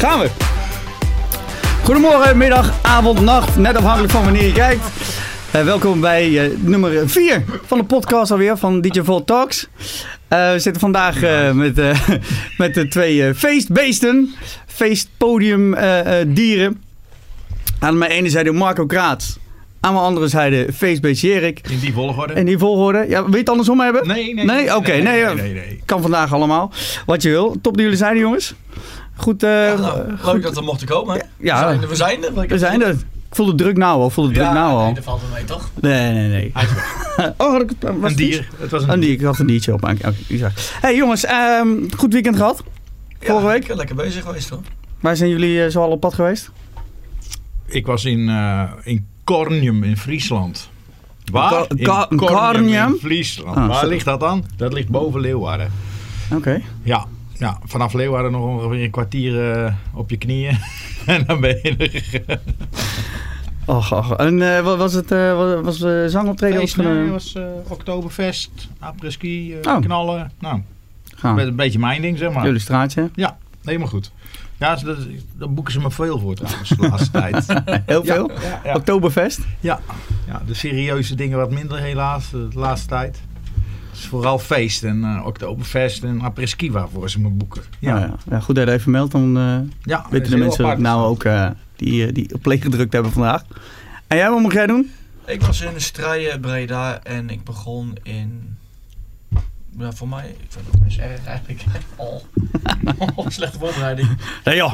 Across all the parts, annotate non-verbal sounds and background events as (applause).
Gaan we. Goedemorgen, middag, avond, nacht. Net afhankelijk van wanneer je kijkt. Uh, welkom bij uh, nummer 4 van de podcast alweer van DJ Volt Talks. Uh, we zitten vandaag met, (laughs) met de twee feestbeesten. Feestpodiumdieren. Aan mijn ene zijde Marco Kraats. Aan mijn andere zijde feestbeest Jerik. In die volgorde. In die volgorde. Ja, wil je het andersom hebben? Nee, nee. Nee? Oké, okay, nee, nee, nee, nee, Kan vandaag allemaal. Wat je wil. Top dat jullie zijn, jongens. Goed. Uh, ja, nou, goed. Leuk dat we mochten komen. Ja, we zijn er. We zijn er. Ik voel de druk nou al. Voel de druk ja, nou al. Nee, dat valt wel mee, toch? Nee, nee, nee. (laughs) oh, had ik het, was een dier. Het was een, een dier. Ik had een diertje op. Oké, okay, hey, jongens, um, goed weekend gehad? Vorige ja, week? lekker bezig geweest hoor. Waar zijn jullie uh, zo al op pad geweest? Ik was in, uh, in Cornium in Friesland. Waar? in Cornium? in Friesland. Ah, Waar ligt dat dan? Dat ligt boven Leeuwarden. Oké. Okay. Ja, ja, vanaf Leeuwarden nog ongeveer een kwartier uh, op je knieën. (laughs) en dan ben je er. (laughs) Och, och. En uh, wat was het? Uh, was uh, zangoptreden? Feest, nee, was Oktoberfest, apres-ski, oh. knallen. Nou, Gaan. Een beetje mijn ding, zeg maar. Jullie straatje? Ja, helemaal goed. Ja, dat, daar boeken ze me veel voor trouwens de laatste tijd. (laughs) Heel veel? Ja, ja, ja. Oktoberfest? Ja. ja, de serieuze dingen wat minder helaas de laatste tijd. Vooral feest en uh, Oktoberfest en apres-ski waarvoor ze me boeken. Ja. Ja, ja. goed dat je even meldt, dan uh, ja, weten de mensen apart, nou ook uh, die, die op play gedrukt hebben vandaag. En jij, wat moet jij doen? Ik was in de strijden Breda en ik begon in ja, voor mij, ik vind het best erg eigenlijk. (laughs) Oh. oh, slechte voorbereiding. Nee joh.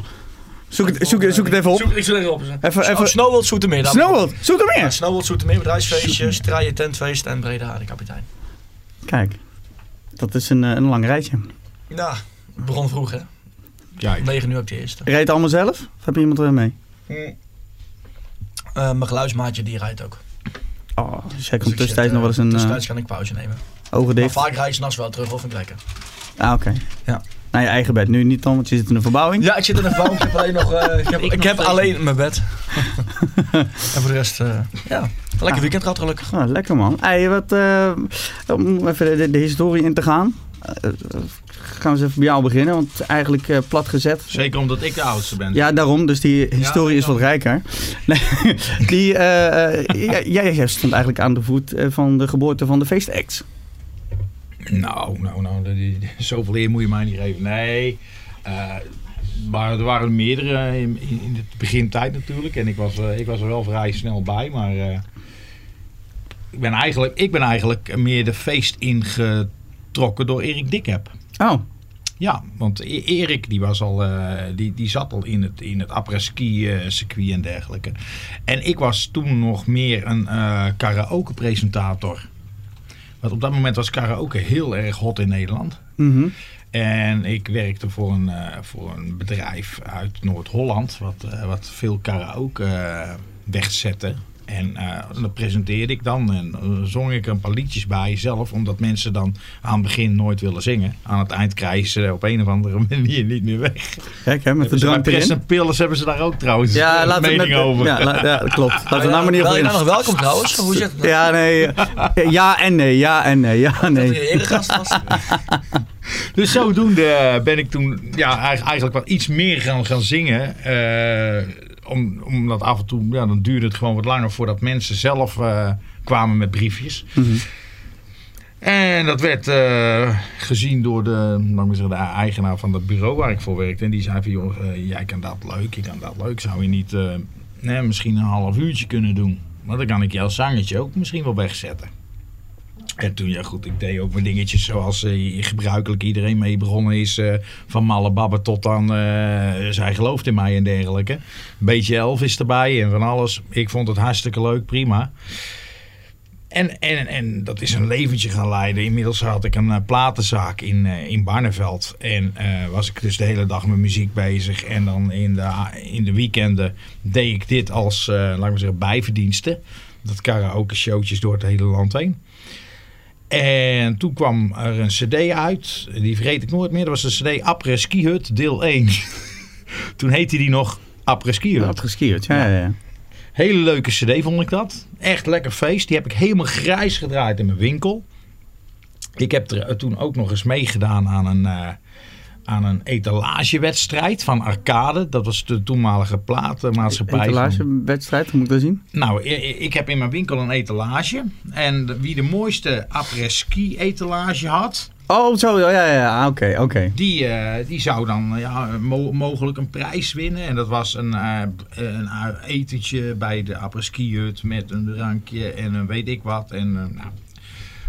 Zoek het, zoek, zoek het even op. Zoek, ik zoek het even op. Even, even. Oh, Snowworld Zoetermeer. Snowworld Zoetermeer? Ja, Snowworld Zoetermeer, bedrijfsfeestje, strijden, tentfeest en Breda, de kapitein. Kijk, dat is een, een lang rijtje. Ja, het begon vroeg hè. Ja, Om 9 uur ook de eerste. Rijd je het allemaal zelf? Of heb je iemand er mee? Hm. Uh, mijn geluidsmaatje die rijdt ook. Oh, dus jij komt tussentijds nog wel eens een... Tussentijds kan ik pauze nemen. Ogen dicht. Maar vaak rijd je s'nachts wel terug of een lekker. Ah, oké. Okay. Ja. Naar je eigen bed. Nu niet dan, want je zit in een verbouwing. Ja, ik zit in een verbouwing. Ik heb alleen nog... Uh, ik heb, (laughs) ik, ik heb alleen mijn bed. (laughs) en voor de rest, uh, ja. Lekker ah. weekend gehad gelukkig. Ah, lekker man. Hey, wat, uh, om even de, de, historie in te gaan. gaan we eens even bij jou beginnen, want eigenlijk uh, plat gezet. Zeker omdat ik de oudste ben. Ja, daarom. Dus die historie ja, is wat rijker. Nee, (laughs) die, uh, jij, jij stond eigenlijk aan de voet van de geboorte van de feestacts. Nou, nou, nou, die, die, zoveel eer moet je mij niet geven. Nee, uh, maar er waren meerdere in, in de begintijd natuurlijk. En ik was, uh, ik was er wel vrij snel bij, maar uh, ik, ben eigenlijk, ik ben eigenlijk meer de feest ingetrokken door Erik Dikheb. Oh. Ja, want Erik die was al, uh, die, die zat al in het, in het après-ski uh, circuit en dergelijke. En ik was toen nog meer een uh, karaoke presentator. Want op dat moment was karaoke heel erg hot in Nederland. Mm -hmm. En ik werkte voor een, voor een bedrijf uit Noord-Holland, wat, wat veel karaoke wegzette. En uh, dat presenteerde ik dan en uh, zong ik een paar liedjes bij zelf, omdat mensen dan aan het begin nooit willen zingen. Aan het eind krijgen ze op een of andere (laughs) manier niet meer weg. Kijk, hè, met de drank erin. en pillen hebben ze daar ook trouwens ja, een mening met, over. Ja, la, ja klopt. Laten we nou maar niet over nou nog welkom trouwens. Hoe het nou? Ja, nee. Ja en nee, ja en nee, ja en nee. Dat je was. (laughs) dus zodoende ben ik toen ja, eigenlijk wat iets meer gaan, gaan zingen. Uh, om, omdat af en toe, ja, dan duurde het gewoon wat langer voordat mensen zelf uh, kwamen met briefjes. Mm -hmm. En dat werd uh, gezien door de, nou zeggen, de eigenaar van dat bureau waar ik voor werkte. En die zei van, joh, uh, jij kan dat leuk, je kan dat leuk. Zou je niet nee, misschien een half uurtje kunnen doen? Maar dan kan ik jouw zangetje ook misschien wel wegzetten. En toen, ja goed, ik deed ook mijn dingetjes zoals uh, gebruikelijk iedereen mee begonnen is. Uh, van malle babbe tot aan uh, zij gelooft in mij en dergelijke. Een beetje Elvis erbij en van alles. Ik vond het hartstikke leuk, prima. En, en, en dat is een leventje gaan leiden. Inmiddels had ik een platenzaak in, in Barneveld. En was ik dus de hele dag met muziek bezig. En dan in de, in de weekenden deed ik dit als, laten we zeggen, bijverdiensten. Dat karaoke showtjes door het hele land heen. En toen kwam er een cd uit. Die vergeet ik nooit meer. Dat was de cd Après Ski Hut deel 1. (laughs) toen heette die nog Après Ski Hut. Après Ski Hut, ja, ja. ja. Hele leuke cd vond ik dat. Echt lekker feest. Die heb ik helemaal grijs gedraaid in mijn winkel. Ik heb er toen ook nog eens meegedaan aan een, uh, aan een etalagewedstrijd van Arcade. Dat was de toenmalige platenmaatschappij. Etalagewedstrijd, moet ik dat zien? Nou, ik heb in mijn winkel een etalage. En wie de mooiste après-ski etalage had, Oh, zo, ja, ja, ja, ah, oké, oké. die, eh, die zou dan ja, mo- mogelijk een prijs winnen. En dat was een, eh, een etentje bij de après-ski hut met een drankje en een weet ik wat. En eh, nou,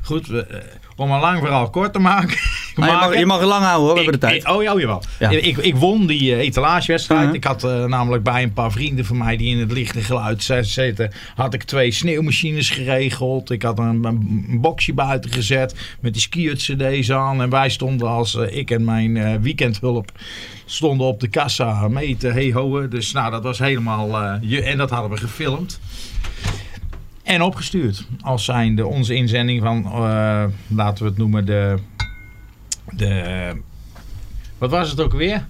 goed, we, om een lang verhaal kort te maken. (laughs) Maar je, mag, maken- je mag er lang houden hoor, we hebben de tijd. ik- oh ja, oh, jawel. Ja. Ik, ik won die eh, etalagewedstrijd. Uh-huh. Ik had eh, namelijk bij een paar vrienden van mij die in het licht en geluid zitten, had ik twee sneeuwmachines geregeld. Ik had een, een, boxje buiten gezet met die skiert cd's aan. En wij stonden als eh, ik en mijn weekendhulp stonden op de kassa mee te hey hoen. Dus nou, dat was helemaal... je, en dat hadden we gefilmd. En opgestuurd. Als zijnde onze inzending van, laten we het noemen, de... de wat was het ook weer?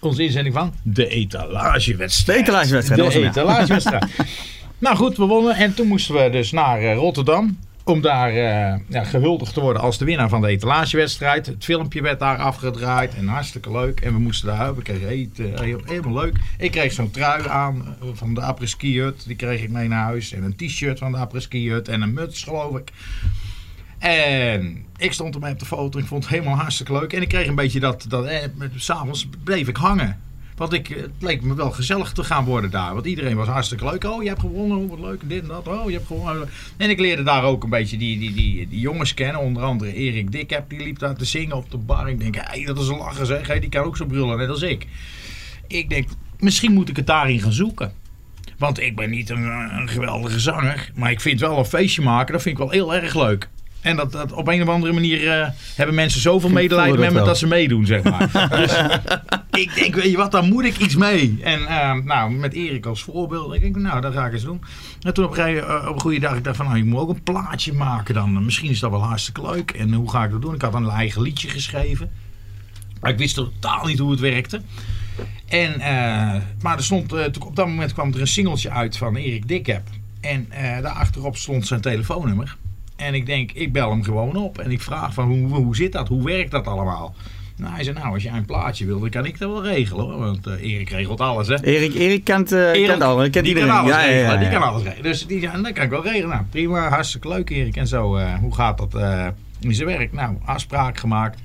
Onze inzending van? De etalagewedstrijd. De etalagewedstrijd, dat De etalagewedstrijd. (laughs) nou goed, we wonnen. En toen moesten we dus naar eh, Rotterdam. Om daar eh, ja, gehuldigd te worden als de winnaar van de etalagewedstrijd. Het filmpje werd daar afgedraaid. En hartstikke leuk. En we moesten daar, we kregen eten. heel- Helemaal leuk. Ik kreeg zo'n trui aan eh, van de après-ski hut. Die kreeg ik mee naar huis. En een t-shirt van de après-ski hut. En een muts geloof ik. En ik stond ermee op de foto. Ik vond het helemaal hartstikke leuk. En ik kreeg een beetje dat... dat eh, S'avonds bleef ik hangen. Want ik, eh, het leek me wel gezellig te gaan worden daar. Want iedereen was hartstikke leuk. Oh, je hebt gewonnen. Oh, wat leuk. Dit en dat. Oh, je hebt gewonnen. En ik leerde daar ook een beetje die, die, die, die jongens kennen. Onder andere Erik Dikheb. Die liep daar te zingen op de bar. Ik denk, hé, dat is een lachen zeg. Die kan ook zo brullen, net als ik. Ik denk, misschien moet ik het daarin gaan zoeken. Want ik ben niet een, een geweldige zanger. Maar ik vind wel een feestje maken. Dat vind ik wel heel erg leuk. En dat, dat op een of andere manier eh, hebben mensen zoveel medelijden met me dat ze meedoen, zeg maar. (laughs) dus ik denk, weet je wat, daar moet ik iets mee. En eh, nou, met Erik als voorbeeld, ik denk, nou, dat ga ik eens doen. En toen op een, eh, op een goede dag, ik dacht van, nou, ik moet ook een plaatje maken dan. Misschien is dat wel hartstikke leuk. En hoe ga ik dat doen? Ik had een eigen liedje geschreven. Maar ik wist totaal niet hoe het werkte. En, eh, maar er stond, op dat moment kwam er een singeltje uit van Erik Dikheb. En daarachterop stond zijn telefoonnummer. En ik denk, ik bel hem gewoon op. En ik vraag van, hoe, hoe zit dat? Hoe werkt dat allemaal? Nou, hij zei, nou, als jij een plaatje wil, dan kan ik dat wel regelen. Hoor. Want eh, Erik regelt alles, hè. Erik, Erik kent, eh Erik, kent al, kent die iedereen. Kan alles ja, regelen, ja, Die kan alles regelen. Dus die zei, dat kan ik wel regelen. Nou, prima, hartstikke leuk Erik. En zo, eh, hoe gaat dat in zijn werk? Nou, afspraak gemaakt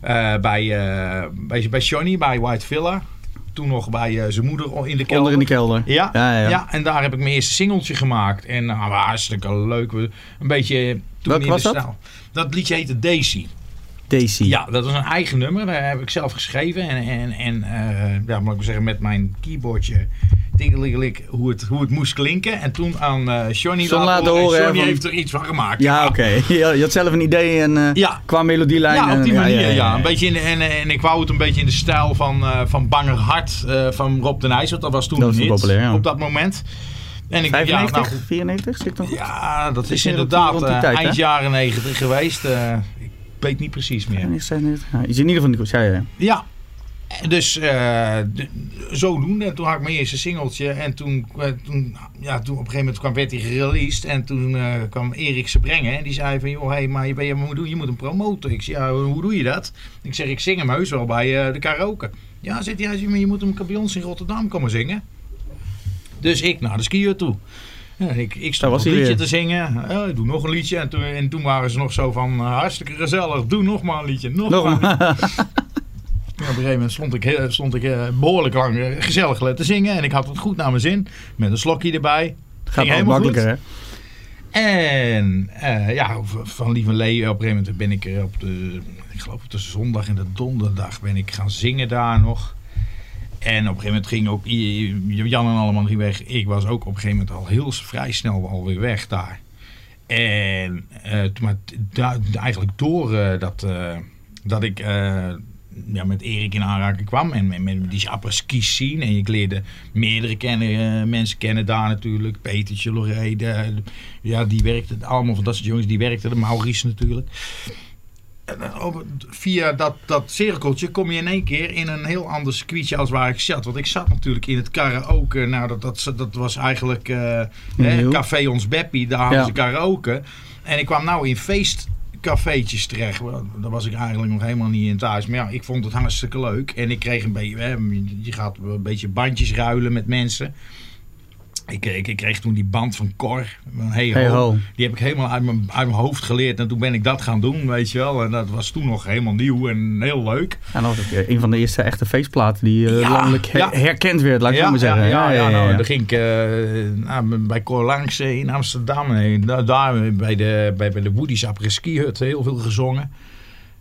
bij, bij, bij Johnny, bij White Villa. Toen nog bij eh, zijn moeder in de kelder. Onder in de kelder. Ja, Ja, ja, ja. en daar heb ik mijn eerste singeltje gemaakt. En nou, hartstikke leuk. Een beetje toen Welke in was de dat? stijl. Dat liedje heette Daisy. Daisy. Ja, dat was een eigen nummer. Dat heb ik zelf geschreven. En, en, en eh, ja, moet ik maar zeggen, met mijn keyboardje tingelingelik hoe het, hoe het moest klinken. En toen aan eh Johnny Zo laten horen. Johnny heeft er iets van gemaakt. Ja, oké. (laughs) Je, je had zelf een idee en eh, Ja. qua melodielijn. Ja, en- op die manier, ja. Een beetje in, en, en ik wou het een beetje in de stijl van, eh, van Banger Hart eh, van Rob de Nijs. Want dat was toen Dat hit populair, ja. op dat moment. En ik, ja, 95, nou, 94, zit dan? Ja, dat is inderdaad eh, tijd, eind jaren negentig geweest. Eh, ik weet niet precies meer. 96. Ja, is in ieder geval niet. Ja, ja. Ja. Dus d- zodoende. En toen had ik mijn eerste singeltje. En toen, eh, toen, ja, toen op een gegeven moment kwam, werd hij gereleased. En toen eh, kwam Erik ze brengen. En die zei van, joh, hey, maar je, je, moet, doen, je moet hem promoten. Ik zei, ja, hoe doe je dat? Ik zeg, ik zing hem heus wel bij de karaoke. Ja, zegt hij, maar je moet hem bij ons in Rotterdam komen zingen. Dus ik naar de skier toe. Ja, ik, ik stond was een liedje weer. te zingen. Ja, ik doe nog een liedje. En toen, en toen waren ze nog zo van, hartstikke gezellig. Doe nog maar een liedje. Nog, Nog maar (laughs) op een gegeven moment stond ik, heel- stond ik eh, behoorlijk lang eh, gezellig te zingen. En ik had het goed naar mijn zin. Met een slokje erbij. Gaat Ging wel helemaal makkelijker, hè? En eh, ja, van Lieverlee op een gegeven moment ben ik er op de, ik geloof op de zondag en de donderdag ben ik gaan zingen daar nog. En op een gegeven moment ging ook Jan en allemaal ging weg. Ik was ook op een gegeven moment al heel vrij snel alweer weg daar. En maar eigenlijk door dat, dat ik ja, met Erik in aanraking kwam en met, met die apres-skis zien. En ik leerde meerdere kennen, eh, mensen kennen daar natuurlijk. Petertje, Loré, de- ja, die werkte allemaal van dat soort jongens. Die werkten, de Maurice natuurlijk. En over- via dat, dat cirkeltje kom je in één keer in een heel ander circuitje als waar ik zat. Want ik zat natuurlijk in het karaoke. Nou, dat, dat, dat was eigenlijk eh, hè. Café Ons Beppie. Daar hadden Ja. ze karaoke. En ik kwam nou in feest cafeetjes terecht. Daar was ik eigenlijk nog helemaal niet in thuis. Maar ja, ik vond het hartstikke leuk. En ik kreeg een beetje, je gaat een beetje bandjes ruilen met mensen. Ik, ik, ik kreeg toen die band van Cor. van Hey, Hey ho. Die heb ik helemaal uit mijn, uit mijn hoofd geleerd. En toen ben ik dat gaan doen, weet je wel. En dat was toen nog helemaal nieuw en heel leuk. En dat was ook eh, een van de eerste echte feestplaten die eh, Ja, landelijk her- ja. herkend werd, laat ik het maar zeggen. Ja, ja, ja, nou, ja. dan ging ik eh, nou, bij Cor langs in Amsterdam. En daar, daar bij de, bij, bij de Woody's après ski hut heel veel gezongen.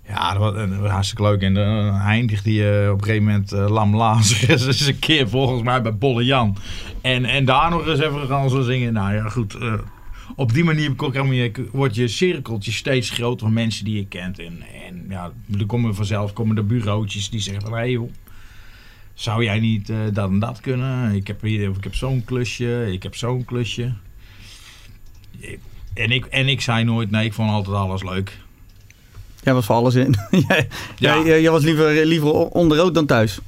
Ja, dat was, hartstikke leuk. En dan eindigde hij op een gegeven moment uh, Lam eens (laughs) een keer volgens mij bij Bolle Jan. En, en daar nog eens even gaan zo zingen. Nou ja, goed. eh, op die manier wordt je cirkeltje steeds groter van mensen die je kent. En, en ja, er komen vanzelf komen er bureautjes die zeggen van... Hé joh, zou jij niet eh, dat en dat kunnen? Ik heb, hier, ik heb zo'n klusje, ik heb zo'n klusje. En ik, en ik zei nooit nee, ik vond altijd alles leuk. Jij was voor alles in. (laughs) jij, Ja. jij, jij was liever, liever onder rood dan thuis.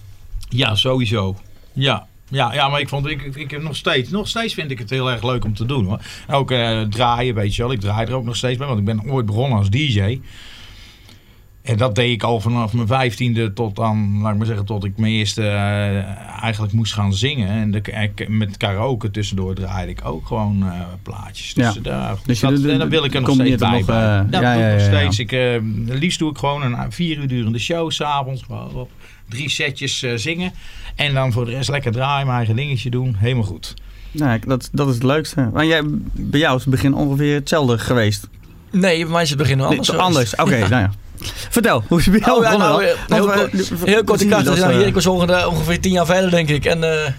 Ja, sowieso. Ja. Ja, ja, maar ik vond ik, ik heb nog steeds, nog steeds vind ik het heel erg leuk om te doen hoor. Ook eh, draaien, weet je wel. Ik draai er ook nog steeds bij, want ik ben ooit begonnen als DJ. En dat deed ik al vanaf mijn vijftiende tot dan, laat ik maar zeggen, tot ik mijn eerste eh, eigenlijk moest gaan zingen. En de, ik- met karaoke tussendoor draaide ik ook gewoon eh, plaatjes. Dus, Ja. daar, Dus dat, en dan wil ik er nog steeds bij. nog, bij. eh, dat ja, doe ik ja, nog ja, ja. steeds. Ik, eh, liefst doe ik gewoon een vier uur durende show s'avonds. Op drie setjes eh, zingen. En dan voor de rest lekker draaien, mijn eigen dingetje doen. Helemaal goed. Nou, dat, dat is het leukste. Maar jij, bij jou is het begin ongeveer hetzelfde geweest. Nee, bij mij is het begin wel anders. Nee, anders. Oké, (laughs) nou ja. Vertel, hoe is het bij jou Oh, ja, nou, eh, heel, Want, kort- heel kort, ja, eh, hier, ik was ongeveer, ongeveer tien jaar verder, denk ik. En eh,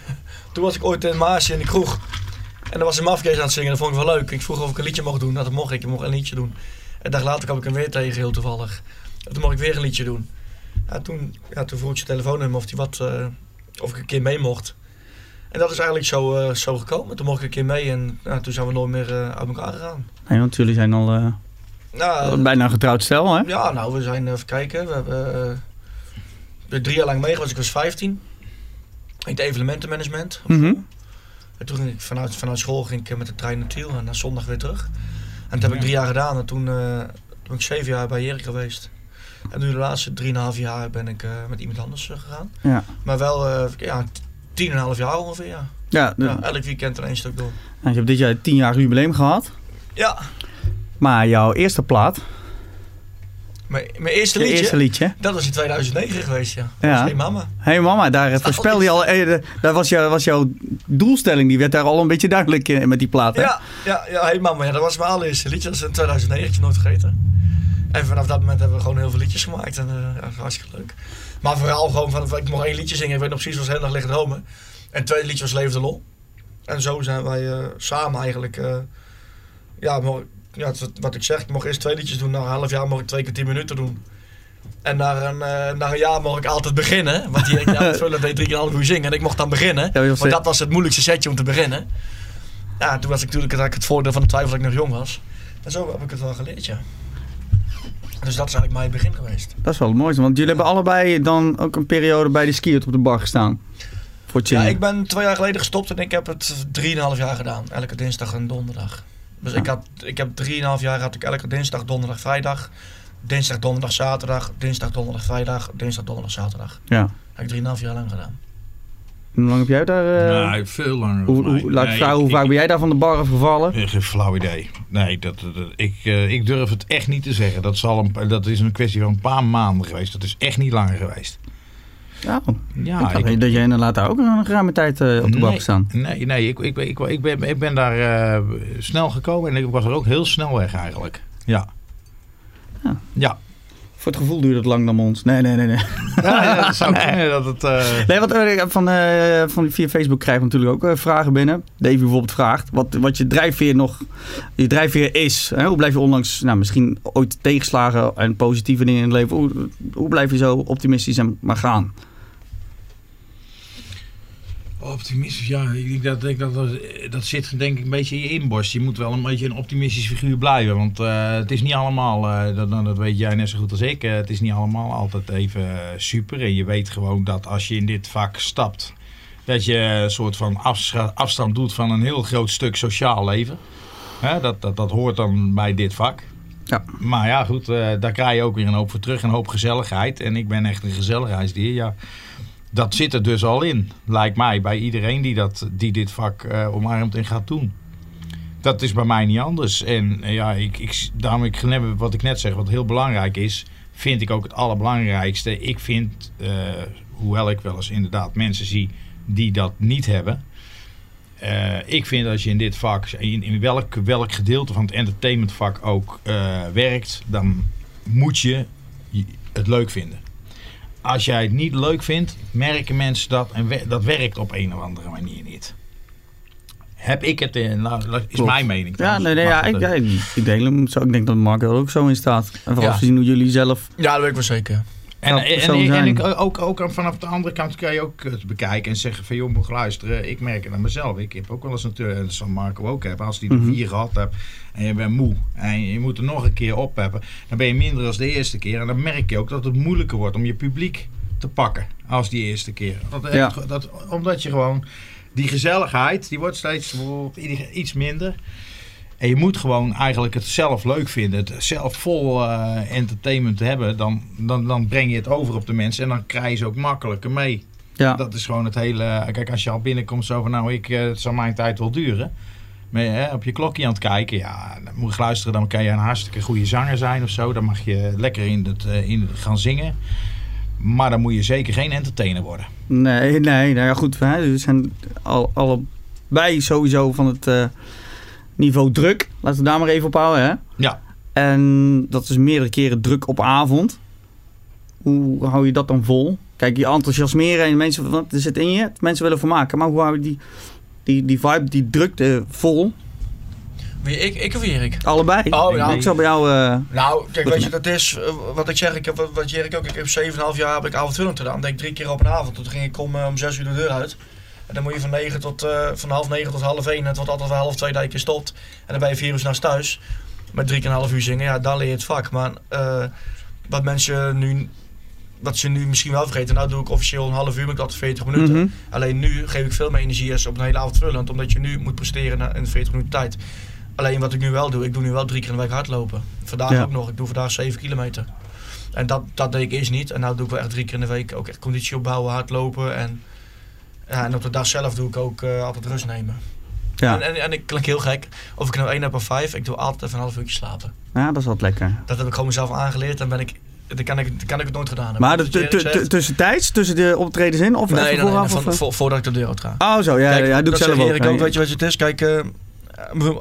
toen was ik ooit in Maasje in de kroeg. En dan was een mafkees aan het zingen. Dat vond ik wel leuk. Ik vroeg of ik een liedje mocht doen. Nou, dat mocht ik. Ik mocht een liedje doen. En een dag later kwam ik hem weer tegen, heel toevallig. En toen mocht ik weer een liedje doen. Ja, toen, ja, toen vroeg ik zijn telefoonnummer of, die wat, eh, of ik een keer mee mocht. En dat is eigenlijk zo, eh, zo gekomen. Toen mocht ik een keer mee en ja, toen zijn we nooit meer eh, uit elkaar gegaan. Nee, want jullie zijn al eh, Nou, bijna een getrouwd stel, hè? ja, nou, we zijn, even kijken, we hebben eh, drie jaar lang mee geweest. Ik was 15. Ik deed evenementenmanagement. Mhm. En toen ging ik vanuit, vanuit school ging ik eh, met de trein naar Tiel en na zondag weer terug. En dat heb ik drie jaar gedaan en toen, eh, toen ben ik zeven jaar bij Erik geweest. En nu de laatste drieënhalf jaar ben ik eh, met iemand anders eh, gegaan. Ja. Maar wel, eh ja, tien en een half jaar ongeveer, ja. Ja, de- ja. Elk weekend er één stuk door. nou, je hebt dit jaar tien jaar jubileum gehad. Ja, Maar jouw eerste plaat, mijn, mijn eerste je liedje, eerste liedje. dat was in 2009 geweest, ja. Ja. Dat Hey Mama. Hey mama, daar eh, voorspelde je al. eh, de- Daar was, jou, was jouw doelstelling, die werd daar al een beetje duidelijk in, met die plaat. Hè? Ja, ja, ja, hey mama, ja, dat was mijn allereerste liedje. Dat is in 2009, ik heb het nooit vergeten. En vanaf dat moment hebben we gewoon heel veel liedjes gemaakt. En eh, ja, hartstikke leuk. Maar vooral gewoon van, ik mocht één liedje zingen. Ik weet nog precies, was heel erg liggen dromen. En het tweede liedje was Leef de Lol. En zo zijn wij eh, samen eigenlijk... eh, ja, ja, wat ik zeg, ik mocht eerst twee liedjes doen. Na een half jaar mocht ik twee keer tien minuten doen. En na een, eh, na een jaar mocht ik altijd beginnen. Want die ja, (laughs) vullen deed drie keer een half uur zingen. En ik mocht dan beginnen. Ja, want dat was het moeilijkste setje om te beginnen. Ja, toen was ik natuurlijk had ik het voordeel van de twijfel dat ik nog jong was. En zo heb ik het wel geleerd, ja. Dus dat is eigenlijk mijn begin geweest. Dat is wel het mooiste, want jullie hebben allebei dan ook een periode bij de skiert op de bar gestaan. Voor Ja, ik ben twee jaar geleden gestopt en ik heb het drieënhalf jaar gedaan. Elke dinsdag en donderdag. Dus ik, had, ik heb drieënhalf jaar had ik elke dinsdag, donderdag, vrijdag. Dinsdag, donderdag, zaterdag. Dinsdag, donderdag, vrijdag. Dinsdag, donderdag, zaterdag. Ja. Heb ik drieënhalf jaar lang gedaan. Hoe lang heb jij daar... eh, nee, veel langer. hoe, hoe, laat ik Nee, vragen, hoe ik- vaak ben jij daar van de bar afgevallen? Eh, Geen flauw idee. Nee, dat, dat- dat- ik, eh, ik durf het echt niet te zeggen. Dat, zal een, dat is een kwestie van een paar maanden geweest. Dat is echt niet langer geweest. Ja, Ja, ik dacht dat jij inderdaad daar ook een ruime tijd eh, op de bar nee, gestaan. Nee, nee ik, ik, ik, ik, ben, ik ben daar eh, snel gekomen en ik was er ook heel snel weg eigenlijk. Ja. Ja. Ja. Voor het gevoel duurde het lang dan ons. Nee, nee, nee. nee. (laughs) Ja, ja, dat zou kunnen dat het... eh, Nee, wat van, eh, van via Facebook krijg ik natuurlijk ook vragen binnen. Davy bijvoorbeeld vraagt wat, wat je drijfveer nog je drijfveer is. Hè? Hoe blijf je ondanks nou, misschien ooit tegenslagen en positieve dingen in het leven, hoe, hoe blijf je zo optimistisch en maar gaan? Optimistisch, ja. Ik denk dat, dat, dat, dat zit denk ik een beetje in je inborst. Je moet wel een beetje een optimistisch figuur blijven. Want eh, het is niet allemaal, eh, dat, dat weet jij net zo goed als ik, eh, het is niet allemaal altijd even eh, super. En je weet gewoon dat als je in dit vak stapt, dat je een soort van afstand doet van een heel groot stuk sociaal leven. Hè, dat, dat, dat hoort dan bij dit vak. Ja. Maar ja, goed, eh, daar krijg je ook weer een hoop voor terug. Een hoop gezelligheid. En ik ben echt een gezelligheidsdier. Ja, dat zit er dus al in, lijkt mij, bij iedereen die, dat, die dit vak eh, omarmt en gaat doen. Dat is bij mij niet anders. En eh, ja, ik, ik, daarom ik, wat ik net zeg, wat heel belangrijk is, vind ik ook het allerbelangrijkste. Ik vind, eh, hoewel ik wel eens inderdaad mensen zie die dat niet hebben. ik vind als je in dit vak, in, in welk, welk gedeelte van het entertainmentvak ook werkt, dan moet je het leuk vinden. Als jij het niet leuk vindt, merken mensen dat en we- dat werkt op een of andere manier niet. Heb ik het in, nou, dat is Klopt. mijn mening. Ja, nee, nee, ja, ik, ja, ik deel hem zo. Ik denk dat Mark er ook zo in staat. En vooral Ja. gezien hoe jullie zelf... Ja, dat weet ik wel zeker. En, en, ik, ook, ook vanaf de andere kant kan je ook het bekijken en zeggen van joh, moet luisteren. Ik merk het aan mezelf. Ik heb ook wel eens natuurlijk, en dat zal Marco ook hebben, als die er Mhm. vier gehad hebt en je bent moe en je moet er nog een keer op hebben, dan ben je minder als de eerste keer. En dan merk je ook dat het moeilijker wordt om je publiek te pakken als die eerste keer. Dat, Ja. dat, omdat je gewoon die gezelligheid, die wordt steeds iets minder. En je moet gewoon eigenlijk het zelf leuk vinden. Het zelf vol eh, entertainment hebben. Dan, dan, dan breng je het over op de mensen. En dan krijg je ze ook makkelijker mee. Ja, Dat is gewoon het hele... Kijk, als je al binnenkomt zo van... Nou, ik, eh, het zal mijn tijd wel duren. Maar hè, op je klokje aan het kijken. Ja, dan moet je luisteren. Dan kan je een hartstikke goede zanger zijn of zo. Dan mag je lekker in het, eh, in het gaan zingen. Maar dan moet je zeker geen entertainer worden. nee, nee. Nou ja, goed. We zijn al, allebei sowieso van het eh, niveau druk. Laten we daar maar even op houden, hè. Ja. En dat is meerdere keren druk op avond. Hoe hou je dat dan vol? Kijk, je enthousiasmeren en mensen, want er zit in je, mensen willen vermaken. Maar hoe hou je die, die, die vibe, die drukte vol? Ik, ik of Erik? Allebei. Oh, ja. Ik zou bij jou... eh, Nou, kijk, weet je, dat is eh, wat ik zeg. Ik heb, wat- wat Erik ook, ik heb 7,5 jaar heb ik avondvullend gedaan. Denk drie keer op een avond. Toen ging ik om, eh, om 6 uur de deur uit. En dan moet je van, 9 tot, eh, van half 9 tot half 1. Het wordt altijd wel half 2 dat je stopt. En dan ben je vier uur s'nachts thuis. Met drie keer een half uur zingen. Ja, daar leer je het vak. Maar eh, wat mensen nu... Wat ze nu misschien wel vergeten. Nou doe ik officieel een half uur, maar ik altijd 40 minuten. mhm. Alleen nu geef ik veel meer energie als op een hele avond vullend. Omdat je nu moet presteren in 40 minuten tijd. Alleen wat ik nu wel doe, ik doe nu wel drie keer in de week hardlopen. Vandaag Ja. ook nog, ik doe vandaag 7 kilometer. En dat, dat deed ik eerst niet. En nu doe ik wel echt drie keer in de week ook echt conditie opbouwen, hardlopen. En, ja, en op de dag zelf doe ik ook eh, altijd rust nemen. Ja. En, en, en ik klink heel gek. Of ik nou één heb of vijf, ik doe altijd even een half uurtje slapen. ja, dat is wat lekker. Dat heb ik gewoon mezelf aangeleerd. En ben ik, dan kan ik, dan kan ik het nooit gedaan hebben. Maar de, Wat Erik tu- tu- zegt- tussentijds, tussen de optredens in? Of Nee, van- of, eh? vo- voordat ik de deur uit ga. Oh zo, ja, Kijk, ja, doe ik zelf ook. Ja, ook. ja. Weet je wat het is? Kijk, eh,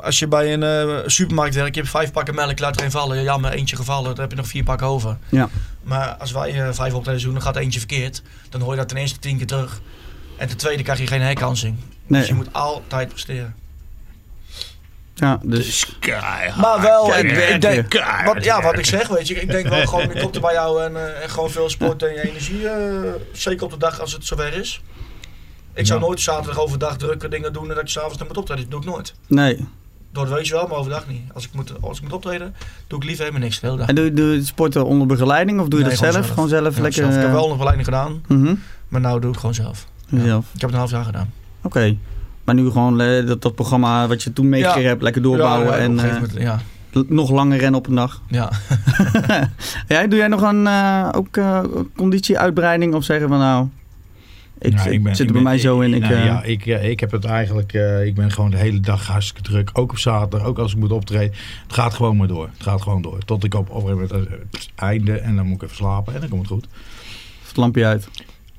als je bij een supermarkt werkt, je hebt vijf pakken melk, laat er één vallen. Ja, maar eentje gevallen, dan heb je nog vier pakken over. Ja. Maar als wij vijf optredens doen, dan gaat er eentje verkeerd. Dan hoor je dat ten eerste tien keer terug. En ten tweede krijg je geen herkansing. Nee. Dus je moet altijd presteren. Ja, dus... Maar wel, ik, denk, wat, ja, wat ik zeg, weet je, ik denk wel gewoon, ik kom er bij jou en, eh, en gewoon veel sport en je energie, eh, zeker op de dag als het zover is. Ik zou Ja. nooit zaterdag overdag drukke dingen doen en dat je s'avonds dan moet optreden. Dat doe ik nooit. Nee. Door de week wel, maar overdag niet. Als ik moet, als ik moet optreden, doe ik liever helemaal niks de hele dag. En doe je, doe je het sporten onder begeleiding of doe je Nee, dat zelf? gewoon Gewoon zelf. Ja, lekker... zelf. Ik heb eh, wel een begeleiding gedaan, mhm. maar nou doe ik gewoon zelf. Ja. Zelf. Ik heb het een half jaar gedaan. Oké. Maar nu gewoon eh, dat, dat programma wat je toen meegekregen Ja. hebt, lekker doorbouwen Ja, ja, op en een gegeven eh, moment, ja. nog langer rennen op een dag. ja. (laughs) ja, doe jij nog een eh, ook, eh, conditieuitbreiding of zeggen van nou, ik, Ja, ik ben- zit er ik bij ben- mij zo in. Ik, nou eh, ja, ik, ik heb het eigenlijk, eh, ik ben gewoon de hele dag hartstikke druk. Ook op zaterdag, ook als ik moet optreden. Het gaat gewoon maar door. Het gaat gewoon door. Tot ik op, op een gegeven moment, het einde en dan moet ik even slapen en dan komt het goed. het lampje uit.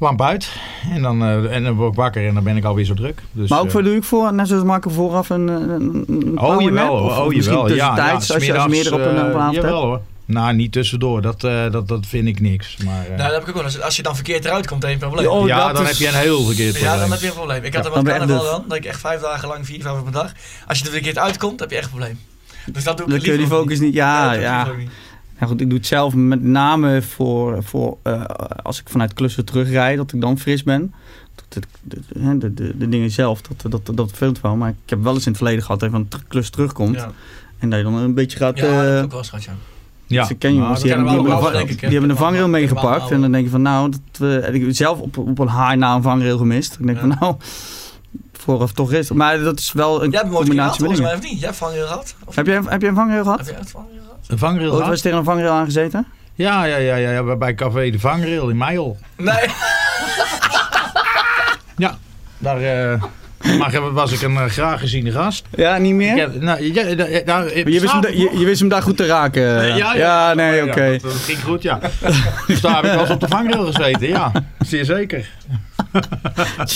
Lamp uit en dan, eh, en dan word ik wakker en dan ben ik alweer zo druk. Dus, maar ook eh, voor doe ik voor, net zoals maken vooraf een, een, een Oh, jawel. Of, oh, of misschien jawel. Ja, ja, als je als je smiddags, meer op een, op een eh, avond hebt? Jawel hoor. Nou, niet tussendoor. Dat, eh, dat, dat vind ik niks. Maar, eh, Nou, dat heb ik ook wel. Als, als je dan verkeerd eruit komt, heb je een probleem. Ja, oh, ja, dat dan is- heb je een heel verkeerd Ja, probleem. dan heb je een probleem. Ik had Ja, er met dan ben je carnaval dus- dan, dat ik echt vijf dagen lang, vier, vijf op een dag. Als je er verkeerd uitkomt, heb je echt een probleem. Dus dat doe ik Dan kun je die focus niet... Ja, dat doe ik ja. Ja, goed, ik doe het zelf met name voor, voor eh, als ik vanuit klussen terugrijd, dat ik dan fris ben. Dat, de, de, hè, de, de, de dingen zelf, dat, dat, dat verveelt wel. Maar ik heb wel eens in het verleden gehad dat je van een klus terugkomt. Ja, En dat je dan een beetje gaat... ja dat heb eh, ik ook wel eens gehad, ja. Ja, Ze ken jongens, die hebben, die hebben, een ik, die hebben een vangrail meegepakt. En dan denk je van nou, dat, we, ik heb zelf op, op een haar na een vangrail gemist. Ik denk Ja. van nou, vooraf toch is. Maar dat is wel een Jij hebt hem ooit een keer gehad, combinatie met volgens mij, of niet? Jij hebt vangrail gehad? Heb jij, heb jij een vangrail gehad? Heb jij het vangrail gehad? Een vangrail Ooit was tegen een vangrail aangezeten? Ja, ja, ja, ja, ja, bij Café de Vangrail in Meijel. Nee. Ja, daar eh, maar was ik een eh, graag geziene gast. Ja, niet meer? Ik heb, nou, ja, nou, je, wist hem, da- je, je wist hem daar goed te raken. Ja, ja, ja. nee, Ja, oké. dat, dat ging goed, ja. dus daar heb ik wel eens op de vangrail gezeten, ja. Zeer zeker.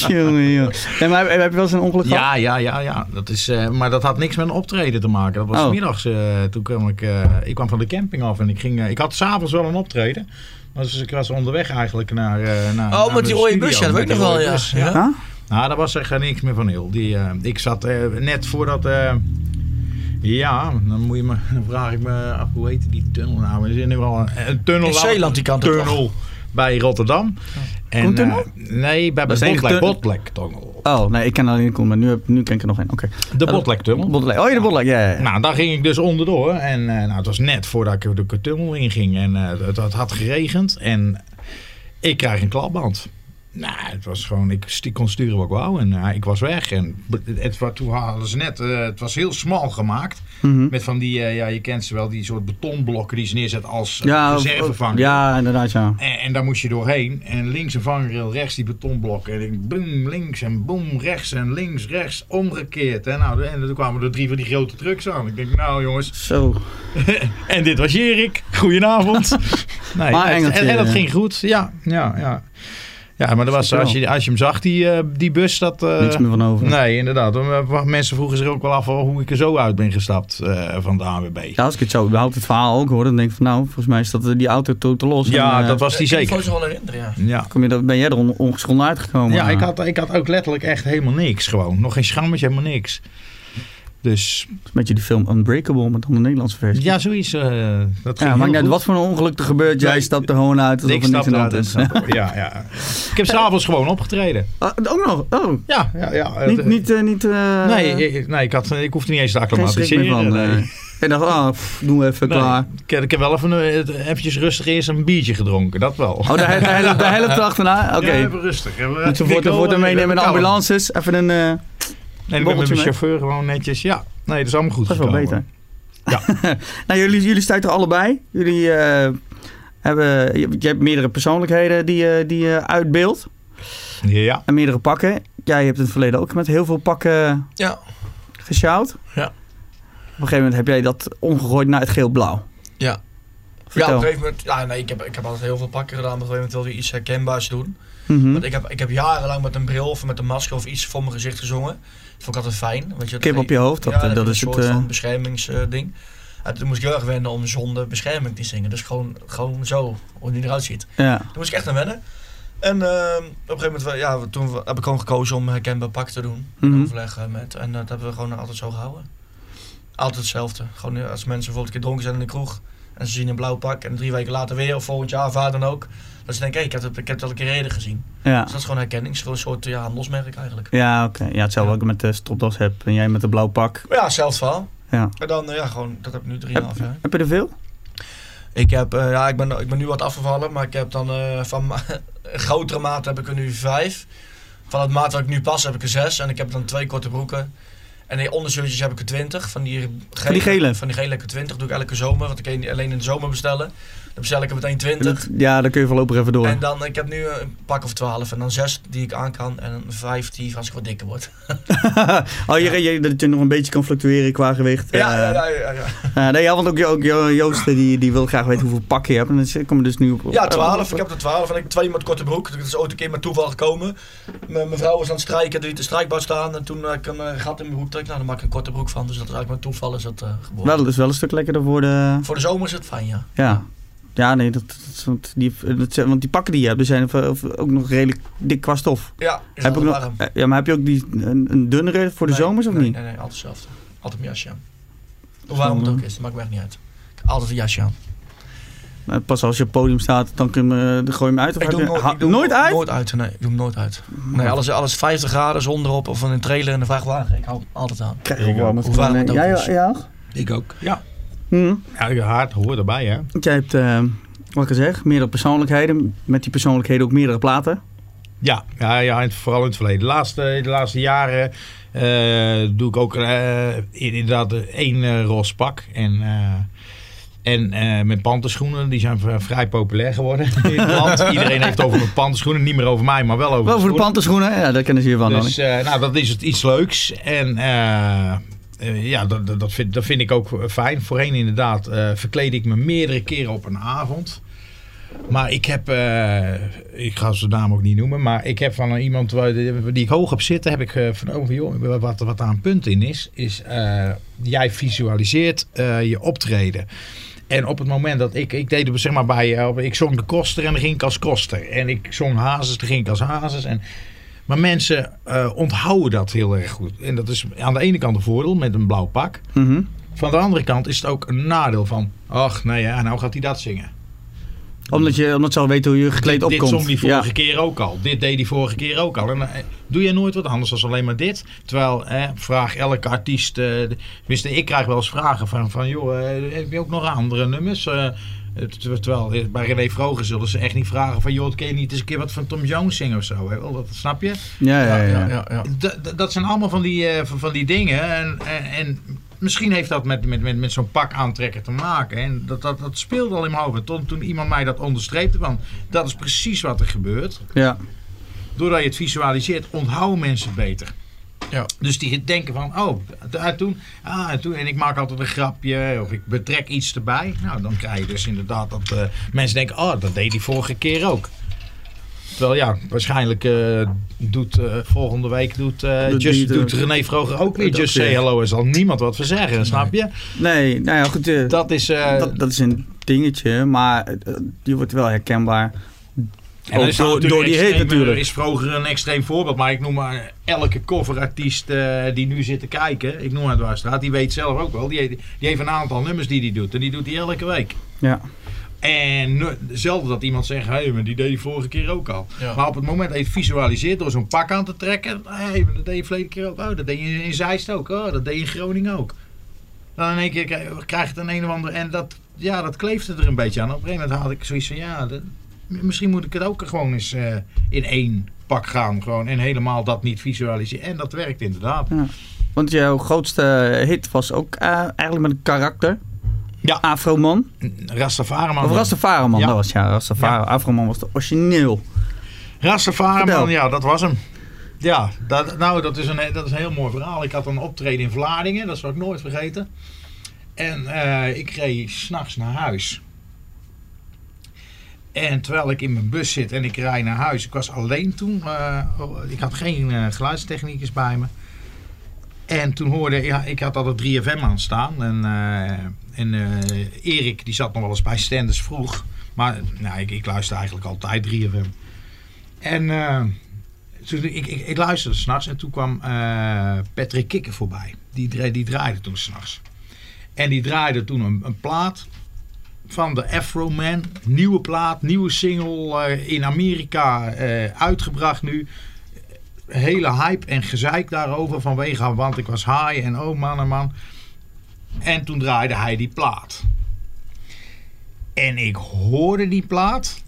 Joh. Nee, maar heb, heb je wel eens een ongeluk gehad? Ja, ja, ja, ja. Dat is, eh, maar dat had niks met een optreden te maken. Dat was Oh. 's middags. eh, toen kwam ik, eh, ik kwam van de camping af en ik ging. ik had s'avonds wel een optreden. Dus ik was onderweg eigenlijk naar. eh, naar Oh, naar met de die rode bus, ja, dat weet ik nog wel, ja. bus, Ja. Huh? Nou, daar was er niks meer van heel. Die, eh, ik zat eh, net voordat. eh, ja, dan moet je me, (laughs) dan vraag ik me af hoe heet die tunnel nou? Er is nu wel een, een tunnel. In Zeeland die kant op, Tunnel bij Rotterdam. En, Koentunnel? eh, nee, bij de Botlek tun- tunnel. Oh, nee, ik ken alleen de Koen, maar nu, heb, nu ken ik er nog één. Oké. De Botlek tunnel. Botlek. Oh ja, de Botlek. Ja. Nou, daar ging ik dus onderdoor. En eh, nou, het was net voordat ik de tunnel inging. En eh, het, het had geregend. En ik krijg een klapband. Nou, het was gewoon, ik kon sturen wat ik wou. En eh, ik was weg. En het, was- toen hadden ze net, eh, het was heel smal gemaakt. Mhm. Met van die, eh, ja, je kent ze wel, die soort betonblokken die ze neerzetten als ja, reservevanger. Ja, inderdaad, ja. En, en daar moest je doorheen. En links een vangrail, rechts die betonblokken. En ik boom links en boom rechts en links, rechts, omgekeerd. En, nou, en toen kwamen er drie van die grote trucks aan. Ik denk, nou jongens. Zo. (laughs) En dit was Jerik. Goedenavond. (laughs) Nee, Maar en, en, en dat ging goed. Ja, ja, ja. Ja, maar er was, als, je, als je hem zag, die, eh, die bus, dat... eh, Niks meer van over. Nee, inderdaad. Eh, Mensen vroegen zich ook wel af hoe ik er zo uit ben gestapt eh, van de AWB. Ja, als ik het zo überhaupt het verhaal ook hoor, dan denk ik van nou, volgens mij is dat die auto to te los. Ja, En, dat was die Ik kan zeker. wel herinneren, ja. Ja. Kom je, dan ben jij er on, ongeschonden uitgekomen. Ja, ik had, ik had ook letterlijk echt helemaal niks gewoon. Nog geen schammetje, helemaal niks. Dus Een beetje die film Unbreakable, met dan de Nederlandse versie. ja, zoiets. eh dat ging Ja, maakt goed. wat voor een ongeluk er gebeurt. Jij Nee, stapt er gewoon uit alsof Ik er niks aan de is. Ja, ja. Ik heb s'avonds gewoon opgetreden. Ah, ook nog? Oh, Ja, ja, ja. niet... Niet, eh, niet eh, nee, ik, nee ik, had, ik hoefde niet eens te acclimatiseren. van. nee. eh. Ik dacht, ah, pff, doen we even Nee, klaar. ik, heb- ik heb wel even, eventjes rustig eerst een biertje gedronken, dat wel. Oh, de, he- de, de helft (laughs) achterna? Oké. Ja, even rustig. Even, Moet ze voor, meenemen in de ambulances. Even een... Nee, ben met mijn mee? chauffeur gewoon netjes. Ja, nee, dat is allemaal goed dat is wel beter. (laughs) nou, jullie, jullie stuiten er allebei. Jullie eh, hebben... Je, je hebt meerdere persoonlijkheden die, je- die je uitbeeldt. Ja. En meerdere pakken. Jij hebt in het verleden ook met heel veel pakken Ja. gesjouwd. Ja. Op een gegeven moment heb jij dat omgegooid naar het geel-blauw. Ja. Ja, Vertel. op een gegeven moment, ja, nee, ik heb, ik heb altijd heel veel pakken gedaan, maar op een gegeven moment wilde ik iets herkenbaars doen. Mhm. Want ik heb, ik heb jarenlang met een bril of met een masker of iets voor mijn gezicht gezongen. Dat vond ik altijd fijn. Weet je, Kip op je hoofd, dat, ja, eh, dat, dat is een soort eh, van beschermingsding. en toen moest ik heel erg wennen om zonder bescherming te zingen. Dus gewoon, gewoon zo, hoe die eruit ziet. ja. Toen moest ik echt aan wennen. En ehm, op een gegeven moment, ja, toen heb ik gewoon gekozen om herkenbaar pak te doen. Overleg eh, met. En dat hebben we gewoon altijd zo gehouden. Altijd hetzelfde. Gewoon eh, als mensen bijvoorbeeld een keer dronken zijn in de kroeg. En ze zien een blauw pak. En drie weken later weer, of volgend jaar, of waar dan ook. Dat ze denken, ik, heb het, ik heb het al een keer eerder gezien. Ja. Dus dat is gewoon herkenning. Het is een soort ja, handelsmerk eigenlijk. Ja, oké. Ja, hetzelfde wat ik met de stropdas heb. En jij met de blauw pak. Maar ja, hetzelfde verhaal. Ja. En dan, eh, ja, gewoon, dat heb ik nu 3,5 Heb, jaar. heb je er veel? Ik heb, eh, ja, ik ben, ik ben nu wat afgevallen, maar ik heb dan eh, van (laughs) grotere maat heb ik er nu vijf. Van het maat wat ik nu pas heb ik er zes. En ik heb dan twee korte broeken. En die ondershirtjes heb ik er twintig. Van die, gele, die gele? Van die gele heb ik er twintig. Doe ik elke zomer, want ik kan die alleen in de zomer bestellen. Dan bestel ik er meteen twintig. Ja, dan kun je voorlopig even door. En dan, ik heb nu een pak of twaalf. En dan zes die ik aan kan. En een vijf die als ik wat dikker word. (laughs) oh, je, je, dat je nog een beetje kan fluctueren qua gewicht. Ja, eh. ja, ja. ja, ja. Eh, nee, ja, want ook, ook Jo- Joost die, die wil graag weten hoeveel pak je hebt. En dan kom je dus nu op... Ja, 12. Ik heb er 12 en ik heb twee met korte broek. Dat is ooit een keer met toeval gekomen. Mijn vrouw was aan het strijken, die de strijkbout staan. En toen had ik een gat in mijn broek trek. Nou, dan maak ik een korte broek van. Dus dat is eigenlijk met toeval is dat geboren. Wel, dat is wel een stuk lekkerder voor de... Voor de zomer is het fijn, ja. Ja. Ja, nee, dat, want, die, dat, want die pakken die je hebt, die zijn of- of ook nog redelijk dik qua stof. Ja, is Heb ik nog, warm. eh, ja, maar heb je ook die, een, een dunnere voor de Nee, zomers of nee, niet? Nee, nee, altijd hetzelfde. Altijd mijn jasje aan. Hoe warm het ook is, dat maakt me echt niet uit. Ik heb altijd een jasje aan. Pas als je op het podium staat, dan, kun je hem, eh, dan gooi je hem uit. Of Ik doe nooit, ik doe hem nooit uit? Nooit uit, nee. Ik doe hem nooit uit. Nee, alles, alles 50 graden zonder op of in een trailer en een vrachtwagen. Ik hou hem altijd aan. Krijg Ik je warm. ook. Hoe warm het ook is. ja, Ik ook. Ja. Ja, je hart hoort erbij, hè. Jij hebt, eh, wat ik al zeg, meerdere persoonlijkheden. Met die persoonlijkheden ook meerdere platen. Ja, ja, ja vooral in het verleden. De laatste, de laatste jaren eh, doe ik ook eh, inderdaad één ros pak. En En eh, met pantenschoenen, die zijn vrij populair geworden (laughs) in het land. Iedereen heeft over mijn pantenschoenen, niet meer over mij, maar wel over Wel de voor de schoenen. pantenschoenen, ja, daar kennen ze hiervan. Dus eh, nou, dat is het iets leuks. En eh, ja, dat, dat, vind, dat vind ik ook fijn. Voorheen inderdaad eh verkleed ik me meerdere keren op een avond. Maar ik heb, eh, ik ga zijn naam ook niet noemen, maar ik heb van iemand die ik hoog heb zitten, heb ik eh, vernomen van, joh, wat, wat daar een punt in is, is eh, jij visualiseert eh, je optreden. En op het moment dat ik, ik deed zeg maar bij, eh, ik zong de koster en dan ging ik als koster. En ik zong hazes, dan ging ik als hazes. En, maar mensen eh, onthouden dat heel erg goed. En dat is aan de ene kant een voordeel met een blauw pak. Mhm. Van de andere kant is het ook een nadeel van, ach nee, ja, nou gaat hij dat zingen. Omdat, je, omdat ze al weten hoe je gekleed dit, opkomt. Dit zong die vorige ja. keer ook al. Dit deed hij vorige keer ook al. En dan eh, doe je nooit wat anders dan alleen maar dit. Terwijl, eh, vraag elke artiest... eh, ik krijg wel eens vragen van... van joh, eh, heb je ook nog andere nummers? Eh, terwijl bij René Vroger zullen ze echt niet vragen van... joh, kun je niet eens een keer wat van Tom Jones zingen of zo? Hè? Dat snap je? Ja, ja, ja. ja, dat zijn allemaal van die, eh, van, van die dingen. En, en, en misschien heeft dat met, met, met, met zo'n pak aantrekken te maken. En dat, dat, dat speelde al in mijn hoofd. Toen, toen iemand mij dat onderstreepte van... dat is precies wat er gebeurt. ja. Doordat je het visualiseert, onthouden mensen het beter. Ja. Dus die denken van, oh, daar toen, ah, en toen, en ik maak altijd een grapje of ik betrek iets erbij. Nou, dan krijg je dus inderdaad dat eh, mensen denken, oh, dat deed hij vorige keer ook. Terwijl ja, waarschijnlijk eh, doet eh, volgende week doet, eh, Doet Just, die doet ook. René Vroger ook weer Just. Say Hello. Er zal niemand wat voor zeggen, snap je? Nee, nou ja, goed. eh, Dat is... eh, dat, dat is een dingetje, maar die wordt wel herkenbaar. En Ook door, die heet natuurlijk. is vroeger een extreem voorbeeld. Maar ik noem maar elke coverartiest eh, die nu zit te kijken. Ik noem het waar staat. Die weet zelf ook wel. Die, die heeft een aantal nummers die hij doet. En die doet hij elke week. Ja. En zelden dat iemand zegt. Hé, hey, maar die deed hij vorige keer ook al. Ja. Maar op het moment dat je het visualiseert door zo'n pak aan te trekken. Hé, hey, maar dat deed je verleden keer ook. Oh, dat deed je in Zeist ook. Oh, dat deed je in Groningen ook. Dan in één keer krijg- je het een een of ander. En dat, ja, dat kleeft er een beetje aan. Op een gegeven moment had ik zoiets van. Ja, dat- misschien moet ik het ook gewoon eens eh, in één pak gaan. Gewoon, en helemaal dat niet visualiseren. En dat werkt inderdaad. Want jouw grootste hit was ook eh, eigenlijk met een karakter. Ja. Afroman. Rastafari man. Of Rastafariman, Ja. dat was ja. Rastafari, Afroman was de origineel. Rastafari Vertel. man, ja, dat was hem. Ja, dat, nou, dat is, een, dat is een heel mooi verhaal. Ik had een optreden in Vlaardingen, dat zal ik nooit vergeten. En eh, ik reed s'nachts naar huis. En terwijl ik in mijn bus zit en ik rijd naar huis, ik was alleen toen. eh, oh, ik had geen eh, geluidstechnicus bij me. En toen hoorde ja, ik had altijd 3FM aan staan. En, eh, en Erik, die zat nog wel eens bij Stenders vroeg. Maar nou, ik, ik luister eigenlijk altijd 3FM. En toen, ik, ik, ik luisterde s'nachts en toen kwam Patrick Kikker voorbij. Die, die draaide toen s'nachts. En die draaide toen een, een plaat van de Afro Man. Nieuwe plaat, nieuwe single eh, in Amerika eh, uitgebracht nu. Hele hype en gezeik daarover vanwege, want ik was high en oh man en man. En toen draaide hij die plaat. En ik hoorde die plaat.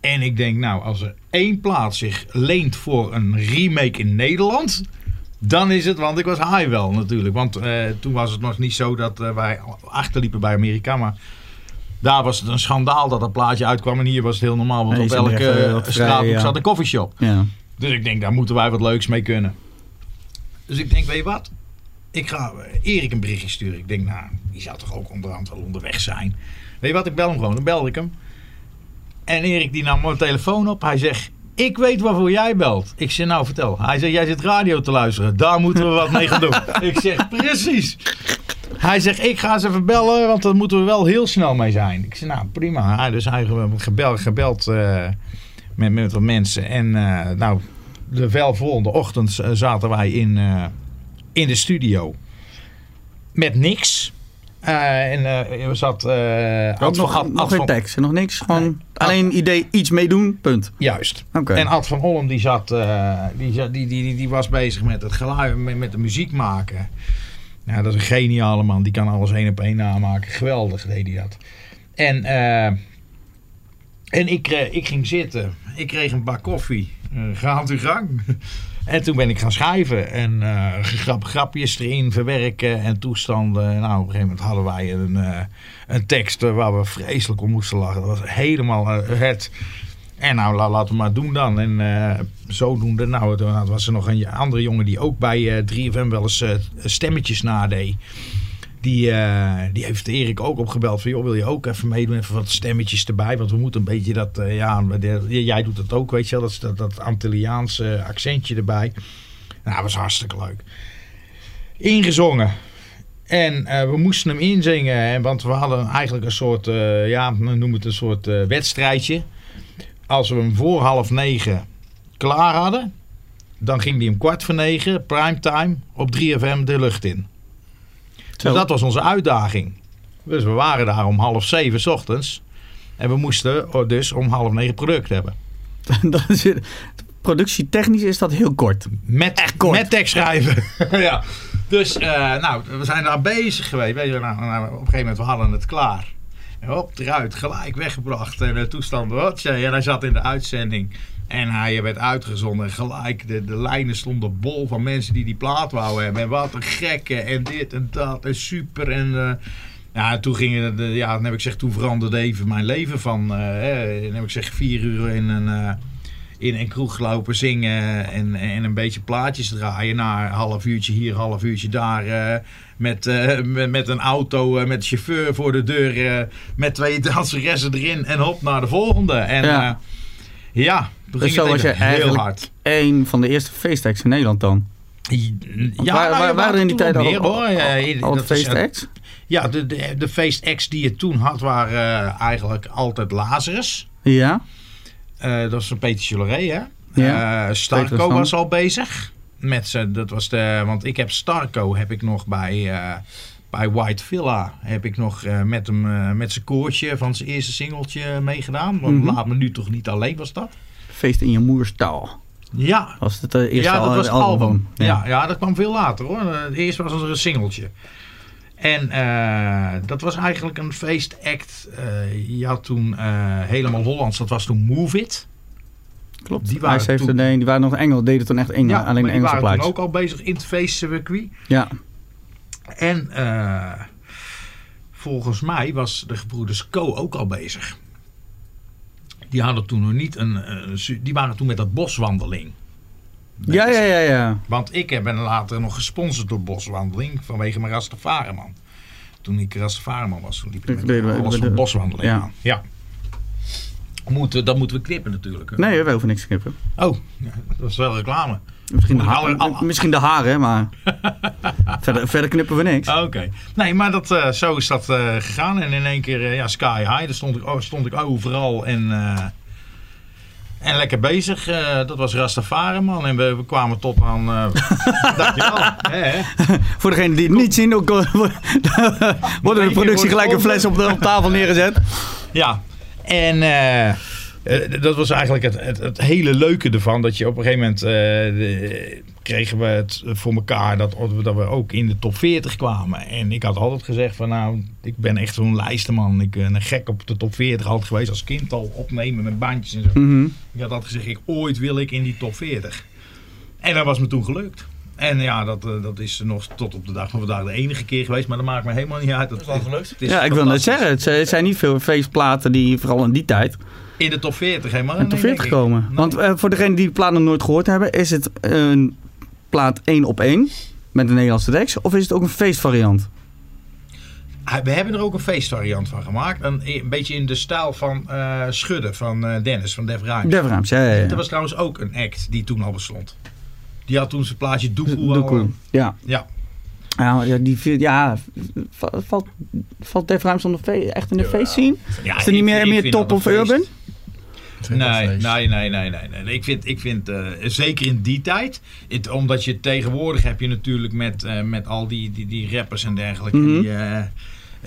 En ik denk, nou, als er één plaat zich leent voor een remake in Nederland. Dan is het, want ik was high wel natuurlijk. Want eh, toen was het nog niet zo dat eh, wij achterliepen bij Amerika. Maar daar was het een schandaal dat dat plaatje uitkwam. En hier was het heel normaal, want Nee, op elke eh, straathoek ja. zat een koffieshop. Ja. Dus ik denk, daar moeten wij wat leuks mee kunnen. Dus ik denk, weet je wat? Ik ga Erik een berichtje sturen. Ik denk, nou, die zou toch ook onderhand wel onderweg zijn. Weet je wat, ik bel hem gewoon. Dan belde ik hem. En Erik die nam mijn telefoon op. Hij zegt, ik weet waarvoor jij belt. Ik zeg, nou vertel. Hij zegt, jij zit radio te luisteren. Daar moeten we wat mee gaan doen. (laughs) ik zeg, precies. Hij zegt, ik ga eens even bellen, want daar moeten we wel heel snel mee zijn. Ik zeg, nou prima. Hij- Dus hij gebeld, gebeld eh, met, met wat mensen. En eh, nou, de wel volgende ochtend zaten wij in, eh, in de studio. Met niks. Eh, en eh, er zat... eh Ad nog, Ad- nog Ad geen van- tekst en nog niks. Gewoon Nee. alleen idee, iets meedoen, punt. Juist. Oké. En Ad van Olm die zat, die, die, die, die, die was bezig met het geluid, met, met de muziek maken. Ja, dat is een geniale man. Die kan alles één op één namaken. Geweldig deed hij dat. En, en ik, eh, ik ging zitten. Ik kreeg een bak koffie. Eh, gaat uw gang. En toen ben ik gaan schrijven en eh, grap, grapjes erin verwerken en toestanden. Nou, op een gegeven moment hadden wij een, eh, een tekst eh, waar we vreselijk om moesten lachen. Dat was helemaal het. En nou, la- laten we maar doen dan. En zodoende, nou, toen was er nog een andere jongen die ook bij eh 3FM wel eens stemmetjes nadeed. Die, eh, die heeft Erik ook opgebeld wil je ook even meedoen? Even wat stemmetjes erbij, want we moeten een beetje dat, eh, ja, jij doet het ook, weet je wel, dat, dat, dat Antilliaanse accentje erbij. Nou, dat was hartstikke leuk. Ingezongen. En eh, we moesten hem inzingen, want we hadden eigenlijk een soort, ja, noem het een soort wedstrijdje. Als we hem voor half negen klaar hadden, dan ging hij om kwart voor negen, primetime, op 3FM de lucht in. Dus dat was onze uitdaging. Dus we waren daar om half zeven 's ochtends. En we moesten dus om half negen product hebben. (laughs) Dat is, productietechnisch is dat heel kort. Met, kort. met tekst schrijven. (laughs) ja. Dus eh, nou, we zijn daar bezig geweest. Weet je, nou, nou, op een gegeven moment we hadden het klaar. En hop, eruit, gelijk weggebracht. En de toestand, wat En hij zat in de uitzending. En hij werd uitgezonden. En gelijk, de, de lijnen stonden bol van mensen die die plaat wouden hebben. En wat een gekke. En dit en dat. En super. En eh, ja, toen ging het, eh, ja, dan heb ik gezegd, toen veranderde even mijn leven van. eh, hè, dan heb ik gezegd, vier uur in een. in een kroeg lopen zingen en, en een beetje plaatjes draaien. Na een half uurtje hier, half uurtje daar. met, met, met een auto, met chauffeur voor de deur. eh, met twee danseressen erin en hop naar de volgende. En Ja. ja, Dus zo was je eigenlijk. Een van de eerste feestacts in Nederland dan. Ja, waar, nou, waar, waren in die tijd al, meer, al, feestacts? Ja, de, de, de feestacts die je toen had waren eh, eigenlijk altijd Lazarus. Ja. Eh, dat was een Peter Chilleré, hè? Ja. Eh, Starco was al bezig. Met ze, dat was de, want ik heb Starco heb ik nog bij, bij White Villa. Heb ik nog met hem met zijn koortje van zijn eerste singeltje meegedaan. Want Mhm. laat me nu toch niet alleen was dat. Feest in je moerstaal. Ja, Was het de eerste ja, dat was het album. Ja. Ja. Ja, dat kwam veel later hoor. Eh, Het eerste was er een singeltje. En eh, dat was eigenlijk een feestact. Eh je had toen eh, helemaal Hollands, dat was toen Move It. Klopt. Die waren heeft toen- die waren nog Engels, deden toen echt Engels, Ja, alleen de die Engelse waren toen plaatjes. ook al bezig in het feestcircuit. Ja. En eh, volgens mij was de gebroeders Co ook al bezig. Die hadden toen nog niet een. eh, die waren toen met dat boswandeling. ja, ja, ja, ja. Want ik ben later nog gesponsord door Boswandeling vanwege mijn Rastafareman. Toen ik Rastafareman was, toen liep ik met alles van Boswandeling ja. aan. Ja. Moeten, dat moeten we knippen natuurlijk. hè. Nee, we hoeven niks te knippen. Oh, dat is wel reclame. Misschien de, Moet ik ha- alle- alle- misschien de haren, maar (laughs) verder, verder knippen we niks. Oké. Nee, maar dat, eh, zo is dat eh, gegaan. En in één keer, eh, ja, sky high. Daar stond ik, oh, stond ik overal en, en lekker bezig. Dat was Rastafari, man. En we, we kwamen tot aan... (laughs) dankjewel. Hè, hè? (laughs) Voor degenen die het niet zien, ook, wordt de productie gelijk een worden fles op, de, op tafel neergezet. Ja. En eh, eh, dat was eigenlijk het, het, het hele leuke ervan. Dat je op een gegeven moment... eh, de- kregen we het voor elkaar dat, dat we ook in de top 40 kwamen. En ik had altijd gezegd van nou, ik ben echt zo'n lijstenman. Ik ben een gek op de top 40 altijd geweest. Als kind al opnemen met bandjes en zo. Mhm. Ik had altijd gezegd, ik, ooit wil ik in die top 40. En dat was me toen gelukt. En ja, dat, eh, dat is nog tot op de dag van vandaag de enige keer geweest. Maar dat maakt me helemaal niet uit. Dat is wel gelukt. het is Ja, ik wil net zeggen, het zijn- het zijn niet veel feestplaten die vooral in die tijd In de top 40 helemaal. in de top 40 komen. Want eh, voor degenen die de plaat nog nooit gehoord hebben, is het een plaat één op één met een Nederlandse tekst? Of is het ook een feestvariant? We hebben er ook een feestvariant van gemaakt. Een, een beetje in de stijl van eh, Schudden van eh, Dennis van Def Rhymes. Def Rhymes, ja, ja, ja. Dat was trouwens ook een act die toen al bestond. Die had toen zijn plaatje Doekoe. Doekoe. Ja. Ja. Ja, die, viel- ja va- valt, valt onder fe- echt in de feestscene? Ja, Is er niet meer, meer top of feest. urban? Nee, nee, nee, nee, nee, nee. Ik vind, ik vind eh, zeker in die tijd, het, omdat je tegenwoordig heb je natuurlijk met, eh, met al die, die, die rappers en dergelijke, Mhm. die, eh,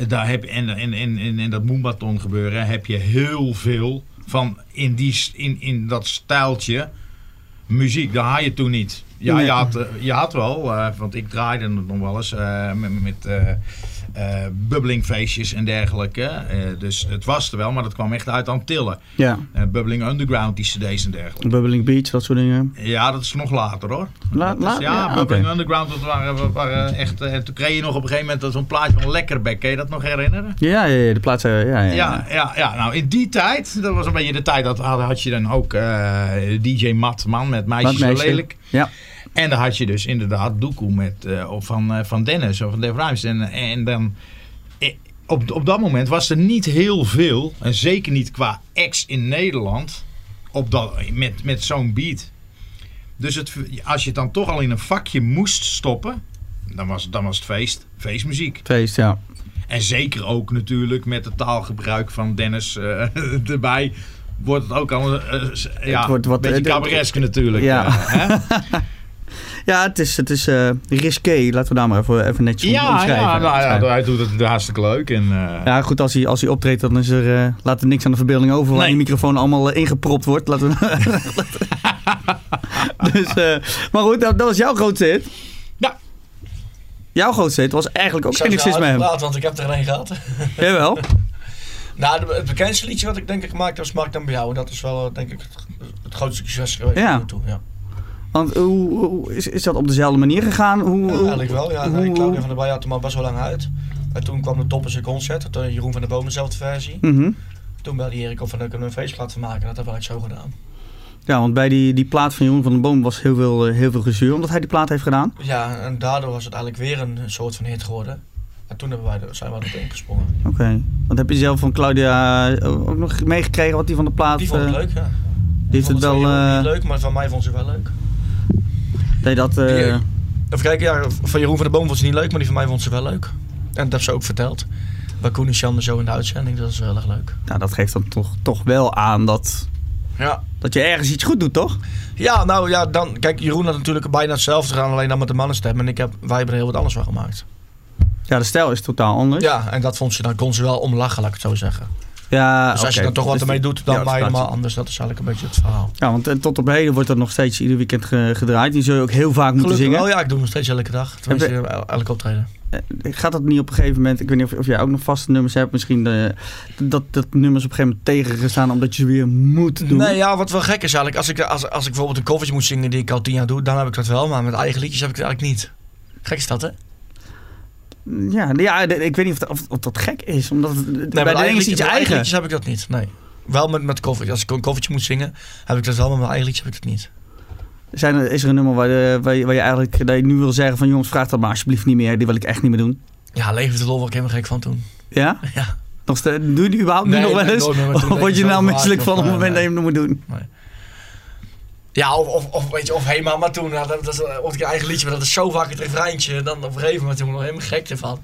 daar heb, en, en, en, en, en dat Moombaton gebeuren, heb je heel veel van in, die, in, in dat stijltje muziek. Dat had je toen niet. Ja, Nee. je, had, eh, je had wel, eh, want ik draaide het nog wel eens eh, met, met eh, bubbelingfeestjes en dergelijke. Dus het was er wel, maar dat kwam echt uit Antillen. Ja, Eh bubbling Underground, die cd's en dergelijke. Bubbling Beach, dat soort dingen. Ja, dat is nog later hoor. La- is- ja, ja, Bubbling. Underground, dat waren, waren echt... eh, toen kreeg je nog op een gegeven moment zo'n plaatje van Lekkerbek. Kan je dat nog herinneren? Ja, ja, ja de plaats. Ja, ja, Ja, ja, ja, nou in die tijd, dat was een beetje de tijd, dat had, had je dan ook DJ Matman met Meisjes zo lelijk. Ja. En dan had je dus inderdaad Doekoe met, of van, eh, van Dennis of van Dave Ruijs. En, en dan, eh, op, op dat moment was er niet heel veel, en zeker niet qua ex in Nederland, op dat, met, met zo'n beat. Dus het, als je het dan toch al in een vakje moest stoppen, dan was, dan was het feest, feestmuziek. Feest, ja. En zeker ook natuurlijk met het taalgebruik van Dennis (laughs) erbij. Wordt het ook al ja, wordt wat- een beetje natuurlijk. ja. hè? (laughs) Ja, het is, het is eh, risqué. Laten we daar maar even, even netjes ja, omschrijven. ja, nou ja, hij doet het hartstikke leuk. En, eh, Ja, goed, als hij, als hij optreedt, dan is er, eh, laat er niks aan de verbeelding over. Waar Nee. die microfoon allemaal ingepropt wordt. Laten we... (laughs) dus, maar goed, dat, dat was jouw grootste hit. Ja. Jouw grootste hit was eigenlijk ook geen exist met hem. uitpraten, want ik heb er een gehad. (laughs) Jawel. (laughs) nou, het bekendste liedje wat ik denk ik gemaakt heb, is Mark dan bij jou. En dat is wel, denk ik, het, het grootste succes geweest Ja. toe. Ja. Want hoe, hoe- is, is dat op dezelfde manier gegaan? Hoe, Ja, eigenlijk wel, ja. hoe- Claudia van der Bij had er maar best wel lang uit. En toen kwam de Toppers een concert, had, eh, Jeroen van der Boom dezelfde versie. Mhm. Toen belde Erik op van, kunnen we een feestje laten maken. Dat hebben we eigenlijk zo gedaan. Ja, want bij die, die plaat van Jeroen van den Boom was heel veel, eh, heel veel gezeur. Omdat hij die plaat heeft gedaan. Ja, en daardoor was het eigenlijk weer een soort van hit geworden. En toen hebben wij zijn we erop ingesprongen. Oké. Want heb je zelf van Claudia eh, ook nog meegekregen wat die van de plaat... Die vond het eh, leuk, ja. Die het vond wel... van Jeroen eh, niet leuk, maar van mij vond ze wel leuk. Deed dat... eh, Die- Even kijken, ja, van Jeroen van der Boom vond ze niet leuk, maar die van mij vond ze wel leuk. En dat heeft ze ook verteld. Bij Koen en Sjan zo in de uitzending, dat is wel erg leuk. nou, dat geeft dan toch, toch wel aan dat, Ja. dat je ergens iets goed doet, toch? Ja, nou ja, dan, kijk, Jeroen had natuurlijk bijna hetzelfde gedaan, alleen dan met de mannenstem. En ik heb, wij hebben er heel wat anders van gemaakt. Ja, de stijl is totaal anders. Ja, en dat vond ze, dan kon ze wel om lachen, laat ik het zo zeggen. Ja, dus als je dan toch wat Dus ermee doet, dan ja, maar helemaal anders. Dat is eigenlijk een beetje het verhaal. Ja, want eh, tot op heden wordt dat nog steeds ieder weekend ge- gedraaid. Die zul je ook heel vaak moeten zingen. wel, ja, ik doe hem nog steeds elke dag. Tenminste, Heb el- elk optreden. Eh, Gaat dat niet op een gegeven moment... Ik weet niet of, of jij ook nog vaste nummers hebt. Misschien eh, dat, dat nummers op een gegeven moment tegengestaan... omdat je ze weer moet doen. Nee, ja, wat wel gek is eigenlijk. Als ik, als, als ik bijvoorbeeld een covertje moet zingen die ik al tien jaar doe, dan heb ik dat wel. Maar met eigen liedjes heb ik het eigenlijk niet. Gek is dat, hè? Ja, ja, ik weet niet of, dat- of, of dat gek is. Omdat het, Nee, bij de is iets eigen liedjes heb ik dat niet. Nee. Wel met, met covertje. Als ik een covertje moet zingen, heb ik dat wel. Maar met mijn eigen liedjes heb ik dat niet. Zijn er, is er een nummer waar, de, waar, je, waar je eigenlijk dat je nu wil zeggen van... jongens, vraag dat maar alsjeblieft niet meer. Die wil ik echt niet meer doen. Ja, Leven de Lol word ik helemaal gek van toen. Ja? (laughs) Ja. Nog steeds, doe je die überhaupt nu Nee, nog wel nee, eens? Of word je nou misselijk van op het moment eh, dat je hem moet doen? Ja, of, of, of, weet je, of hey mama toen. Ja, dat, dat is of ik een eigen liedje, maar dat is zo vaak het refreintje. Dan op een gegeven moment word ik nog helemaal gek ervan.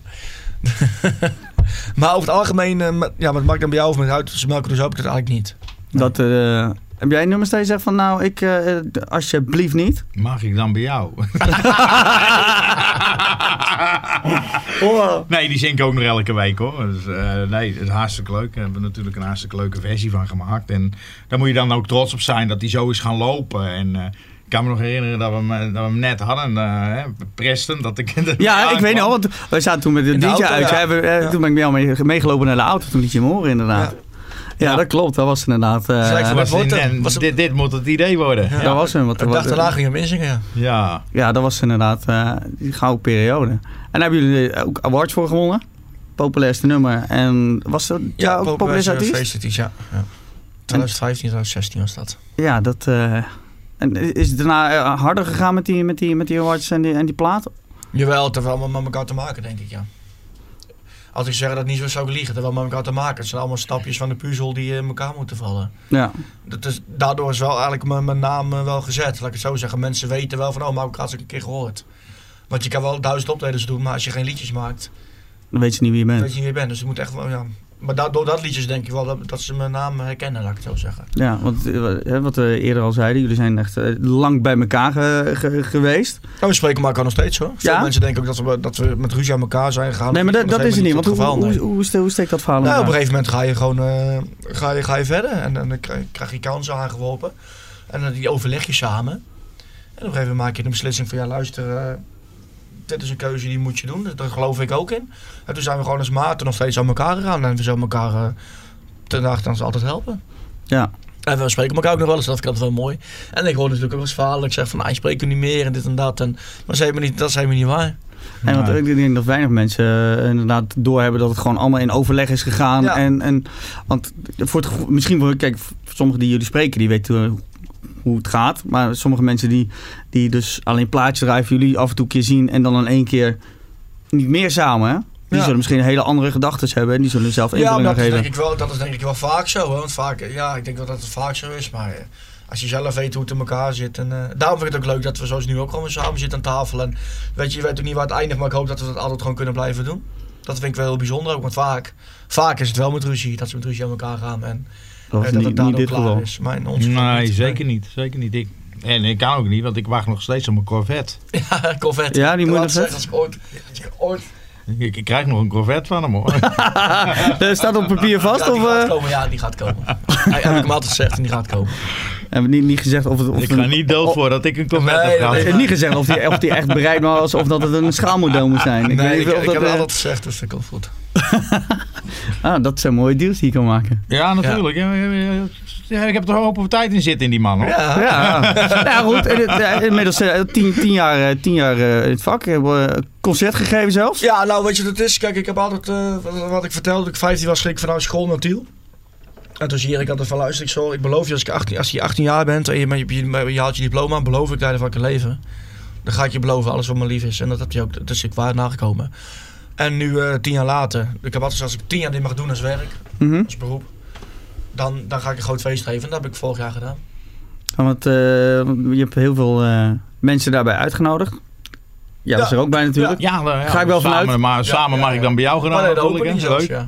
(laughs) maar over het algemeen, eh, met, ja, met Mark dan bij jou of met ze melken dus ook dat eigenlijk niet. Dat, eh, heb jij nummers dat je zegt van nou, ik eh, alsjeblieft niet? Mag ik dan bij jou? (laughs) nee, die zing ik ook nog elke week hoor. Dus, eh, nee, het is hartstikke leuk. Daar hebben we natuurlijk een hartstikke leuke versie van gemaakt. En daar moet je dan ook trots op zijn dat die zo is gaan lopen. En eh, ik kan me nog herinneren dat we hem, dat we hem net hadden. eh, hè, Preston, dat ik... Ja, ik weet nog, want wij zaten toen met de DJ auto, uit. ja. Hebben, eh, Ja. Toen ben ik met jou mee, meegelopen naar de auto, toen liet je hem horen inderdaad. Ja, Ja. dat klopt. Dat was inderdaad... eh, voor Was Wat wordt in- het? en Was het- dit, dit moet het idee worden. dat was hem. Wat, Ik dacht daarna ging hem inzingen, ja. Ja. ja, dat was inderdaad eh, die gouden periode. En daar hebben jullie ook awards voor gewonnen. Populairste nummer. En was dat ja, ook populairste artiest? ja. ja. 2015, 2016 was dat. Ja, dat... eh, en is het daarna eh, harder gegaan met die, met die, met die awards en die, en die platen? Jawel, het heeft wel met elkaar te maken, denk ik, ja. Als ik zeg dat niet zo zou ik liegen, het heeft wel met elkaar te maken. Het zijn allemaal stapjes van de puzzel die in elkaar moeten vallen. Ja. Dat is, daardoor is wel eigenlijk mijn, mijn naam eh, wel gezet. Laat ik het zo zeggen. Mensen weten wel van, oh, maar ik had ze een keer gehoord. Want je kan wel duizend optredens doen, maar als je geen liedjes maakt, Dan weet je niet wie je dan bent. weet je niet wie je bent. Dus je moet echt wel, ja. Maar da- door dat liedjes denk ik wel dat, dat ze mijn naam herkennen, laat ik het zo zeggen. Ja, want eh, wat we eerder al zeiden, jullie zijn echt eh, lang bij elkaar ge- ge- geweest. Nou, we spreken elkaar nog steeds hoor. Veel Ja? mensen denken ook dat we, dat we met ruzie aan elkaar zijn gegaan. nee, maar dat, dat is het niet. Want hoe, geval, hoe, nee. hoe, hoe, ste- hoe steekt dat verhaal Nou, op een gegeven moment ga je gewoon eh, ga je, ga je verder en, en dan krijg, je kansen aangeworpen. En dan die overleg je samen. op een gegeven moment maak je een beslissing van ja, luister, eh, dit is een keuze die moet je doen. Daar geloof ik ook in. En toen zijn we gewoon als maten nog steeds aan elkaar gegaan. En we zijn elkaar uh, ten nacht altijd helpen. Ja. En we spreken elkaar ook nog wel eens, dat vind ik altijd wel mooi. En ik hoor natuurlijk ook wel eens verhalen. Ik zeg van, nou, je spreekt niet meer en dit en dat. En, maar dat is helemaal niet, dat is helemaal niet waar. En want ik denk dat weinig mensen uh, inderdaad doorhebben dat het gewoon allemaal in overleg is gegaan. Ja. En, en, want voor het, misschien voor, kijk, sommigen die jullie spreken, die weten hoe het gaat. Maar sommige mensen die, die dus alleen plaatjes drijven, jullie af en toe een keer zien en dan in één keer niet meer samen, hè? Die Ja. zullen misschien hele andere gedachten hebben en die zullen zelf Ja, invulling aan dat is, denk ik wel, dat is denk ik wel vaak zo. Hè? Want vaak, ja, ik denk wel dat het vaak zo is. Maar eh, als je zelf weet hoe het in elkaar zit. En, eh, daarom vind ik het ook leuk dat we zoals nu ook gewoon samen zitten aan tafel. En weet je, je weet ook niet waar het eindigt. Maar ik hoop dat we dat altijd gewoon kunnen blijven doen. Dat vind ik wel heel bijzonder ook. Want vaak, vaak is het wel met ruzie. Dat ze met ruzie aan elkaar gaan. En Dat eh, is dat niet, het niet dit klaar geval. is. Maar in ons Nee, niet. zeker niet. Zeker niet. Ik, en ik kan ook niet, want ik wacht nog steeds op mijn Corvette. (laughs) Ja, Corvette. Ja, die moet nog zeggen, vet. als ik ooit, als ik ooit Ik, ik krijg nog een Corvette van hem hoor. Dat (laughs) staat op papier vast? ja, die of, gaat eh, komen. Ja, die gaat komen. Hij heb ik hem altijd gezegd en die gaat komen. hebben we niet, niet gezegd of het... Of ik ga niet dood voordat ik een Corvette Nee, heb gehad. Niet gezegd of die, of die echt bereid was of dat het een schaalmodel moet zijn. nee, weet ik, niet of ik dat, heb eh, het altijd gezegd, dus ik wel goed. (laughs) Ah, dat zijn mooie deals die je kan maken. Ja, natuurlijk. Ja. Ja, ik heb er hoop op tijd in zitten in die man hoor. Ja. Ja, ja goed. Inmiddels eh, tien, tien jaar, eh, tien jaar eh, in het vak. Concert gegeven zelfs. Ja, nou weet je wat het is? Kijk, ik heb altijd, eh, wat, ik vertelde, toen ik 15 was, ging ik vanuit school naar Tiel. En toen zie ik altijd van, luister, ik, zo, ik beloof je, als, ik 18, als je 18 jaar bent en je, je, je, je haalt je diploma, beloof ik dat van je leven. Dan ga ik je beloven, alles wat me lief is. En dat heb je ook, dat is ik waar nagekomen. En nu, eh, tien jaar later, ik heb altijd, als ik tien jaar dit mag doen als werk, Mhm. als beroep, dan, dan ga ik een groot feest geven. En dat heb ik vorig jaar gedaan. Want eh, je hebt heel veel eh, mensen daarbij uitgenodigd. Ja, was Ja. er ook bij natuurlijk. Ja, ja, Ga ik wel samen, vanuit. Maar samen ja, mag ja. ik dan bij jou gedaan Maar nee, zelfs, Leuk.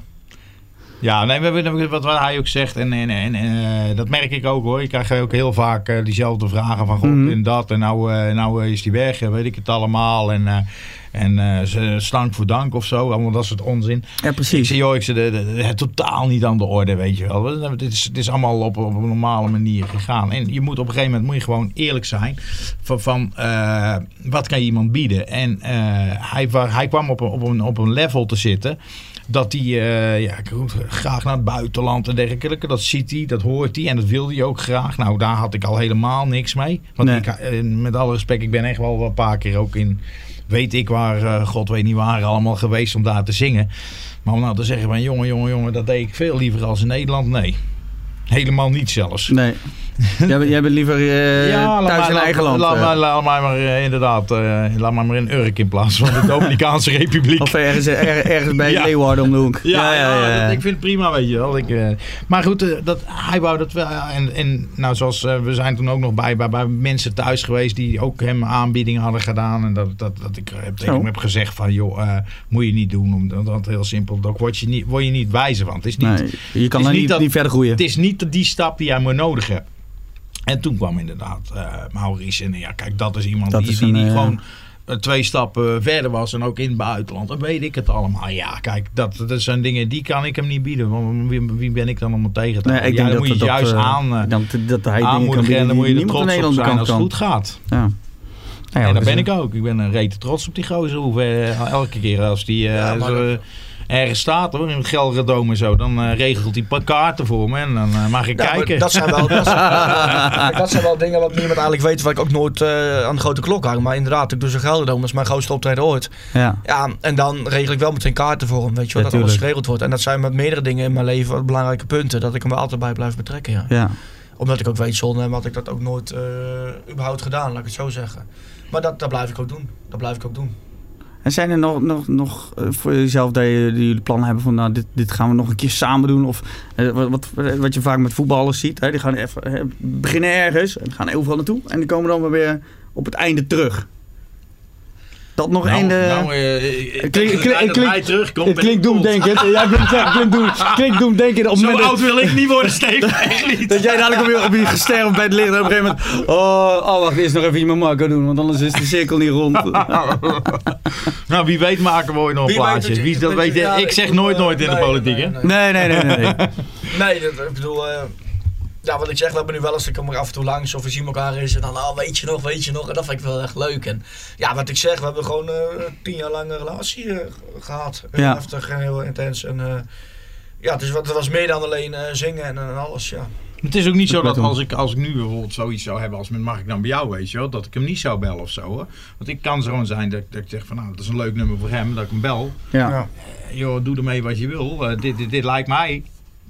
Ja. Nee, we hebben wat, wat hij ook zegt. En, en, en eh, dat merk ik ook hoor. Je krijgt ook heel vaak eh, diezelfde vragen van God Mhm. en dat. En nou, eh, nou is die weg, weet ik het allemaal. En, en stank voor dank of zo. Allemaal dat soort onzin. Ja, Ik precies. joh, ik de- de- de- het totaal niet aan de orde, weet je wel. Het is, het is allemaal op, op een normale manier gegaan. En je moet op een gegeven moment moet je gewoon eerlijk zijn. Van, van wat kan je iemand bieden? En hij, hij kwam op een, op, een, op een level te zitten. Dat hij eh, ja, graag naar het buitenland en dergelijke. Dat ziet hij, dat hoort hij en dat wilde hij ook graag. Nou, daar had ik al helemaal niks mee. Want Nee. ik, eh, met alle respect, ik ben echt wel een paar keer ook in... Weet ik waar, eh, god weet niet waar, allemaal geweest om daar te zingen. Maar om nou te zeggen van jongen, jongen, jongen, dat deed ik veel liever als in Nederland. Nee. Helemaal niet zelfs. Nee. (laughs) jij, bent, jij bent liever laat thuis maar- in laat- eigen land. Laat, eh. maar, laat maar, maar eh, inderdaad, eh, laat maar maar in Urk in plaats van de (laughs) Dominicaanse Republiek. Of ergens, er- ergens bij (laughs) Ja. Leeuwarden om de hoek. Ja, ja, dat- ik vind het prima, weet je wel. Ik, maar goed, dat, hij wou dat wel. ja, En, en nou, zoals we zijn toen ook nog bij, bij, bij mensen thuis geweest die ook hem aanbiedingen hadden gedaan. En dat, dat, dat ik heb tegen Zo. hem heb gezegd van, joh, moet je niet doen. Omdat dat heel simpel, daar word je niet, word je niet wijzer van. Het is niet, Nee, je kan dan niet niet, dat- niet verder groeien. het is niet die stap die jij maar nodig hebt. En toen kwam inderdaad eh Maurice. En ja, kijk, dat is iemand Dat die, is die, een, die eh, gewoon eh, twee stappen verder was. En ook in het buitenland. Dan weet ik het allemaal. Ja, kijk, dat, dat zijn dingen die kan ik hem niet bieden. Want wie, wie ben ik dan om het tegen te Nee, houden? ik ja, dan dat moet je dat, juist aan, dan, dat hij dingen kan aanmoedigen. bieden En dan moet je er trots in op Nederland zijn kan. als het kan. goed gaat. Ja. Nou ja, en ben ik ook. Ik ben een rete trots op die gozer. Hoe, elke keer als die eh, Ja, maar zo, ergens staat hoor, in het Gelredome en zo, dan eh, regelt hij kaarten voor me en dan eh, mag ik kijken. dat, zijn wel, dat, zijn, (laughs) dat zijn wel dingen wat niemand eigenlijk weet, waar ik ook nooit eh, aan de grote klok hang. Maar inderdaad, ik doe zo'n Gelderdoom, dat is mijn grootste optreden ooit. Ja. Ja, en dan regel ik wel meteen kaarten voor hem, weet je wel, Ja, dat alles geregeld wordt. En dat zijn met meerdere dingen in mijn leven wat belangrijke punten, dat ik hem er altijd bij blijf betrekken, ja. ja. Omdat ik ook weet, zonder hem had ik dat ook nooit eh, überhaupt gedaan, laat ik het zo zeggen. Maar dat, dat blijf ik ook doen, dat blijf ik ook doen. En zijn er nog, nog, nog eh, voor jezelf dat, jullie plannen hebben van nou, dit, dit gaan we nog een keer samen doen? Of eh, wat, wat, je vaak met voetballers ziet. Hè? Die gaan even, eh, beginnen ergens en gaan overal naartoe. En die komen dan weer op het einde terug. Dat nog Nou, één... eh, nou, eh, dat klinkt- hij terugkomt, het klinkt doemdenkend. Ja, klinkt, klinkt doemdenkend. Op het Zo moment dat- oud wil ik niet worden, (laughs) niet. Dat jij dadelijk op je, op je liggen en op een gegeven moment... Oh, oh wacht, eerst nog even je Marco doen, want anders is de cirkel niet rond. (laughs) nou, wie weet maken we ooit nog een Wie weet plaatje. Wie, dat weet ik zeg nooit eh, nooit in de nee, politiek, nee, hè? nee. Nee, nee, nee, nee. nee. Nee, (laughs) dat, ik bedoel, eh, ja, wat ik zeg, we hebben nu wel eens, ik kom er af en toe langs of we zien elkaar eens en dan, oh, weet je nog, weet je nog. En dat vind ik wel echt leuk. En ja, wat ik zeg, we hebben gewoon eh, tien jaar lang een relatie eh, gehad. Heel Ja. heftig en heel intens. En eh, ja, het, is, wat- het was meer dan alleen eh, zingen en, en alles, ja. Het is ook niet zo Dat als ik, als ik nu bijvoorbeeld zoiets zou hebben als met mag ik dan bij jou, weet je wel, dat ik hem niet zou bellen of zo. Hoor. Want ik kan zo gewoon zijn dat, dat ik zeg van nou, dat is een leuk nummer voor hem, dat ik hem bel. Ja. Ja. Joh, doe ermee wat je wil. Dit, dit, dit lijkt mij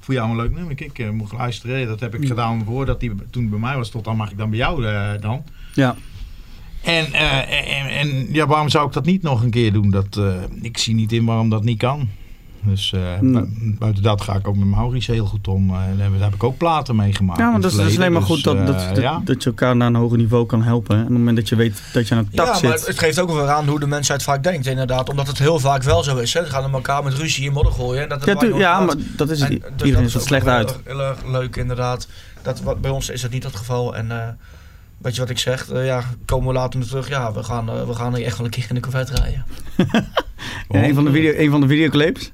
voor jou een leuk nummer. Kijk, eh, moet luisteren. Dat heb ik gedaan voordat hij toen bij mij was. Tot dan mag ik dan bij jou eh, dan. Ja. En, eh, en, en ja, waarom zou ik dat niet nog een keer doen? Dat, ik zie niet in waarom dat niet kan. Dus bu- buiten dat ga ik ook met Maurice heel goed om. Eh, daar heb ik ook platen meegemaakt. Ja, maar het dat is, dat is alleen maar goed dat, Dus, dat, eh, dat, ja. dat je elkaar naar een hoger niveau kan helpen. En op het moment dat je weet dat je aan een tak ja, maar zit. het geeft ook wel aan hoe de mensheid vaak denkt, inderdaad. Omdat het heel vaak wel zo is. Hè. Ze gaan elkaar met ruzie in modder gooien. En dat Ja, tu- ja, maar dat is het. En, dus Iedereen dat ziet is slecht ook wel uit. Heel, erg- leuk inderdaad. Dat, wat, bij ons is dat niet het geval. En eh, weet je wat ik zeg? Ja, komen we later nog terug. Ja, we gaan, eh, we gaan hier echt wel een keer in de corvette rijden. (laughs) Ja, een, van de video, een van de videoclips.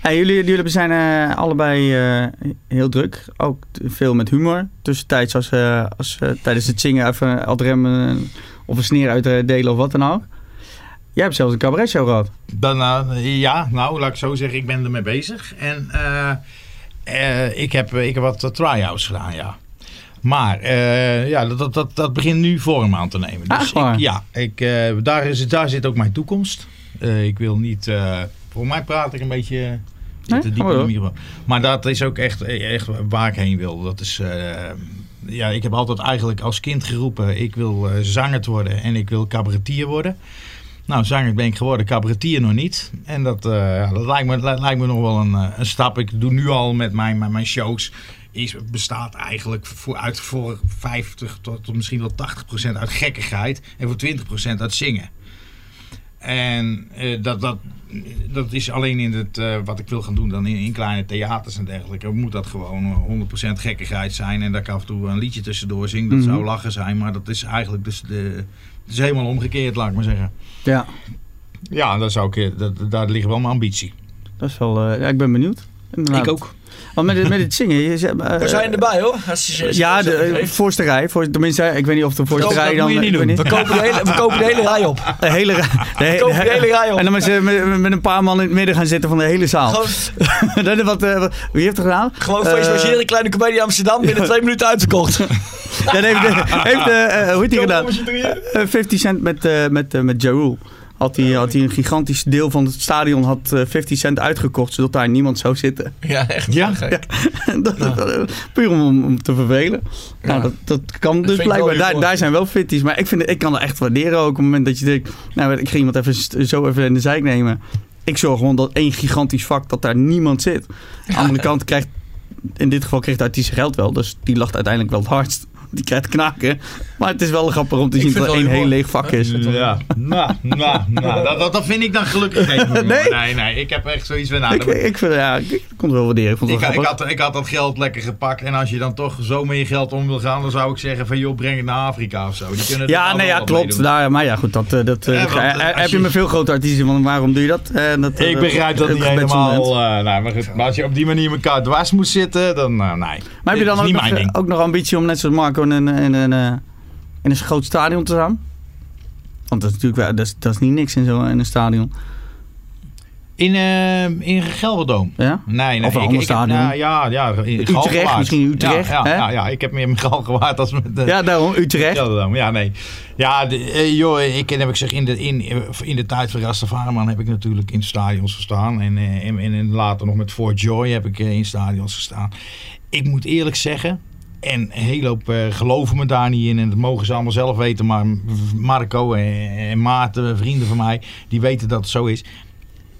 Hey, jullie, jullie zijn eh, allebei eh, heel druk. Ook veel met humor. Tussentijds als, eh, als tijdens het zingen even ad rem eh, of een sneer uitdelen of wat dan ook. Jij hebt zelfs een cabaretshow gehad. Dan, ja, nou, laat ik zo zeggen, ik ben ermee bezig. En ik, heb, ik heb wat uh, try-outs gedaan, ja. Maar ja, dat, dat, dat begint nu vorm aan te nemen. Ah, Dus ik, ja, ik, daar, is, daar zit ook mijn toekomst. Ik wil niet... voor mij praat ik een beetje Nee, te diep ga maar in de door. microfoon. Maar dat is ook echt, echt waar ik heen wil. Dat is... eh, ja, ik heb altijd eigenlijk als kind geroepen... ik wil eh, zanger worden en ik wil cabaretier worden. Nou, zanger ben ik geworden, cabaretier nog niet. En dat, eh, dat lijkt, me, li- lijkt me nog wel een, een stap. Ik doe nu al met mijn, met mijn shows. Is, bestaat eigenlijk voor, uit voor 50 tot, tot misschien wel 80 procent uit gekkigheid. En voor 20 procent uit zingen. En eh, dat, dat, dat is alleen in het, eh, wat ik wil gaan doen dan in, in kleine theaters en dergelijke. Moet dat gewoon eh, 100% gekkigheid zijn. En dat ik af en toe een liedje tussendoor zing. Dat Mhm. zou lachen zijn. Maar dat is eigenlijk dus de, het is helemaal omgekeerd, laat ik maar zeggen. Ja, Ja, dat zou ik, eh, dat, daar ligt wel mijn ambitie. dat is wel... eh, ja, ik ben benieuwd. Inderdaad. ook. Want met, het- met het zingen... Je, zegt, eh, We zijn erbij hoor. Als je- als je- Ja, de eh, voorste rij. Voor, tenminste, ik weet niet of de voorste rij dan... moet je niet ik weet doen. we, kopen de hele, we kopen de hele rij op. (laughs) De hele, rij- de, he- de hele rij op. En dan met, met, met een paar man in het midden gaan zitten van de hele zaal. Gewoon, (laughs) dat is wat, eh, wat- wie heeft het gedaan? gewoon Eh, feest logeren, kleine comedie Amsterdam. Binnen twee minuten uitverkocht. (laughs) Dat heeft, heeft eh, eh, hoe heet die gedaan? Eh, 50 Cent met, eh met, eh, met Ja Rule. Had hij, had hij een gigantisch deel van het stadion had eh, 50 Cent uitgekocht, zodat daar niemand zou zitten. Ja, echt. Ja? gek. (laughs) dat, dat- puur om, om te vervelen. Nou, Ja. dat, dat kan dus blijkbaar. Daar, daar zijn wel fitties. Maar ik, vind, het- ik kan dat echt waarderen ook. Op het moment dat je denkt, nou, ik ga iemand even zo even in de zijk nemen. Ik zorg gewoon dat één gigantisch vak, dat daar niemand zit. Aan de andere (laughs) kant krijgt, in dit geval kreeg de artiest geld wel. Dus die lacht uiteindelijk wel het hardst. Die krijgt knaken. Maar het is wel grappig om te Ik zien dat er één heel leeg vak is. Ja, nou, nou, nou dat, dat, dat vind ik dan gelukkig geen. (laughs) Nee? nee, nee, ik heb echt zoiets van, nou, Ik, vind, ja, ik, ik kon het wel waarderen. Ik vond het ik, wel ik, had, ik had dat geld lekker gepakt. En als je dan toch zo met je geld om wil gaan, dan zou ik zeggen van joh, breng het naar Afrika of zo. Die kunnen Ja, nee, ja, klopt. Daar, maar ja, goed, dat, eh, dat, eh, Ja, want, eh, heb je je- met veel grote artiesten van waarom doe je dat? Eh, dat Ik begrijp dat niet helemaal. nou, maar, goed, maar als je op die manier elkaar dwars moet zitten, dan eh, nee. Maar heb je dan ook nog, mijn ding. ook nog ambitie om net zoals Marco in een, in een, eh, in een groot stadion te staan? Want dat is natuurlijk wel, dat is, dat is niet niks in zo'n in een stadion. In, eh in Gelderdoom. Ja? Nee, nee. Of een ik, ander stadion. nou, ja, ja. In Utrecht, Galgenwaard. misschien Utrecht, Ja, hè? ja, ja, ja, ik heb meer in Galgenwaard als met Ja, daarom, Utrecht. Gelderdoom. Ja, nee. Ja, de, eh, joh, ik heb ik zeg, in de, in, in de tijd van Rastafariman heb ik natuurlijk in stadions gestaan. En, en, en later nog met Fort Joy heb ik in stadions gestaan. Ik moet eerlijk zeggen, en een hele hoop eh, geloven me daar niet in. En dat mogen ze allemaal zelf weten. Maar Marco en, en Maarten, vrienden van mij, die weten dat het zo is.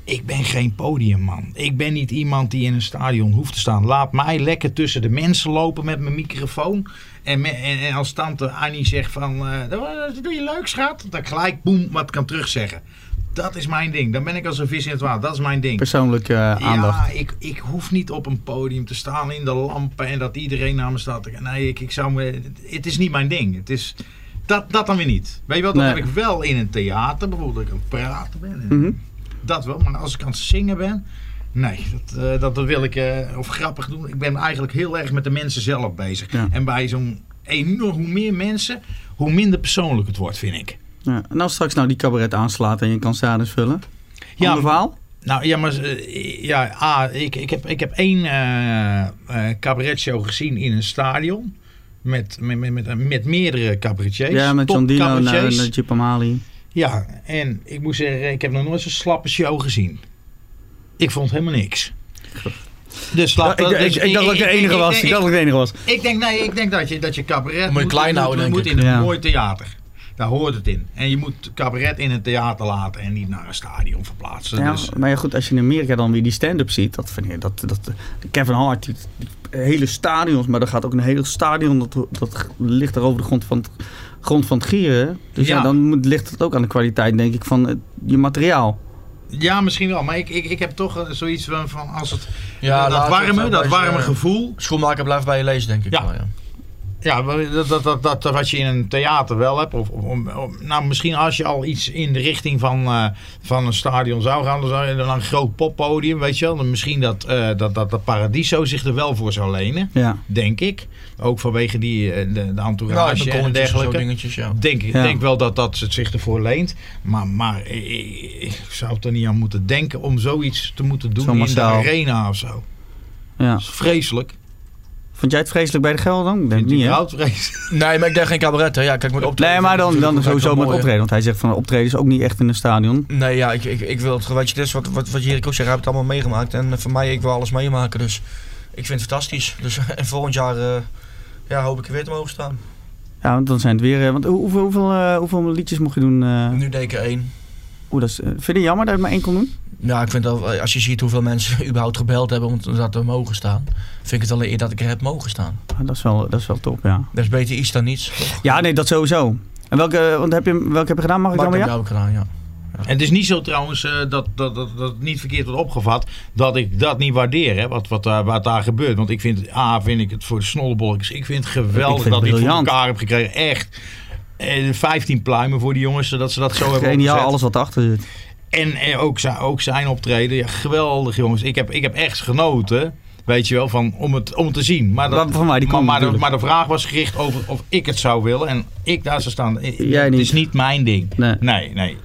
Ik ben geen podiumman. Ik ben niet iemand die in een stadion hoeft te staan. Laat mij lekker tussen de mensen lopen met mijn microfoon. En, en, als tante Annie zegt van... eh, doe je leuk, schat. Ik gelijk, boem, wat kan terugzeggen. Dat is mijn ding. Dan ben ik als een vis in het water. Dat is mijn ding. Persoonlijke eh, aandacht. Ja, ik, ik hoef niet op een podium te staan in de lampen en dat iedereen naar me staat. Nee, ik, ik zou me, het is niet mijn ding. Het is, dat, dat dan weer niet. Weet je wel, dat Nee. heb ik wel in een theater, bijvoorbeeld dat ik aan het praten ben. En Mhm. Dat wel, maar als ik aan het zingen ben, Nee, dat, eh, dat, dat wil ik eh, of grappig doen. Ik ben eigenlijk heel erg met de mensen zelf bezig. Ja. En bij zo'n enorm, hoe meer mensen, hoe minder persoonlijk het wordt, vind ik. Ja. En als straks nou die cabaret aanslaat en je kan stadions vullen. Ja, verhaal? Nou ja, maar eh, ja, A, ik, ik, heb, ik heb één eh eh, cabaretshow gezien in een stadion. Met, met, met, met, met meerdere cabaretiers. Ja, met John Dino en uh, Amali. Ja, en ik moet zeggen, ik heb nog nooit zo'n slappe show gezien. Ik vond helemaal niks. Dus Ja, ik, ik, dus ik dacht dat ik de enige was. Ik dacht dat ik de enige was. Ik denk, nee, ik denk dat je, dat je cabaret Moet je klein moet, houden, moet, denk moet ik. in een Ja. mooi theater. Daar hoort het in. En je moet cabaret in een theater laten en niet naar een stadion verplaatsen. Ja, dus, maar ja, goed, als je in Amerika dan weer die stand-up ziet, dat, vind ik- dat, dat, Kevin Hart, die, die hele stadions, maar er gaat ook een hele stadion, dat, dat ligt er over de grond van het, grond van het gieren. Dus ja, Ja. dan moet, ligt het ook aan de kwaliteit, denk ik, van het- je materiaal. ja, misschien wel. Maar ik, ik, ik heb toch eh, zoiets van, van als het Ja, dat warme, het, dat eh, warme eh, gevoel. Schoenmaker blijft bij je lezen, denk ik. Ja. wel, ja. Dat, dat, dat, wat je in een theater wel hebt. Of, of, of- nou, misschien als je al iets in de richting van, eh, van een stadion zou gaan. Dan zou je dan een groot poppodium, weet je wel. Dan misschien dat, eh, dat, dat, dat Paradiso zich er wel voor zou lenen. Ja. Denk ik. Ook vanwege die, eh, de, de Nou, entourage en balkonnetjes en dergelijke. dingetjes, ja. Denk, ik Ja. denk wel dat dat het zich ervoor leent. Maar, maar ik, ik zou er niet aan moeten denken om zoiets te moeten doen Zo in de arena of zo. ja. Dat is vreselijk. Vond jij het vreselijk bij de Gelder dan? Ik denk Vind niet, hè? (laughs) Nee, maar ik denk geen cabaret, hè. Ja, kijk, met optreden... Nee, maar dan, ik dan sowieso met optreden. Want hij zegt van optreden is ook niet echt in een stadion. Nee, ja, ik, ik, ik wil het, weet je, dit is wat, wat, wat ook zegt, hij heeft het allemaal meegemaakt. En voor mij, ik wil alles meemaken, dus ik vind het fantastisch. Dus, (laughs) en volgend jaar eh, ja, hoop ik er weer te mogen staan. Ja, want dan zijn het weer... eh, Want hoe- hoeveel, hoeveel, eh, hoeveel liedjes mocht je doen? eh Nu denk ik één. Oeh, dat is, vind je het jammer dat je maar één kon doen? Ja, ik vind dat, eh, als je ziet hoeveel mensen (laughs) überhaupt gebeld hebben om dat te mogen staan, vind ik het wel eer dat ik er heb mogen staan. Ah, dat, is wel, dat is wel top, ja. Dat is beter iets dan niets. Ja, nee, dat sowieso. En welke, want heb je, welke heb je gedaan? Mag ik dan dat weer? heb ik gedaan, ja. En het is niet zo trouwens eh, dat, dat, dat, dat het niet verkeerd wordt opgevat dat ik dat niet waardeer, hè, wat, wat, daar, wat daar gebeurt. Want ik vind, A, vind ik het voor de snollebolletjes, ik vind het geweldig Ik vind dat ik het voor elkaar heb gekregen. Echt. Eh, 15 pluimen voor die jongens, zodat ze dat zo hebben Geniaal, alles wat erachter zit. En eh, ook, zijn, ook zijn optreden, ja, geweldig jongens. Ik heb, ik heb echt genoten, weet je wel, van, om, het, om het te zien. Maar, dat, van waar die maar, maar, de, maar de vraag was gericht over of ik het zou willen. En ik daar zou staan. Eh, Jij Het niet. is niet mijn ding. Nee. Nee, nee.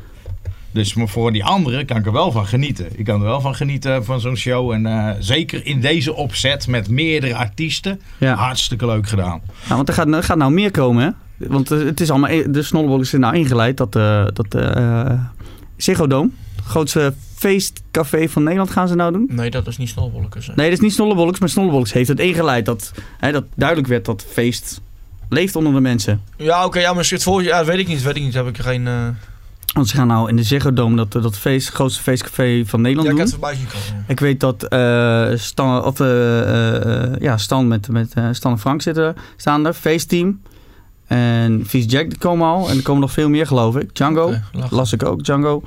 Dus maar voor die anderen kan ik er wel van genieten. Ik kan er wel van genieten van zo'n show. En eh, zeker in deze opzet met meerdere artiesten. Ja. Hartstikke leuk gedaan. Nou, want er gaat, er gaat nou meer komen, hè? Want eh, het is allemaal, de Snollebol is er nou ingeleid dat, dat Ziggo Dome, grootste feestcafé van Nederland, gaan ze nou doen. Nee, dat is niet hè. Nee, dat is niet Snollebolleks, maar Snollebolleks heeft het ingeleid dat, hè, dat duidelijk werd dat feest leeft onder de mensen. Ja, oké, ja, maar het voor ja, weet ik niet, weet ik niet. Heb ik geen. eh Want ze gaan nou in de Ziggo Dome dat, dat feest, grootste feestcafé van Nederland ja, ik doen. heb het voorbij zien komen. Ik weet dat eh, Stan, of, eh, ja, Stan met, met Stan en Frank zitten, staan er. Feestteam. En Vies Jack die komen al. En er komen nog veel meer geloof ik. Django. Las ik ook, Django.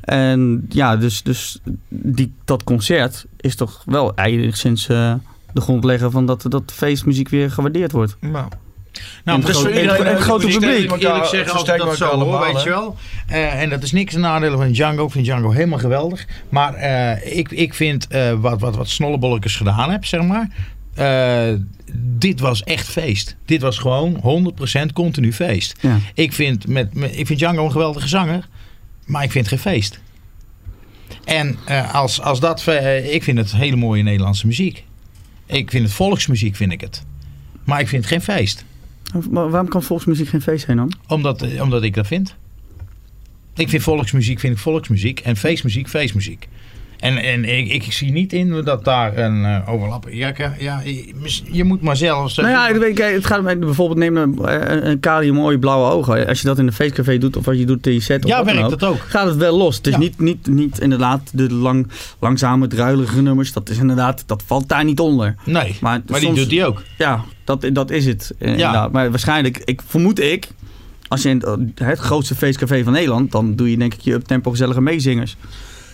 En ja, dus, dus die, dat concert is toch wel eigenlijk sinds eh, de grond leggen van dat, dat feestmuziek weer gewaardeerd wordt. Nou, Nou, dus voor iedereen, en het eh, grote moet ik publiek. Eerlijk, zeggen, als versterkt dat zo hoor, weet je wel. Eh, en dat is niks een nadeel van Django. Ik vind Django helemaal geweldig. Maar eh, ik, ik vind eh, wat, wat, wat gedaan heb, zeg maar. Eh, dit was echt feest. Dit was gewoon 100% continu feest. Ja. Ik vind, met, met- ik vind Django een geweldige zanger. Maar ik vind het geen feest. En eh, als, als dat... eh, ik vind het hele mooie Nederlandse muziek. Ik vind het volksmuziek, vind ik het. Maar ik vind het geen feest. Maar waarom kan volksmuziek geen feest zijn dan? Omdat, omdat ik dat vind. Ik vind volksmuziek vind ik volksmuziek en feestmuziek feestmuziek. En, en ik, ik zie niet in dat daar een eh, overlap... Ja, ja, je, moet maar zelf... Nou ja, ik weet, kijk, het gaat om bijvoorbeeld neem een, een, kali mooie blauwe ogen. Als je dat in een feestcafé doet of wat je doet in je set of ja werkt ook, dat ook. gaat het wel los. Het is Ja. niet, niet, niet inderdaad de lang, langzame, druilige nummers. Dat is inderdaad, dat valt daar niet onder. Nee, Maar, maar die soms- doet hij ook. Ja, dat, dat is het. eh, inderdaad. Maar waarschijnlijk, ik vermoed ik, als je in het, het grootste feestcafé van Nederland, dan doe je denk ik je uptempo gezellige meezingers.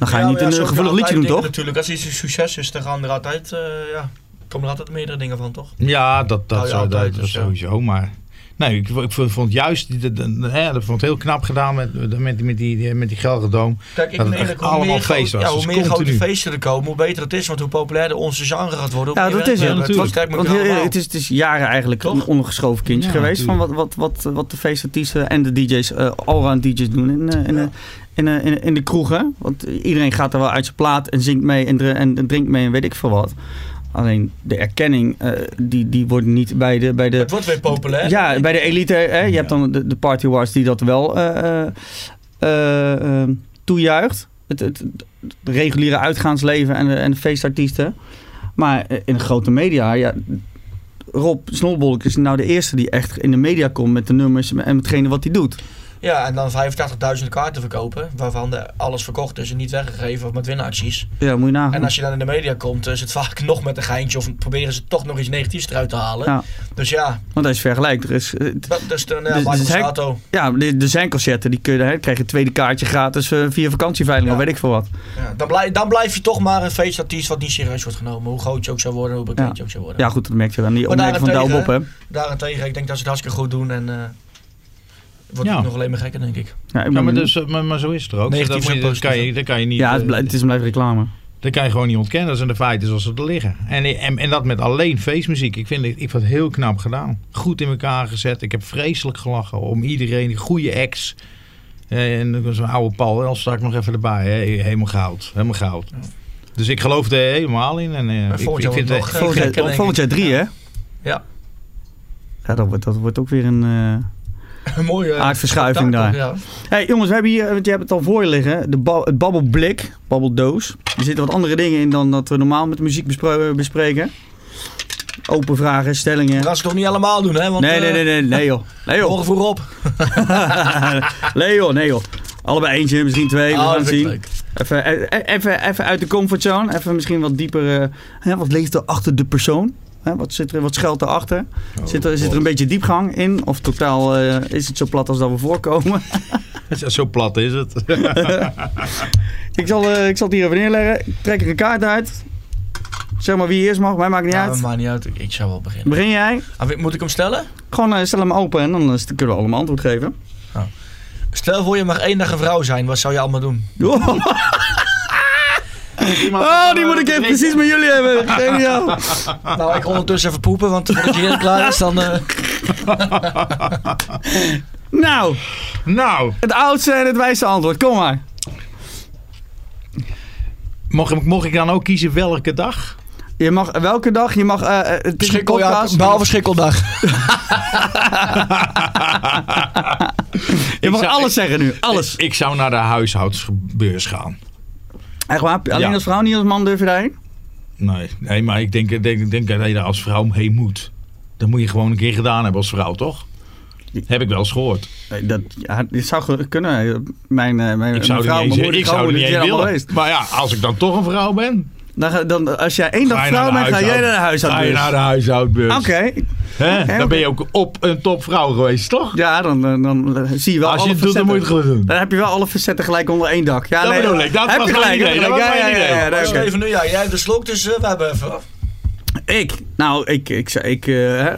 Dan ga je Ja, niet ja, een zo gevoelig liedje doen, toch? Natuurlijk, als iets een succes is, dan gaan er altijd, eh, ja, komen er altijd meerdere dingen van, toch? Ja, dat, dat, Nou ja, zou- dat, altijd, dat dus ja. sowieso. Maar Nee, ik, ik vond, juist, die- de, de, de- hè, dat vond het heel knap gedaan met, met, met, die- met die, met die Gelderdoom. Kijk, ik Dat het hoe allemaal meer, feest was. ja, hoe Dus meer grote feesten er komen, hoe beter het is. Want hoe populairder onze genre gaat worden, hoe Ja, dat is het. natuurlijk. Het, was- Want het, is, het is jaren eigenlijk Toch? een ondergeschoven kindje Ja, geweest van wat, wat, wat, wat de feestartiesten en de DJ's, eh allround DJ's doen in, eh, in, Ja. eh, in, eh, in, in de kroegen. Want iedereen gaat er wel uit zijn plaat en zingt mee en, en drinkt mee en weet ik veel wat. Alleen de erkenning, eh, die, die wordt niet bij de, bij de, Het wordt weer populair. ja, bij de elite. Hè, je hebt dan de, de Party Wars die dat wel eh, toejuicht. Het, het, het reguliere uitgaansleven en en de feestartiesten. Maar in de grote media, ja, Rob Snolbolk is nou de eerste die echt in de media komt met de nummers en metgene wat hij doet. Ja, en dan 85.000 kaarten verkopen, waarvan de, alles verkocht is en niet weggegeven of met winacties. Ja, moet je nagaan. En als je dan in de media komt, is het vaak (laughs) nog met een geintje of proberen ze toch nog iets negatiefs eruit te halen. Ja. Dus ja, Want dat is vergelijk. Er is, eh, dat is de, ja, Dus- Michael Sato. ja, de, de zijn concerten, die kun je, hè, krijg je een tweede kaartje gratis eh, via vakantieveiling Ja. of weet ik veel wat. Ja, dan, blijf, dan blijf je toch maar een feestartiest wat niet serieus wordt genomen. Hoe groot je ook zou worden, hoe bekend Ja. je ook zou worden. Ja, goed, dat merk je dan. Die opmerking van Douw Bob, daarentegen- hè. Daarentegen, ik denk dat ze het hartstikke goed doen en eh wordt Ja. het nog alleen maar gekker, denk ik. Ja, ik ben Ja, maar, dus, eh, maar, maar zo is het er ook. Negatief dat, moet je, en dat, kan je, dat kan je niet... ja, het, eh, blij- het is een blijf reclame. Dat kan je gewoon niet ontkennen. Dat zijn de feiten zoals ze er liggen. En, en, en dat met alleen feestmuziek. Ik vind, het- ik vind het heel knap gedaan. Goed in elkaar gezet. Ik heb vreselijk gelachen om iedereen. Goede ex. Eh, En zo'n oude Paul Elstak nog even erbij. Hè. Helemaal goud. Helemaal goud. Dus ik geloof er helemaal in. En, eh, ik, volgend ik jaar vind het- ik Volgend jaar, drie, hè? Ja, Ja, dat wordt, dat wordt ook weer een eh, een mooie aardverschuiving daar. Ja. hey, jongens, we hebben hier, want je hebt het al voor je liggen, de ba het babbelblik, babbeldoos. Er zitten wat andere dingen in dan dat we normaal met de muziek bespre- bespreken. Open vragen, stellingen. We gaan ze toch niet allemaal doen, hè? Want, Nee, nee, eh, nee, nee, nee joh. Nee joh. Morgen vroeg op. (laughs) nee joh, nee joh. Allebei eentje, misschien twee, we Oh, gaan dat zien. leuk. Even, eh, even, even uit de comfortzone. Even misschien wat dieper. eh, wat leeft er achter de persoon? Hè, wat, zit er, wat schuilt erachter? zit, er, zit er een beetje diepgang in? Of totaal eh, is het zo plat als dat we voorkomen? (laughs) Zo plat is het. (laughs) ik, zal, eh, ik zal het hier even neerleggen. Ik trek er een kaart uit. Zeg maar wie eerst mag. Mij maakt niet Ja, uit. maakt niet uit. Ik, ik zou wel beginnen. Begin jij? Ah, Moet ik hem stellen? Gewoon eh, stel hem open en dan kunnen we allemaal antwoord geven. Stel voor je mag één dag een vrouw zijn. Wat zou je allemaal doen? (laughs) Oh, die moet ik even precies met jullie hebben. (laughs) Geniaal. Nou, ik ga ondertussen even poepen. Want voordat je hier klaar is, dan... eh, (laughs) Nou, nou, het oudste en het wijste antwoord. Kom maar. mocht, ik- mocht ik dan ook kiezen welke dag? Je mag welke dag? Je mag. eh, eh, het is een Schikkeljaar, podcast. behalve schikkeldag. (laughs) Je Ik mag zou- alles zeggen nu. Alles. Ik zou naar de huishoudsbeurs gaan. Echt waar? Alleen Ja. als vrouw, niet als man durf je daarheen? Nee, nee maar ik denk, ik denk, ik denk dat je daar als vrouw heen moet. Dat moet je gewoon een keer gedaan hebben als vrouw, toch? Heb ik wel eens gehoord. Dat, ja, dit zou kunnen. Mijn, eh, mijn, Ik zou mijn vrouw, mijn moeder, ik zou niet willen. geweest. Maar ja, als ik dan toch een vrouw ben, Dan, ga- dan, als jij één dag vrouw bent, ga jij naar de huishoud- Ga je huishoudbeurs. naar de huishoudbeurs. Oké. Dan ben je ook op een topvrouw geweest, toch? Ja, dan, dan, dan zie je wel Als je alle het doet, dan moet je het gewoon doen. Dan heb je wel alle facetten gelijk onder één dak. Ja, Dat nee, bedoel ik, dat heb was je gelijk. idee, heb je dat was Ja, ja, idee. ja, even nu, ja, jij hebt de slok, dus eh, we hebben even. Ik? Nou, ik, ik, ik, ik eh, hè,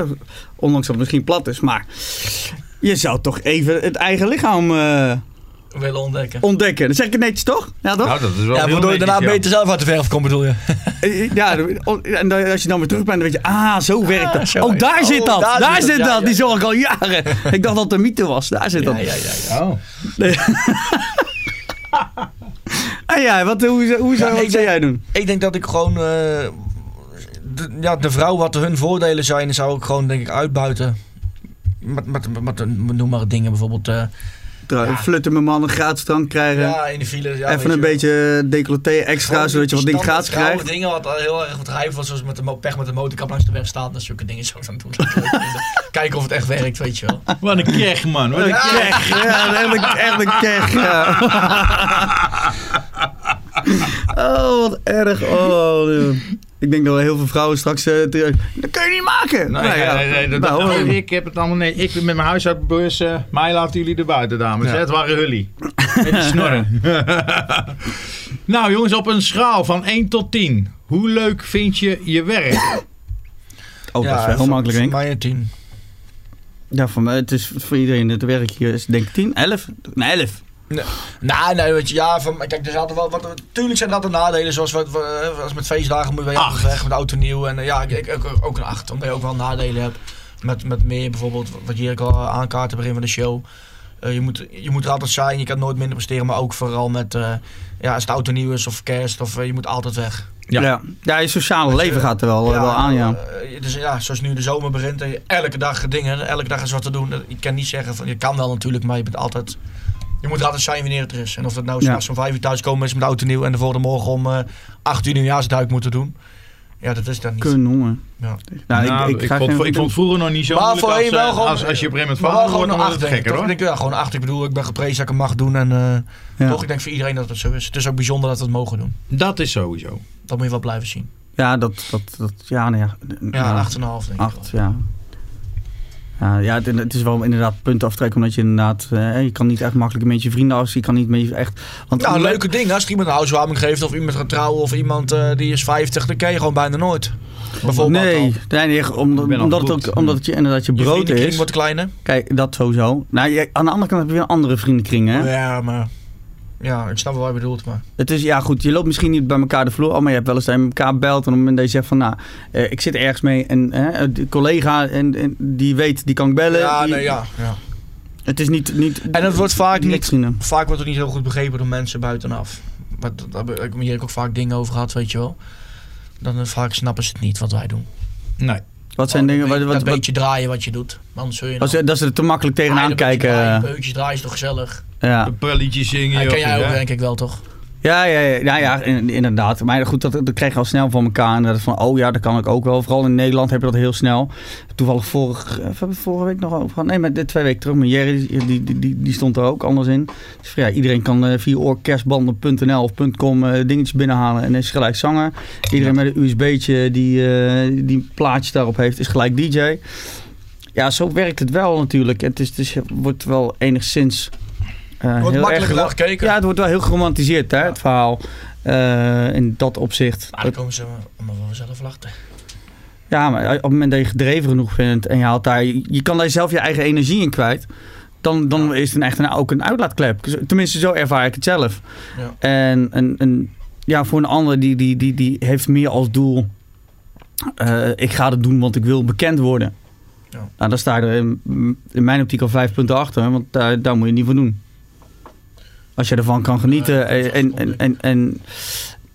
ondanks dat het misschien plat is, maar je zou toch even het eigen lichaam eh, willen ontdekken. ontdekken. Dan zeg ik het netjes toch? Ja, toch? Nou, dat is wel Ja, waardoor je daarna netjes, ja. beter zelf uit de verf komt, bedoel je? Eh, Ja, en dan- als je dan weer terug bent, dan weet je, ah, zo werkt dat. zo. Oh, daar Oh, zit dat. Daar, daar zit zit dat, dat. ja, Die ja. zorg ik al jaren. ik dacht dat het een mythe was. Daar zit dat. Ja, ja, ja. (laughs) ja. Oh. En jij, wat, hoe, hoe zou, Ja, wat zou jij doen? Ik denk dat ik gewoon... eh, de, ja, de vrouw, wat hun voordelen zijn, zou ik gewoon denk ik uitbuiten. Met, met, met, noem maar dingen, bijvoorbeeld... eh, Flutten mijn man een gratis drank krijgen. ja, in de file. Ja, Even een beetje decolleté extra, zodat je wat dingen gratis krijgt. dingen wat heel erg wat rijf was, zoals met de pech met de motorkap langs de weg staat. Dat zulke dingen zo aan het doen. (laughs) Kijken of het echt werkt, weet je wel. Wat een keg, man. Wat een keg. Ja, echt een, echt een keg. Ja. (laughs) Oh, wat erg. Oh, nee. Ik denk dat heel veel vrouwen straks... eh, te- dat kun je niet maken. Nee, Nou ja. nee, nee, dat- Nou, dat- ik heb het allemaal nee. Ik met mijn huishoudbeurs, eh mij laten jullie er buiten, dames. Ja. Het waren jullie. (laughs) Met die snorren. (laughs) nou jongens, op een schaal van 1 tot 10. Hoe leuk vind je je werk? Oh, dat is wel makkelijk, denk ik. mij een tien. Ja, voor mij, het is voor iedereen het werk hier is denk ik 10, 11? Nee, 11. Nee, nee, weet je, ja, van, kijk, er zaten wel wat. Tuurlijk zijn er altijd nadelen, zoals wat, wat- als met feestdagen moet je weer Acht. weg met auto nieuw. En eh, ja, ik, ik, ik- ook een 8, omdat je ook wel nadelen hebt. Met, met meer bijvoorbeeld, wat je al aankaart aan het begin van de show. Eh, je, moet, je moet er altijd zijn, je kan nooit minder presteren, maar ook vooral met, eh, ja, als het auto nieuw is of kerst, of eh, je moet altijd weg. Ja. Ja. ja. je sociale leven gaat er wel, Ja, wel aan, ja. eh, dus ja, zoals nu de zomer begint, eh, elke dag dingen, elke dag is wat te doen. Je kan niet zeggen van, je kan wel natuurlijk, maar je bent altijd, je moet er altijd zijn wanneer het er is. En of dat nou Ja. s'nachts om vijf uur thuiskomen is met de auto nieuw en de volgende morgen om eh acht uur nieuwjaarsduik moeten doen. Ja, dat is dan niet. Kun, jongen. Ja. Nou, Nou, ik, ga vond, geen- ik vond vroeger nog niet zo Maar moeilijk als, wel eh, gewoon- als, als je op een gegeven moment vader gewoon wordt, dan het ik. gekker Toch? hoor. Ik ja, gewoon acht. Ik bedoel, ik ben geprezen dat ik het mag doen. En eh, Ja. toch, ik denk voor iedereen dat het zo is. Het is ook bijzonder dat we het mogen doen. Dat is sowieso. Dat moet je wel blijven zien. Ja, dat, dat, dat, ja, nou ja. Ja, een en een half denk ik Acht, ja. Ja, ja het, het is wel inderdaad punt aftrekken, omdat je inderdaad, eh, je kan niet echt makkelijk met je vrienden af, je kan niet met je echt... Want Nou, leuke ding. Als er iemand een housewarming geeft of iemand gaat trouwen of iemand eh, die is 50, dan ken je gewoon bijna nooit. Bijvoorbeeld Nee, nee, nee omdat, het ook, omdat het je inderdaad je Je brood vriendenkring is. wordt kleiner. Kijk, dat sowieso. Nou, je, aan de andere kant heb je weer een andere vriendenkring, hè? Ja, maar... Ja, ik snap wel wat je bedoelt, maar... Het is, ja goed, je loopt misschien niet bij elkaar de vloer af, maar je hebt wel eens je elkaar belt. En op het moment dat je zegt van, nou, eh, ik zit ergens mee en eh, de collega en, en die weet, die kan ik bellen. Ja, die- nee, ja. ja. Het is niet... niet En het wordt vaak niet... vrienden. Vaak wordt het niet heel goed begrepen door mensen buitenaf. Maar daar heb ik hier heb ik ook vaak dingen over gehad, weet je wel. Dan eh, vaak snappen ze het niet wat wij doen. Nee. Wat zijn dingen... Wat, wat, wat, beetje draaien wat je doet. Anders zul je als, dat ze er te makkelijk tegenaan een beetje kijken. draaien, eh, draaien is toch gezellig? ja. Een zingen. Dat ken jij ook denk ik wel, toch? Ja, ja, ja, ja, ja, in- inderdaad. Maar goed, dat, dat krijg je al snel van elkaar. En dat van, oh ja, dat kan ik ook wel. Vooral in Nederland heb je dat heel snel. Toevallig vorig, eh, vorige week nog over? Nee, maar twee weken terug. Maar Jerry, die, die, die, die stond er ook anders in. Dus van, ja, iedereen kan eh, via oorkerstbanden.nl of .com eh, dingetjes binnenhalen en is gelijk zanger. Iedereen met een USB'tje die, die plaatjes daarop heeft, is gelijk DJ. Ja, zo werkt het wel natuurlijk. Het, is, het is, wordt wel enigszins... eh, Wordt heel makkelijk erg naar gekeken. ja, het wordt wel heel geromantiseerd, hè, het verhaal. eh, in dat opzicht. Maar dan komen ze allemaal wel zelf lachten. Ja, maar op het moment dat je gedreven genoeg bent en je haalt daar, je kan daar zelf je eigen energie in kwijt. Dan, dan is het echt een, ook een uitlaatklep. Tenminste, zo ervaar ik het zelf. Ja. En, en, en ja, voor een ander die, die, die, die heeft meer als doel. eh, ik ga het doen, want ik wil bekend worden. Ja. Nou, dan sta je er in, in mijn optiek al vijf punten achter, want daar, daar moet je niet voor doen. Als je ervan kan genieten en, en, en, en,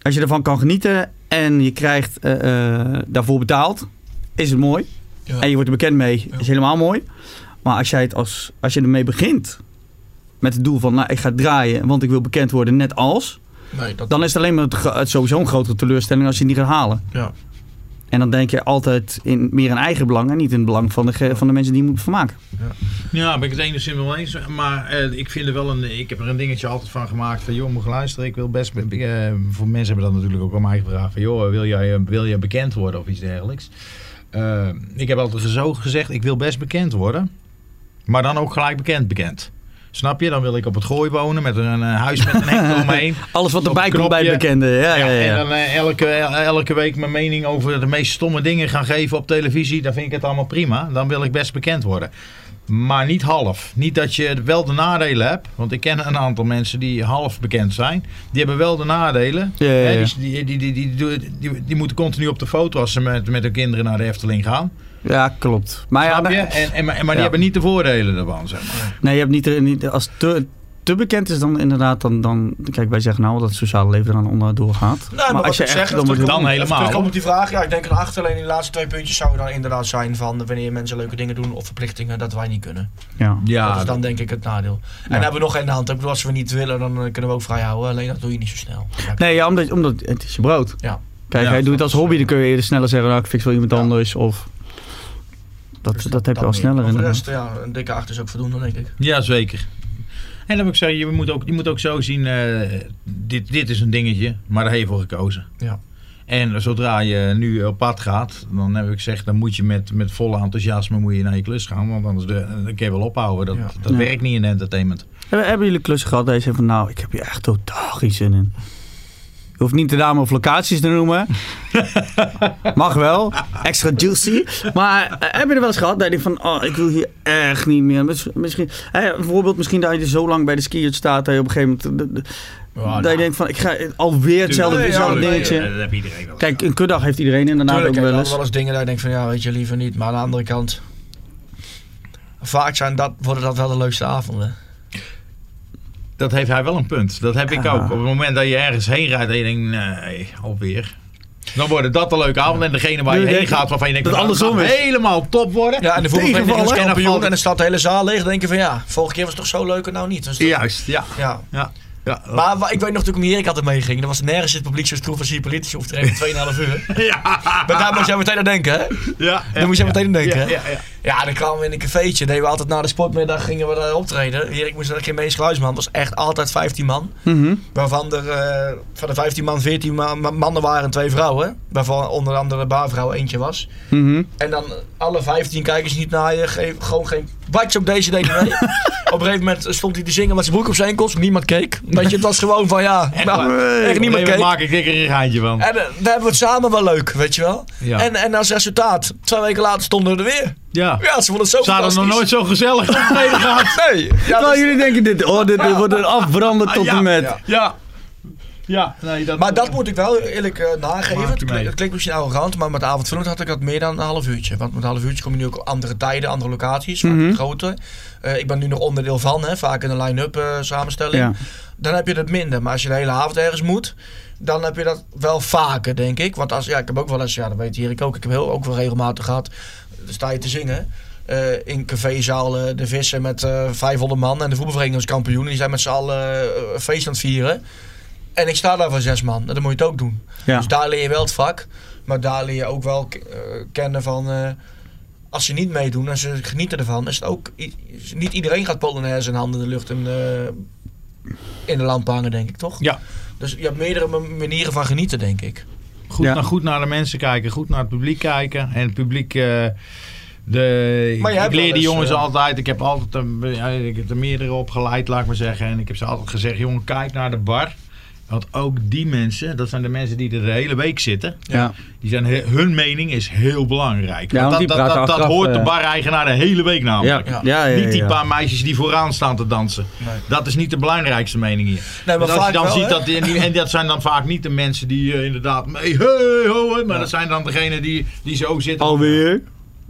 als je ervan kan genieten en je krijgt eh, eh, daarvoor betaald, is het mooi. Ja. En je wordt er bekend mee, Ja. is helemaal mooi. Maar als, jij het als, als je ermee begint met het doel van, nou, ik ga draaien, want ik wil bekend worden, net als, Nee, dat, dan is het alleen maar het sowieso een grotere teleurstelling als je het niet gaat halen. ja. En dan denk je altijd in, meer in eigen belang en niet in het belang van de, van de mensen die je moet vermaken. Ja, ben ik het enigszins wel eens. Maar eh, ik vind er wel een. Ik heb er een dingetje altijd van gemaakt. Van joh, moet luisteren. Ik wil best. eh, voor mensen hebben dat natuurlijk ook al mij gevraagd. Van joh, wil jij, eh, wil jij bekend worden of iets dergelijks? Eh, ik heb altijd zo gezegd. Ik wil best bekend worden. Maar dan ook gelijk bekend bekend. Snap je? Dan wil ik op het gooi wonen met een, eh, huis met een hek (laughs) omheen. Alles wat erbij komt bij het bekende. Ja, ja, ja. En dan eh, elke, elke week mijn mening over de meest stomme dingen gaan geven op televisie. Dan vind ik het allemaal prima. Dan wil ik best bekend worden. Maar niet half. Niet dat je wel de nadelen hebt. Want ik ken een aantal mensen die half bekend zijn. Die hebben wel de nadelen. Ja, ja, ja. Die, die, die, die, die, die, die moeten continu op de foto als ze met, met hun kinderen naar de Efteling gaan. Ja, klopt. Maar ja, je? dan- En, en, maar maar die Ja. hebben niet de voordelen ervan. Zeg maar. nee, je hebt niet, er- niet als het te, te bekend is dan inderdaad, dan, dan kijk wij zeggen nou dat het sociale leven er dan onderdoor gaat. Nee, maar, wat ik zeg, dan het- dan helemaal, op die vraag, ja, ik denk een acht. Alleen die laatste twee puntjes zouden dan inderdaad zijn van wanneer mensen leuke dingen doen of verplichtingen dat wij niet kunnen. ja. Ja, dat is dan denk ik het nadeel. En dan hebben we nog geen hand. Ik bedoel, als we niet willen, dan eh, kunnen we ook vrij houden. Alleen dat doe je niet zo snel. Ja, Nee, ja, omdat, omdat het is je brood. Ja. Kijk, Ja, hij doet het als hobby, dan kun je eerder sneller zeggen, nou, ik fix wel iemand Ja. anders. Of dat, Dus dat heb je al sneller Voor de rest, ja, een dikke acht is ook voldoende, denk ik. Ja, zeker. En dan moet ik zeggen, je moet ook, je moet ook zo zien, eh, dit, dit is een dingetje, maar daar heb je voor gekozen. Ja. En zodra je nu op pad gaat, dan heb ik gezegd, dan moet je met, met volle enthousiasme moet je naar je klus gaan. Want anders de, dan kun je wel ophouden. Dat, Ja. dat Ja. werkt niet in entertainment. Hebben, hebben jullie klussen gehad dat je zegt van nou, ik heb hier echt totaal geen zin in. Je hoeft niet de namen of locaties te noemen. (laughs) Mag wel. Extra juicy. Maar eh, heb je er wel eens gehad dat je denkt van... Oh, ik wil hier echt niet meer. Mis- Misschien, hè, bijvoorbeeld misschien dat je zo lang bij de skiers staat... dat je op een gegeven moment... de- de- Ja, dat je denkt van... Ik ga alweer hetzelfde, Nee, hetzelfde ja, dingetje. Ja, dat heb iedereen wel. Kijk, een kuddag heeft iedereen inderdaad Tuurlijk, ook wel wel eens. eens dingen dat je denkt van ja, weet je, liever niet. Maar aan de andere kant, vaak zijn dat, worden dat wel de leukste avonden. Dat heeft hij wel een punt. Dat heb ik Ja. ook. Op het moment dat je ergens heen rijdt en je denkt, nee, alweer. Dan worden dat een leuke avond. En degene waar je heen je gaat, waarvan je denkt, dat nou, andersom is. helemaal top worden. Ja, en de voetbalvereniging is dan kampioen en dan staat de hele zaal leeg. Dan denk je van ja, vorige keer was het toch zo leuk en nou niet. Dus dat- Juist, ja. ja. ja. ja. Maar ik weet nog toen ik om Erik altijd meeging, er was nergens het publiek zo stroef als hier politici te reden 2,5 uur. ja. Maar daar moest jij meteen aan denken, hè? ja, Daar moest je meteen aan denken, hè? ja, ja. Ja, dan kwamen we in een cafeetje. Deden we altijd na de sportmiddag gingen we daar optreden. Hier, ik moest er geen meest geluidsman. Het was echt altijd 15 man. Mhm. Waarvan er eh, van de 15 man 14 ma- ma- mannen waren en twee vrouwen. Waarvan onder andere de baarvrouw eentje was. Mhm. En dan alle 15 kijkers niet naar je. Geef, gewoon geen watje op deze deed mee. (laughs) op een gegeven moment stond hij te zingen met zijn broek op zijn enkels. Niemand keek. Weet je, het was gewoon van ja. nou, echt niemand Daar keek. maak ik dikker een geintje van. En eh, dan hebben we het samen wel leuk, weet je wel. Ja. En, en als resultaat, twee weken later stonden we er weer. Ja. Ja, ze vonden het zo Ze hadden nog nooit zo gezellig (laughs) optreden gehad. (laughs) Nee. Ja, Terwijl dat- jullie denken, dit, oh, dit, dit wordt een afbranden tot ja, en met. ja. Ja. Ja, nee, dat... Maar dat moet ik wel eerlijk eh, nageven. Het, klinkt- het klinkt misschien arrogant, maar met avondvullend had ik dat meer dan een half uurtje. Want met een half uurtje kom je nu ook op andere tijden, andere locaties, vaak Mhm. groter. Eh, ik ben nu nog onderdeel van, hè, vaak in een line-up eh, samenstelling. Ja. Dan heb je dat minder. Maar als je de hele avond ergens moet, dan heb je dat wel vaker, denk ik. Want als, ja, ik heb ook wel eens, ja, dat weet Erik ook, ik heb heel, ook wel regelmatig gehad, sta je te zingen. eh, in cafézaal eh, de vissen met eh 500 man en de voetbalvereniging als kampioen. En die zijn met z'n allen een feest aan het vieren. En ik sta daar voor zes man. Dan moet je het ook doen. Ja. Dus daar leer je wel het vak. Maar daar leer je ook wel kennen van... als ze niet meedoen en ze genieten ervan... is het ook... Niet iedereen gaat polonaise en handen in de lucht en eh, in de lamp hangen, denk ik, toch? Ja. Dus je hebt meerdere ma- manieren van genieten, denk ik. Goed, Ja. naar, goed naar de mensen kijken, goed naar het publiek kijken. En het publiek. eh, de, Maar ik leer die jongens eh, altijd. Ik heb altijd een, ik heb er meerdere opgeleid, laat ik maar zeggen. En ik heb ze altijd gezegd: jongen, kijk naar de bar. Want ook die mensen, dat zijn de mensen die er de hele week zitten. Ja. Die zijn, hun mening is heel belangrijk. Ja, want want dat, dat, hoort de eh, bar-eigenaar de hele week namelijk. Ja. Ja. Ja, ja, Niet die ja. paar meisjes die vooraan staan te dansen. Nee. Dat is niet de belangrijkste mening hier. Nee, maar als je dan wel, ziet dat, die- en, die- en dat zijn dan vaak niet de mensen die eh, inderdaad mee, hey, ho, maar Ja. dat zijn dan degenen die, die zo zitten. Alweer.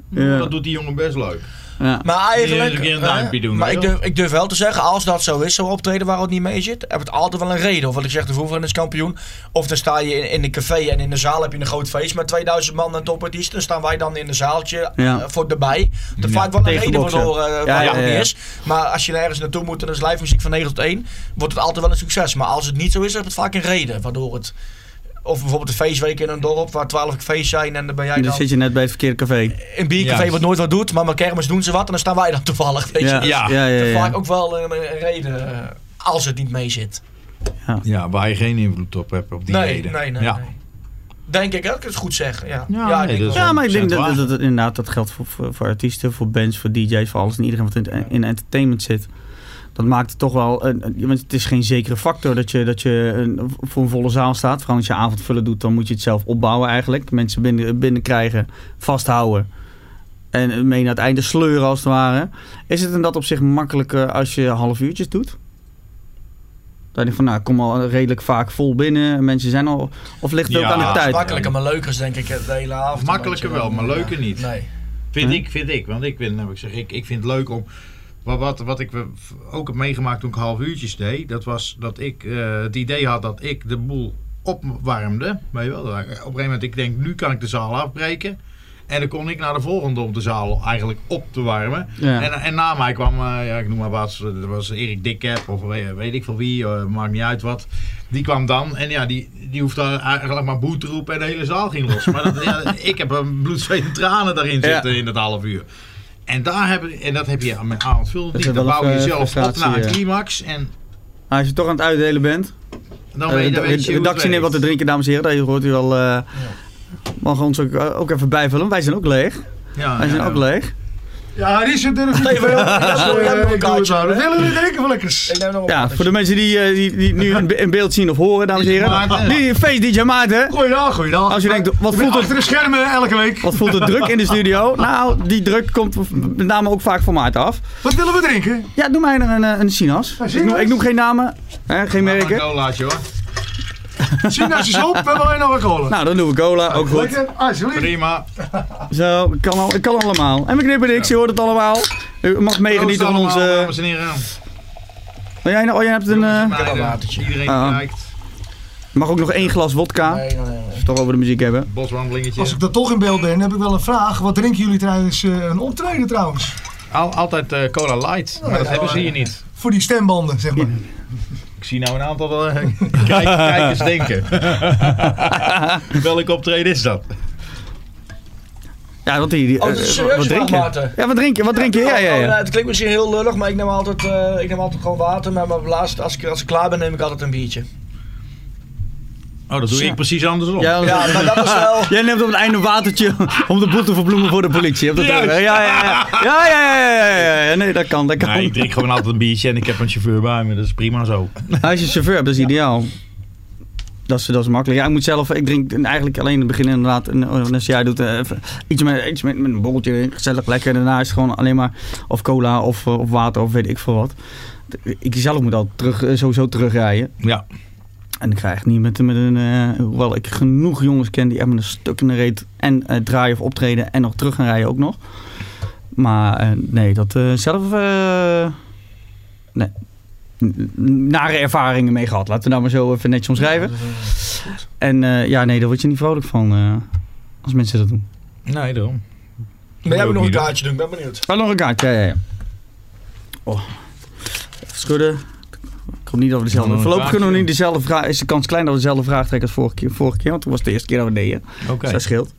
Ja. Dat doet die jongen best leuk. Ja. Maar eigenlijk... eens een keer een duimpje doen, maar weet ik durf, ik durf wel te zeggen, als dat zo is, zo optreden waar het niet mee zit, heb het altijd wel een reden. Of wat ik zeg, de voetballer is kampioen. Of dan sta je in, in een café en in de zaal heb je een groot feest met 2000 man en topartiesten. Dan staan wij dan in een zaaltje Ja. eh, voor erbij. Dat Ja. vaak wel een Tegen reden waardoor eh, Ja, waar ja, het niet ja. is. Maar als je ergens naartoe moet en er is live muziek van 9 tot 1, wordt het altijd wel een succes. Maar als het niet zo is, heb het vaak een reden waardoor het... Of bijvoorbeeld een feestweek in een dorp waar 12 cafés zijn en dan ben jij Dan dan... zit je net bij het verkeerde café. Een biercafé Juist. wat nooit wat doet, maar met kermis doen ze wat en dan staan wij dan toevallig. Weet je. Ja, Dus ja, Ja. ja. vaak ook wel een, een reden eh, als het niet mee zit. Ja, waar je geen invloed op hebt op die nee, reden. nee, nee, ja. nee. Denk ik, dat ik het goed zeg. Ja, Ja, nee. Ja, maar ik denk dat, 100% dat, inderdaad dat geldt voor, voor, voor artiesten, voor bands, voor DJ's, voor alles en iedereen wat in, in entertainment zit. Dat maakt het toch wel. Want het is geen zekere factor dat je, dat je een, voor een volle zaal staat. Vooral als je avondvullen doet, dan moet je het zelf opbouwen eigenlijk. Mensen binnen, binnenkrijgen, vasthouden. En mee naar het einde sleuren als het ware. Is het in dat opzicht makkelijker als je half uurtjes doet? Dat je van, nou, ik kom al redelijk vaak vol binnen. Mensen zijn al. Of ligt het Ja, ook aan de het is tijd? Makkelijker, maar leuker is denk ik de hele avond. Makkelijker wel, maar ja. leuker niet. Nee. Vind Hm? ik, vind ik. Want ik, vind, nou, ik, zeg, ik, ik vind het leuk om. Wat, wat, wat ik ook heb meegemaakt toen ik half uurtjes deed, dat was dat ik eh, het idee had dat ik de boel opwarmde. Weet je wel? Op een gegeven moment, ik denk, nu kan ik de zaal afbreken. En dan kon ik naar de volgende om de zaal eigenlijk op te warmen. Ja. En, en na mij kwam, eh, ja, ik noem maar wat, dat was Erik Dikkep of weet, weet ik veel wie, eh, maakt niet uit wat. Die kwam dan en ja, die, die hoefde eigenlijk maar boe te roepen en de hele zaal ging los. Maar dat, ja, (laughs) ik heb een bloed, zweet en tranen daarin Ja. zitten in dat half uur. En, daar heb, ik- en dat heb je met avondvullen Dat niet. Dan bouw je eh, jezelf op naar een ja. climax en Als je toch aan het uitdelen bent. dan Eh, weet, de dan weet je het redactie neemt wat te drinken, dames en heren. Dat hoort u wel. eh mag ons ook, ook even bijvullen. Wij zijn ook leeg. Ja, Wij zijn ook leeg. Ja, Richard durft niet veel. maar- Dus, eh, hè? Willen jullie drinken van lekkers? Ik neem nog een Ja, voor de mensen die, eh, die, die nu in be- in beeld zien of horen, dames en heren. Die feest DJ Maarten. Goeiedag, goeiedag. Als je denkt, wat voelt het- achter de schermen elke week. Wat voelt het druk in de studio? (laughs) Nou, die druk komt met name ook vaak van Maarten af. Wat willen we drinken? Ja, doe mij er een, een Sinas. Een Ik noem, Sinas? ik noem geen namen, hè, geen merken. Een colaatje hoor. (laughs) Sinaas is op, we hebben alleen nog een cola. Nou, dan doen we cola, ook goed. Lekker, alsjeblieft. Prima. Zo, ik kan, al, ik kan allemaal. En we knippen niks, je hoort het allemaal. U mag meegenieten van onze... dames en heren. Oh, jij, oh, jij hebt een... eh, Meiden, een watertje. Iedereen Ah. die kijkt. mag ook nog één glas wodka. Nee, nee, nee. Als we het toch over de muziek hebben. Boswandelingetje. Als ik dan toch in beeld ben, heb ik wel een vraag. Wat drinken jullie tijdens eh, een optreden trouwens? Al, altijd eh, cola light. Maar dat ja, hebben ze hier niet. Voor die stembanden, zeg maar. Ik zie nou een aantal eh, (laughs) kijk- kijkers denken. (laughs) Welke optreden is dat? Ja, wat, die, die, Oh, eh, wat drink je? Ja, wat drink je? Wat drink je? Ja, ja, Oh, nou, ja. het klinkt misschien heel lullig, maar ik neem altijd, eh, ik neem altijd gewoon water. Maar maar laatst, als ik, als ik klaar ben, neem ik altijd een biertje. Oh, dat doe ik precies andersom. Ja, Ja, maar dat is wel... Jij neemt op het einde een watertje om de boel te verbloemen voor de politie. Dat? Ja, ja, ja. Ja, ja, ja, ja, ja, ja. Nee, dat kan, dat kan. Nee, ik drink gewoon altijd een biertje en ik heb een chauffeur bij me. Dat is prima zo. Als je een chauffeur hebt, dat is ideaal. Dat is, dat is makkelijk. Ja, ik moet zelf, ik drink eigenlijk alleen in het begin inderdaad. En als jij doet eh, even iets, met, iets met, met een borreltje, gezellig lekker. Daarna is het gewoon alleen maar of cola of, eh, of water of weet ik veel wat. Ik zelf moet al terug, eh, sowieso terugrijden. Ja. En ik krijg niet met, met een. eh, hoewel ik genoeg jongens ken die echt met een stuk in de reet. en eh, draaien of optreden. en nog terug gaan rijden ook nog. Maar eh, nee, dat eh, zelf. eh, nee. Nare ervaringen mee gehad. Laten we nou maar zo even netjes omschrijven. En eh, ja, nee, daar word je niet vrolijk van. eh, als mensen dat doen. Nee, daarom. Maar jij moet nog een kaartje doen, ik ben benieuwd. Oh, nog een kaart. Ja, ja, ja. Oh. Even schudden. Ik hoop niet dat we dezelfde... Voorlopig kunnen we niet dezelfde vraag... Is de kans klein dat we dezelfde vraag trekken als vorige keer, vorige keer. Want toen was het de eerste keer dat we deden. Oké. Dus dat scheelt.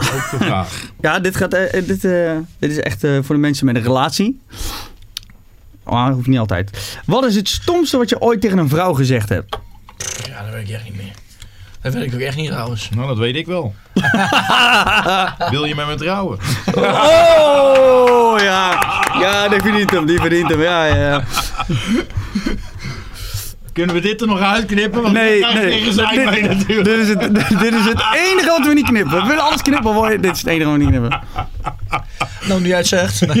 Ook de vraag. (laughs) Ja, dit, gaat, eh, dit, eh, dit is echt eh, voor de mensen met een relatie. Maar dat hoeft niet altijd. Wat is het stomste wat je ooit tegen een vrouw gezegd hebt? Ja, dat weet ik echt niet meer. Dat weet ik ook echt niet trouwens. Nou, dat weet ik wel. (laughs) Wil je met me trouwen? Oh, ja. Ja, die verdient hem. Die verdient hem. Ja, ja, ja. Kunnen we dit er nog uitknippen? Want Nee, nee. tegen zijn mee Dit, natuurlijk. dit is het, dit is het (laughs) enige wat we niet knippen. We willen alles knippen, hoor. Dit is het enige wat we niet knippen. Nou, nu jij het zegt. (laughs)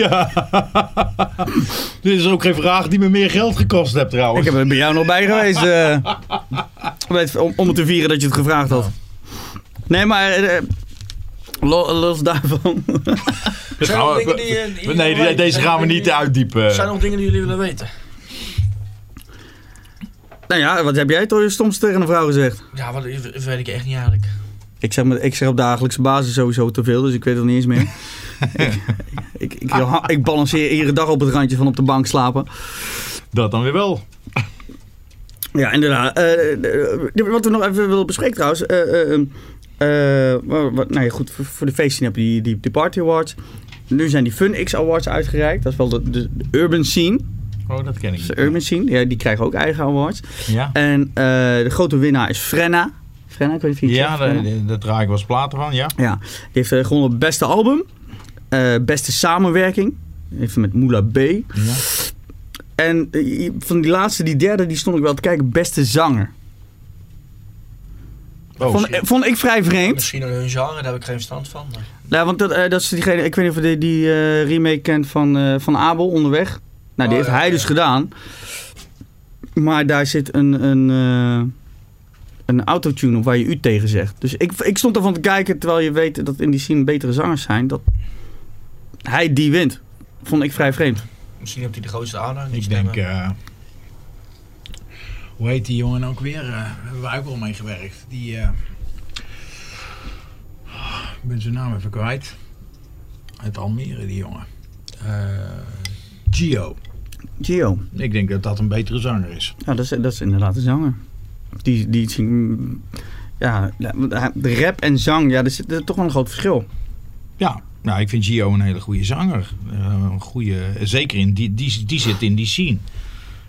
Dit is ook geen vraag die me meer geld gekost hebt trouwens. Ik heb er bij jou nog bij geweest. eh, (laughs) weet- om, om het te vieren dat je het gevraagd had. Nee, maar... eh, lo- los daarvan. Zijn gaan er we- dingen die, die- nee, deze gaan we niet uitdiepen. Zijn er nog dingen die jullie willen weten? Nou ja, wat heb jij toch soms tegen een vrouw gezegd? Ja, wat, dat weet ik echt niet eigenlijk. Ik zeg, maar- ik zeg op dagelijkse basis sowieso te veel, dus ik weet het niet eens meer. (laughs) ik, ik, ik, ik balanceer iedere dag op het randje van op de bank slapen. Dat dan weer wel. Ja, inderdaad. Eh, eh, wat we nog even willen bespreken trouwens. eh, eh, eh, wat- wat- nou ja, goed, voor, voor de feesten heb je die, die, die Party Awards. Nu zijn die Fun X Awards uitgereikt. Dat is wel de, de, de Urban Scene. Oh, dat ken ik de Urban Scene, ja, die krijgen ook eigen awards. Ja, En eh, de grote winnaar is Frenna. Frenna, ik weet niet of je het ja daar, draai ik wel eens platen van, ja. Ja, die heeft eh, gewonnen beste album. eh, beste samenwerking. Heeft met Moula B. ja. En van die laatste, die derde, die stond ik wel te kijken. Beste zanger. Oh, vond, ik vrij vreemd. Misschien hun genre, daar heb ik geen verstand van. Maar... Ja, want dat, dat is diegene, ik weet niet of je die, die eh, remake kent van, eh, van Abel onderweg. Nou, die Oh, heeft ja, hij dus gedaan. Maar daar zit een, een, eh, een autotune op waar je u tegen zegt. Dus ik, ik stond ervan te kijken, terwijl je weet dat in die scene betere zangers zijn, dat hij die wint. Vond ik vrij vreemd. Misschien heeft hij de grootste aanhang. die Ik denk, eh, hoe heet die jongen ook weer? Eh, Daar hebben we ook wel mee gewerkt. Die, eh, ik ben zijn naam even kwijt. Uit Almere, die jongen. Gio. Gio. Ik denk dat dat een betere zanger is. Ja, dat is, dat is inderdaad een zanger. Die, die. Ja, de rap en zang, ja, er zit er toch wel een groot verschil. Ja, nou, ik vind Gio een hele goede zanger. Eh, een goede, zeker in die, die, die zit in die scene.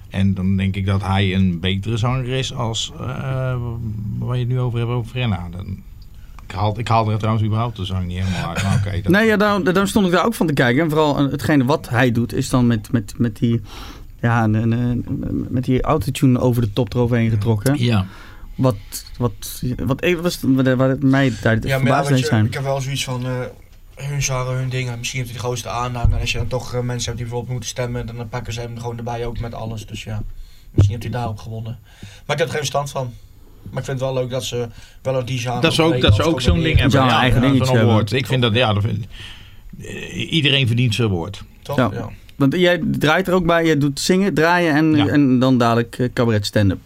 En dan denk ik dat hij een betere zanger is als eh, waar je het nu over hebt over Frenna. Dan haal, ik haalde trouwens überhaupt de zang niet helemaal uit. Maar oké, dat- Nee, ja, daarom, daarom stond ik daar ook van te kijken. En vooral eh, hetgene wat hij doet, is dan met, met, met die... Ja, een- een- een- met die autotune over de top eroverheen getrokken. Ja. Wat, wat, wat, wat was het mij daar Ja, ja, verbaasd je, zijn. ik heb wel zoiets van eh, hun zagen hun dingen. Misschien heeft hij de grootste aanhang. En als je dan toch eh, mensen hebt die bijvoorbeeld moeten stemmen, dan pakken ze hem gewoon erbij ook met alles. Dus ja, misschien heeft hij daarop gewonnen. Maar ik heb er geen verstand van. Maar ik vind het wel leuk dat ze wel een die genre Dat is ook, dat ze ook zo'n ding hebben. Ja, eigen zo'n dingetje hebben. Ik vind dat, ja, dat vind- eh, iedereen verdient zijn woord. Toch? Ja. Ja. Want jij draait er ook bij, jij doet zingen, draaien en, Ja. en dan dadelijk eh, cabaret stand-up.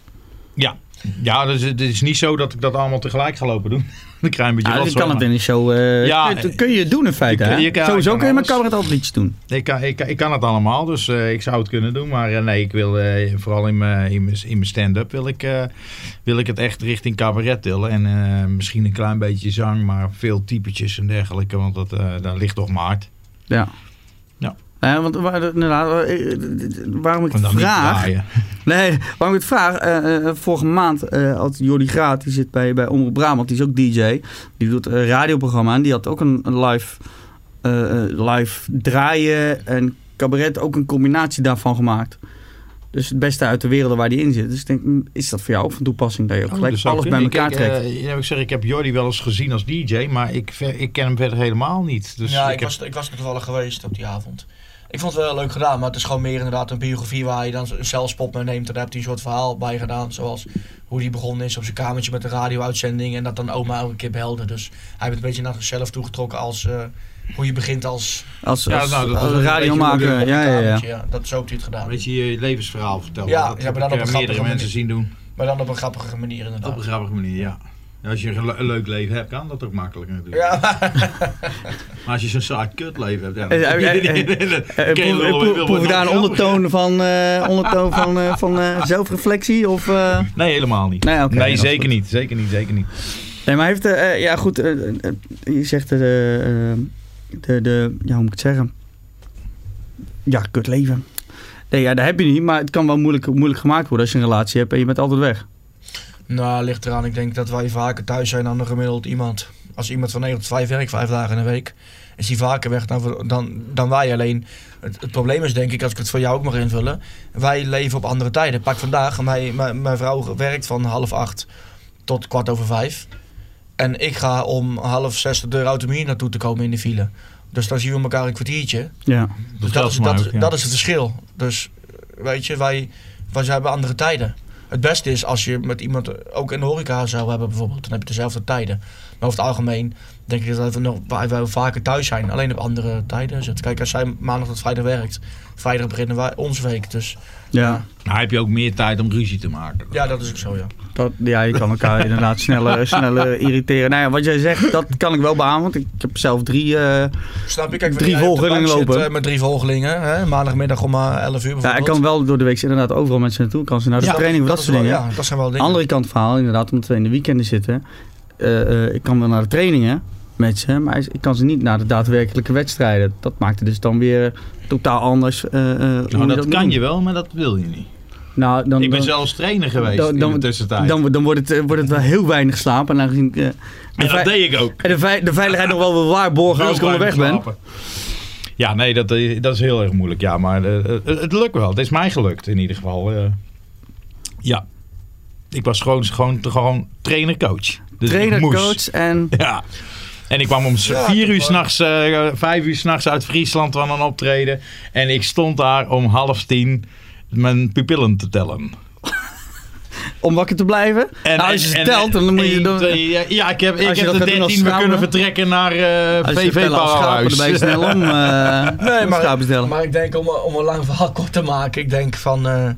Ja, ja dus het is niet zo dat ik dat allemaal tegelijk ga lopen doen. (laughs) Dan krijg je een beetje Ja, kan het in een show. eh, Ja, kun, je, kun je doen in feite. je- je kan- Sowieso kun je met cabaret altijd liedjes doen. Ik kan, ik, ik kan het allemaal, dus eh, ik zou het kunnen doen. Maar eh, nee, ik wil eh, vooral in mijn, stand-up wil ik, eh, wil ik het echt richting cabaret tillen. En eh, misschien een klein beetje zang, maar veel typetjes en dergelijke. Want dat, eh daar ligt toch maart. Ja. Ja. Ja, want waar- inderdaad, eh, eh, waarom ik het vraag. (laughs) Nee, waarom ik het vraag. eh, eh, vorige maand eh, had Jordi Graat, die zit bij, bij Omroep Brabant, die is ook DJ. Die doet een radioprogramma en die had ook een, een live, eh, eh, live draaien en cabaret, ook een combinatie daarvan gemaakt. Dus het beste uit de wereld waar die in zit. Dus ik denk, hm, is dat voor jou ook van toepassing dat je ook Oh, gelijk zou alles bij elkaar ik, trekt? eh, ja, ik, zeg, ik heb Jordi wel eens gezien als DJ, maar ik, ik ken hem verder helemaal niet. Dus ja, ik ik, heb- was, ik was er toevallig geweest op die avond. Ik vond het wel leuk gedaan, maar het is gewoon meer inderdaad een biografie waar je dan een zelfspot mee neemt. En daar heeft hij een soort verhaal bij gedaan, zoals hoe hij begonnen is op zijn kamertje met de radio-uitzending. En dat dan oma elke keer belde. Dus hij heeft een beetje naar zichzelf toegetrokken als eh, hoe je begint als, Als, Ja, als, nou, dat als was een beetje radiomaker. je Ja, je ja, ja. kamertje, Dat is ook hij het gedaan. Weet je, je levensverhaal vertellen. Ja, dat ja, maar dan ik, op een meerdere grappige mensen manier. zien doen. Maar dan op een grappige manier inderdaad. Op een grappige manier, ja. Als je een, le- een leuk leven hebt, kan dat ook makkelijk natuurlijk. Ja, (laughs) Maar als je zo'n saai kutleven hebt, ja, Eh, (laughs) dan- dan kun je proef- je daar een ondertoon van, eh, ondertoon van, eh, (laughs) van eh, zelfreflectie? Of, eh? Nee, helemaal niet. Nee, zeker niet. Zeker niet, zeker niet. Nee, maar heeft... ja, goed. je zegt eh, eh, de, de... Ja, hoe moet ik het zeggen? Ja, kut leven. Nee, ja, dat heb je niet. Maar het kan wel moeilijk, moeilijk gemaakt worden als je een relatie hebt en je bent altijd weg. Nou, ligt eraan. Ik denk dat wij vaker thuis zijn dan een gemiddeld iemand. Als iemand van 9 tot 5 werkt, vijf dagen in de week, is hij vaker weg dan, dan, dan wij. Alleen, het, het probleem is denk ik, als ik het voor jou ook mag invullen, wij leven op andere tijden. Pak vandaag, mijn, mijn, mijn vrouw werkt van half acht tot kwart over vijf. En ik ga om half zes de deur uit om hier naartoe te komen in de file. Dus dan zien we elkaar een kwartiertje. Ja. Dus dat, is, dat, dat is het verschil. Dus weet je, wij, wij hebben andere tijden. Het beste is als je met iemand ook in de horeca zou hebben bijvoorbeeld. Dan heb je dezelfde tijden. Maar over het algemeen denk ik dat we nog wij, wij vaker thuis zijn. Alleen op andere tijden zitten. Kijk, als zij maandag tot vrijdag werkt. Vrijdag beginnen wij onze week. Dus Ja. Nou heb je ook meer tijd om ruzie te maken. ja, dat is ook zo ja. Dat, ja, je kan elkaar (laughs) inderdaad sneller, sneller irriteren. Nou ja, wat jij zegt, dat kan ik wel beamen. Want ik heb zelf drie... eh, Snap je? Kijk, Drie de volgelingen zit, lopen. eh, met drie volgelingen. Hè? Maandagmiddag om eh, 11 uur ja, ik kan wel door de week inderdaad overal mensen naartoe. Kan ze naar de Ja, training of dat, soort wel- dingen. Ja, dat zijn wel dingen. Andere kant verhaal, inderdaad, omdat we in de weekenden zitten. Eh, eh, ik kan wel naar de trainingen met ze, maar ik kan ze niet naar de daadwerkelijke wedstrijden. Dat maakt het dus dan weer totaal anders. eh, Nou, dat kan doen. je wel, maar dat wil je niet. Nou, dan, Ik ben dan, zelfs trainer geweest dan- in de tussentijd. dan, dan wordt, het, wordt het wel heel weinig slapen. En, eh, de, en dat deed ik ook. en de, vei- de veiligheid nog wel waarborgen als ik onderweg ben. Ja, nee, dat, dat is heel erg moeilijk. Ja, maar het, het lukt wel. Het is mij gelukt in ieder geval. ja. Ik was gewoon, gewoon, gewoon trainer-coach. Dus Trainer, moest. coach en... (laughs) Ja. En ik kwam om Ja, vier uur s'nachts, eh vijf uur s'nachts uit Friesland van een optreden. En ik stond daar om half tien mijn pupillen te tellen. (laughs) Om wakker te blijven. En, nou, als je ze en- telt, dan moet je... ja, ja, ik heb, ik heb de gaat doen als 13 we kunnen vertrekken naar eh je VV schapen, dan ben je Bouwhuis. snel om. eh Nee, om maar, maar ik denk om, om een lang verhaal kort te maken. Ik denk van. eh,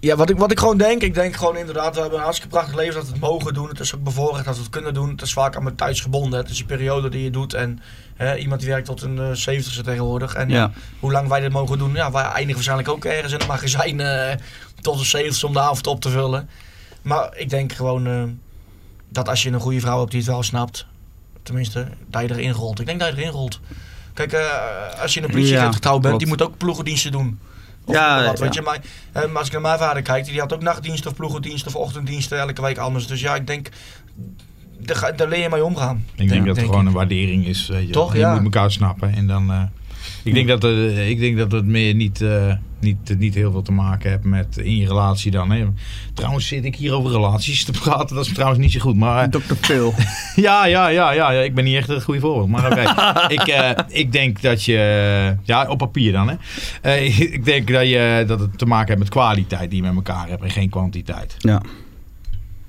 ja, wat ik, wat ik gewoon denk. Ik denk gewoon inderdaad. We hebben een hartstikke prachtig leven dat we het mogen doen. Het is ook bevoorrecht dat we het kunnen doen. Het is vaak aan mijn tijdsgebonden. Het is die periode die je doet. En hè, iemand die werkt tot een eh 70ste tegenwoordig. En ja. Ja. hoe lang wij dit mogen doen. Ja, wij eindigen waarschijnlijk ook ergens in een magazijn. eh, tot een 70ste om de avond op te vullen. Maar ik denk gewoon. eh, dat als je een goede vrouw hebt die het wel snapt. Tenminste, dat je erin rolt. Ik denk dat je erin rolt. Kijk, eh, als je in een politieagent Ja, getrouwd bent, klopt. die moet ook ploegendiensten doen. Of Ja, wat, ja. weet je. Maar, eh, maar als ik naar mijn vader kijk, die had ook nachtdienst of ploegendienst of ochtenddiensten elke week anders. Dus ja, ik denk daar, leer je mee omgaan. Ik denk dat het gewoon een waardering is. weet je. Toch, je ja. moet elkaar snappen. En dan, eh, ik, denk dat, het- ik denk dat het meer niet, eh, niet, niet heel veel te maken heeft met in je relatie dan. Hè. Trouwens zit ik hier over relaties te praten. Dat is trouwens niet zo goed. Maar Dr. Phil. (laughs) ja, ja, ja, ja, ja, ik ben niet echt een goede voorbeeld. Maar oké, (laughs) ik, eh, ik denk dat je... Ja, op papier dan hè. Eh, (laughs) ik denk dat, je, dat het te maken heeft met kwaliteit die je met elkaar hebt. En geen kwantiteit. Ja.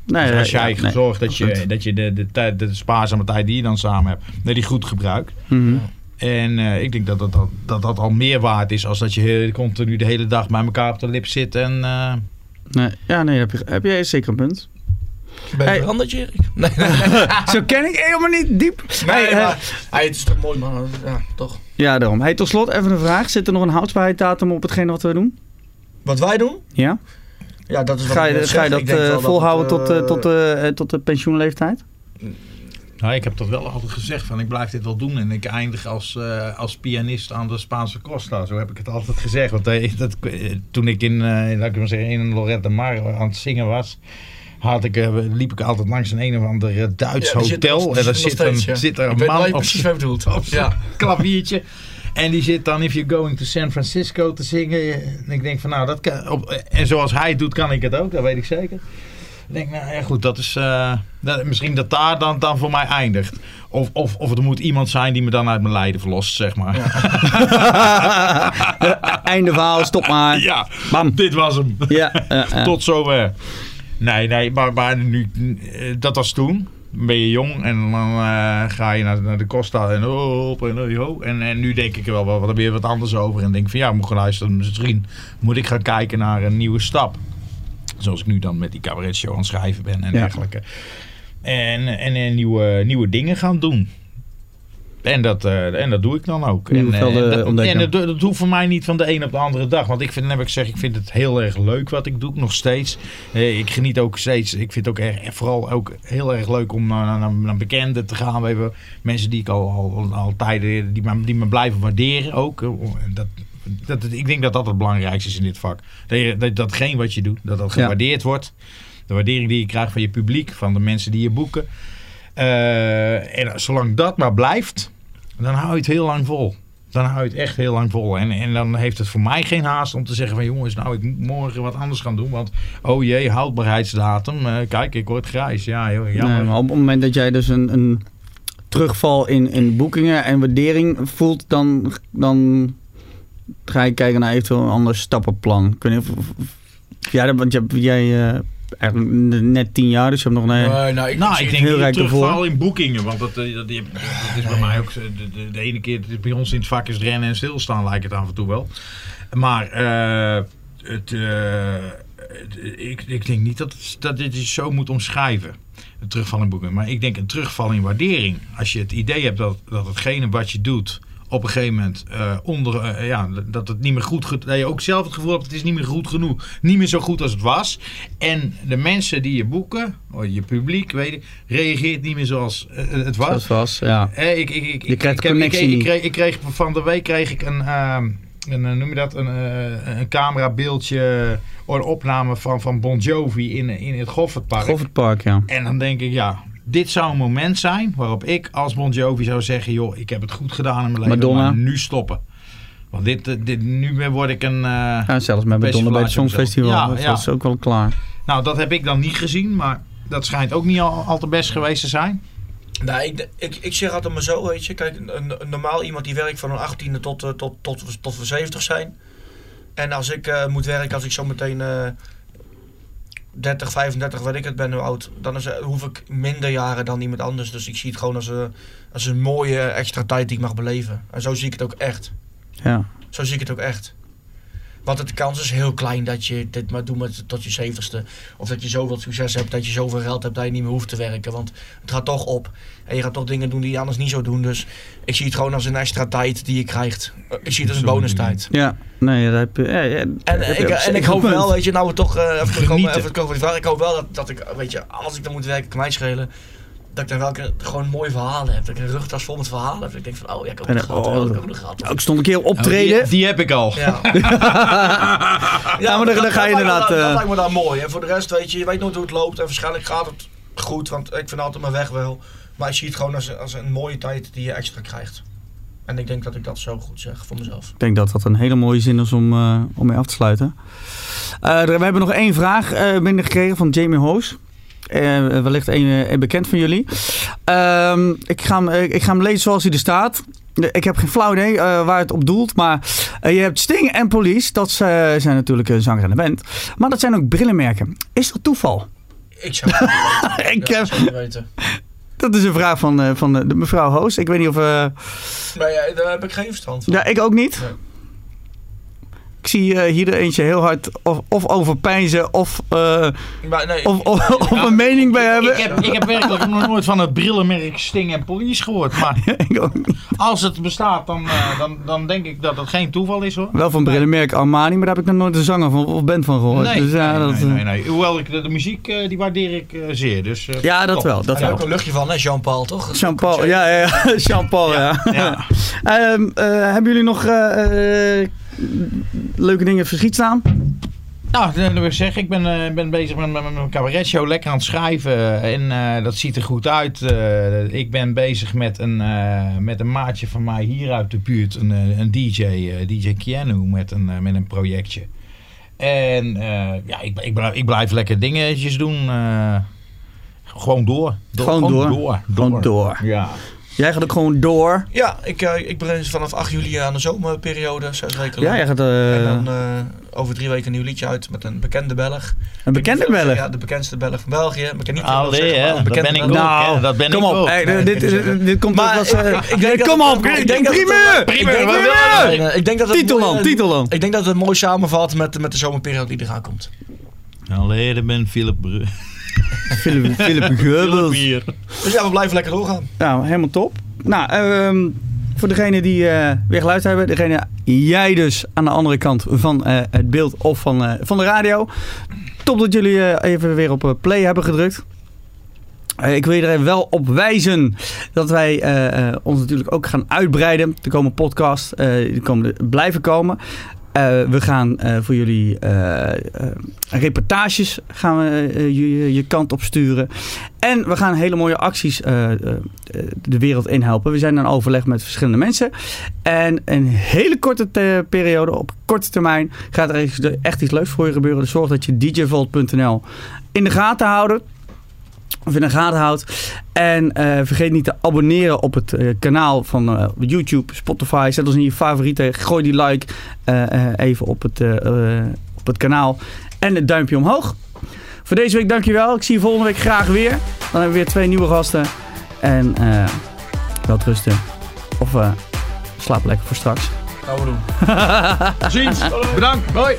Nee, Dus als ja, jij nee. zorgt dat je, Goed. dat je de, de, tijd, de spaarzame tijd die je dan samen hebt, dat die goed gebruikt. Mhm. En eh, ik denk dat dat, dat, dat dat al meer waard is als dat je heel- continu de hele dag bij elkaar op de lip zit. En eh, Nee, ja, nee, heb je, heb je zeker een punt. Ben je Hey. veranderd? Nee, nee, (laughs) nee. Zo ken ik helemaal niet diep. Nee, Hey, eh, maar, hey, het is toch mooi, man. Ja, toch. ja, daarom. Hey, tot slot even een vraag. Zit er nog een houdbaarheidsdatum op hetgene wat we doen? Wat wij doen? Ja? Ja, dat is wat Ga ik je, ga je dat eh, dat volhouden het, tot, eh, eh, tot, eh, eh, tot de pensioenleeftijd? Nou, ik heb toch wel altijd gezegd van ik blijf dit wel doen. En ik eindig als, eh, als pianist aan de Spaanse Costa. Zo heb ik het altijd gezegd. Want eh, dat, toen ik in, eh, laat ik maar zeggen, in Lorette Mar aan het zingen was... Had ik, liep ik altijd langs een een of ander Duits Ja, die zit- hotel. en daar zit, steeds, een, ja. zit er een man op precies wat bedoelt. op Ja. klaviertje. En die zit dan If You're Going to San Francisco te zingen. En ik denk van nou, dat kan, op, en zoals hij het doet, kan ik het ook. Dat weet ik zeker. Ik denk, nou ja goed, dat is uh, dat, misschien dat daar dan, dan voor mij eindigt. Of, of, of er moet iemand zijn die me dan uit mijn lijden verlost, zeg maar. Ja. (laughs) Einde verhaal, stop maar. Ja, Bam. dit was hem. Ja, uh, (laughs) uh. Tot zover. Nee, nee, maar, maar nu, dat was toen. Ben je jong en dan uh, ga je naar, naar de Costa en op en ho. En, en nu denk ik er wel wat, wat, weer wat anders over. En denk van ja, moet gaan luisteren. Misschien moet ik gaan kijken naar een nieuwe stap. Zoals ik nu dan met die cabaretshow aan het schrijven ben en dergelijke. En, en, en nieuwe, nieuwe dingen gaan doen. En dat, uh, en dat doe ik dan ook. Nieuwe en, dat, en dat, dat hoeft voor mij niet van de een op de andere dag. Want ik vind, heb ik gezegd, ik vind het heel erg leuk wat ik doe, nog steeds. Eh, ik geniet ook steeds, ik vind het ook erg, vooral ook heel erg leuk om naar, naar, naar bekenden te gaan. We hebben mensen die ik al, al, al tijden, die me, die me blijven waarderen ook. Dat, dat, ik denk dat dat het belangrijkste is in dit vak. Dat, je, dat, datgene wat je doet, dat dat gewaardeerd ja. wordt. De waardering die je krijgt van je publiek, van de mensen die je boeken. Uh, en zolang dat maar blijft, dan hou je het heel lang vol. Dan hou je het echt heel lang vol. En, en dan heeft het voor mij geen haast om te zeggen van jongens, nou ik moet morgen wat anders gaan doen. Want oh jee, houdbaarheidsdatum. Uh, kijk, ik word grijs. Ja, joh, jammer. Nee, maar op het moment dat jij dus een, een terugval in, in boekingen en waardering voelt, dan, dan ga je kijken naar eventueel een ander stappenplan. Kun je, ja, want jij... Uh, eigenlijk net tien jaar, dus je hebt nog een. Nee, nou, ik, nou, ik denk heel rijk terugval in boekingen, want dat, dat, dat, dat is bij mij ook de, de, de, ene keer bij ons in het vak is rennen en stilstaan lijkt het af en toe wel. Maar uh, het, ik, ik denk niet dat, het, dat dit je zo moet omschrijven. Een terugval in boekingen. Maar ik denk een terugval in waardering. Als je het idee hebt dat, dat hetgene wat je doet op een gegeven moment uh, onder, uh, ja, dat het niet meer goed, dat je ook zelf het gevoel hebt, het is niet meer goed genoeg, niet meer zo goed als het was. En de mensen die je boeken, je publiek, weet je, reageert niet meer zoals uh, het was. Zoals was, ja. Eh, ik, ik, ik, je krijgt ik, connectie ik, ik, kreeg, ik kreeg van de week kreeg ik een, een noem je dat, een, een camerabeeldje, een opname van, van Bon Jovi in, in het Goffertpark. Goffertpark, ja. En dan denk ik, ja, dit zou een moment zijn waarop ik als Bon Jovi zou zeggen: joh, ik heb het goed gedaan in mijn leven, Madonna. maar nu stoppen. Want dit, dit, nu word ik een. Uh, ja, zelfs met Madonna bij het Songfestival. Ja, dat ja. is ook wel klaar. Nou, dat heb ik dan niet gezien, maar dat schijnt ook niet al, al te best geweest te zijn. Nee, ik, ik, ik zeg altijd maar zo, weet je. Kijk, een, een normaal iemand die werkt van een 18e tot, tot, tot, tot, tot we 70 zijn. En als ik uh, moet werken, als ik zo meteen. Uh, 30, 35, weet ik het, ben hoe oud, dan is, hoef ik minder jaren dan iemand anders. Dus ik zie het gewoon als een, als een mooie extra tijd die ik mag beleven. En zo zie ik het ook echt. Ja. Zo zie ik het ook echt. Want de kans is heel klein dat je dit maar doet met, tot je zeventigste. Of dat je zoveel succes hebt, dat je zoveel geld hebt dat je niet meer hoeft te werken. Want het gaat toch op. En je gaat toch dingen doen die je anders niet zou doen. Dus ik zie het gewoon als een extra tijd die je krijgt. Ik zie het als een bonus tijd. Ja, nee, dat heb je. Ja, ja, en, heb ik, en ik hoop wel, weet je, nou we toch uh, even terugkomen even over die vraag. Ik hoop wel dat, dat ik, weet je, als ik dan moet werken, kan mij schelen dat ik dan welke gewoon mooie verhalen heb. Dat ik een rugtas vol met verhalen heb. Ik denk van, oh ja, ik heb het gehad. Oh, ik heb het gehad. Ik stond een keer optreden. Oh, die, die, heb ik al. Ja, (laughs) ja maar dan, dan ga je inderdaad... Dat, uh... dat lijkt me dan mooi. En voor de rest, weet je, je weet nooit hoe het loopt. En waarschijnlijk gaat het goed, want ik vind altijd mijn weg wel. Maar ik zie het gewoon als, als een mooie tijd die je extra krijgt. En ik denk dat ik dat zo goed zeg voor mezelf. Ik denk dat dat een hele mooie zin is om, eh, om mee af te sluiten. Eh, we hebben nog één vraag eh, binnengekregen van Jamie Hoos. Eh, wellicht een, een bekend van jullie. Ehm, ik, ga hem, eh, ik ga hem lezen zoals hij er staat. Ik heb geen flauw idee eh, waar het op doelt. Maar eh, je hebt Sting en Police. Dat eh, zijn natuurlijk een zanger en een band. Maar dat zijn ook brillenmerken. Is dat toeval? Ik zou het niet weten. (laughs) Ik, eh, zou niet weten. Dat is een vraag van, eh, van de, mevrouw Hoos. Ik weet niet of... eh, Maar ja, daar heb ik geen verstand van. ja, ik ook niet. Nee. Ik zie eh, hier er eentje heel hard of, of overpijnzen of, eh, nee, of, of, of een mening bij hebben. Ik heb, ik heb werkelijk nog nooit van het brillenmerk Sting en Police gehoord. Maar (laughs) als het bestaat, dan, eh, dan, dan denk ik dat het geen toeval is hoor. Wel van brillenmerk Armani, maar daar heb ik nog nooit een zanger van, of band van gehoord. Nee, dus, ja, nee, dat, nee, nee, nee. Hoewel ik de, de muziek, eh, die waardeer ik eh, zeer. Dus, ja, dat top. wel. Dat daar heb wel. ik ook een luchtje van, hè, Jean-Paul, toch? Jean-Paul, ja, ja, ja. (laughs) Jean-Paul, ja. Ja. (laughs) Ehm, eh, hebben jullie nog eh, eh, leuke dingen verschiet staan? Nou, dat wil ik zeggen, ik ben, eh, ben bezig met, met mijn cabaretshow lekker aan het schrijven. En eh, dat ziet er goed uit. Eh, ik ben bezig met een, met een maatje van mij hier uit de buurt. Een, een DJ, DJ Keanu, met een, met een projectje. En ja, ik, ik, blijf, ik blijf lekker dingetjes doen. gewoon door. door. Gewoon door. door. Gewoon door. Ja. Jij gaat ook gewoon door. Ja, ik, eh, ik begin vanaf 8 juli aan de zomerperiode, zes weken Ja, lang. jij gaat eh, En dan eh, over drie weken een nieuw liedje uit met een bekende Belg. een bekende bellen. Ja, de bekendste Belg van België. Maar ik kan niet veel Allee, zeggen, maar dat ben ik Belg. ook. Nou, dat ben kom ik op. ook. Hey, Nee, dit, dit, komt Maar (laughs) ik- ik denk Kom op, ik denk dat het- primeur! ik denk dat- Primeur! Ik denk dat het Titel mooi- dan, titel dan. Ik denk dat het mooi samenvat met, met de zomerperiode die eraan komt. Allee, dat ben Philip Bru. (laughs) Philip, Philip Geubels. Dus ja, we blijven lekker doorgaan. Nou, helemaal top. Nou, ehm, voor degene die eh, weer geluisterd hebben, degene jij dus aan de andere kant van eh, het beeld of van, eh, van de radio. Top dat jullie eh, even weer op play hebben gedrukt. Eh, ik wil je er wel op wijzen dat wij eh, eh, ons natuurlijk ook gaan uitbreiden. Er komen podcasts, eh, die komen blijven komen. Eh, we gaan eh, voor jullie eh, reportages gaan we, je, je kant op sturen. En we gaan hele mooie acties de wereld in helpen. We zijn in overleg met verschillende mensen. En een hele korte te- periode, op korte termijn, gaat er echt- iets leuks voor je gebeuren. Dus zorg dat je djvault.nl in de gaten houden. Of in de gaten houdt. En eh, vergeet niet te abonneren op het eh, kanaal van eh, YouTube, Spotify. Zet ons in je favorieten. Gooi die like even op het, op het kanaal. En het duimpje omhoog. Voor deze week dankjewel. Ik zie je volgende week graag weer. Dan hebben we weer twee nieuwe gasten. En wel rusten. Of slaap lekker voor straks. Gaan we doen. (laughs) Ziens. Bedankt. Hoi.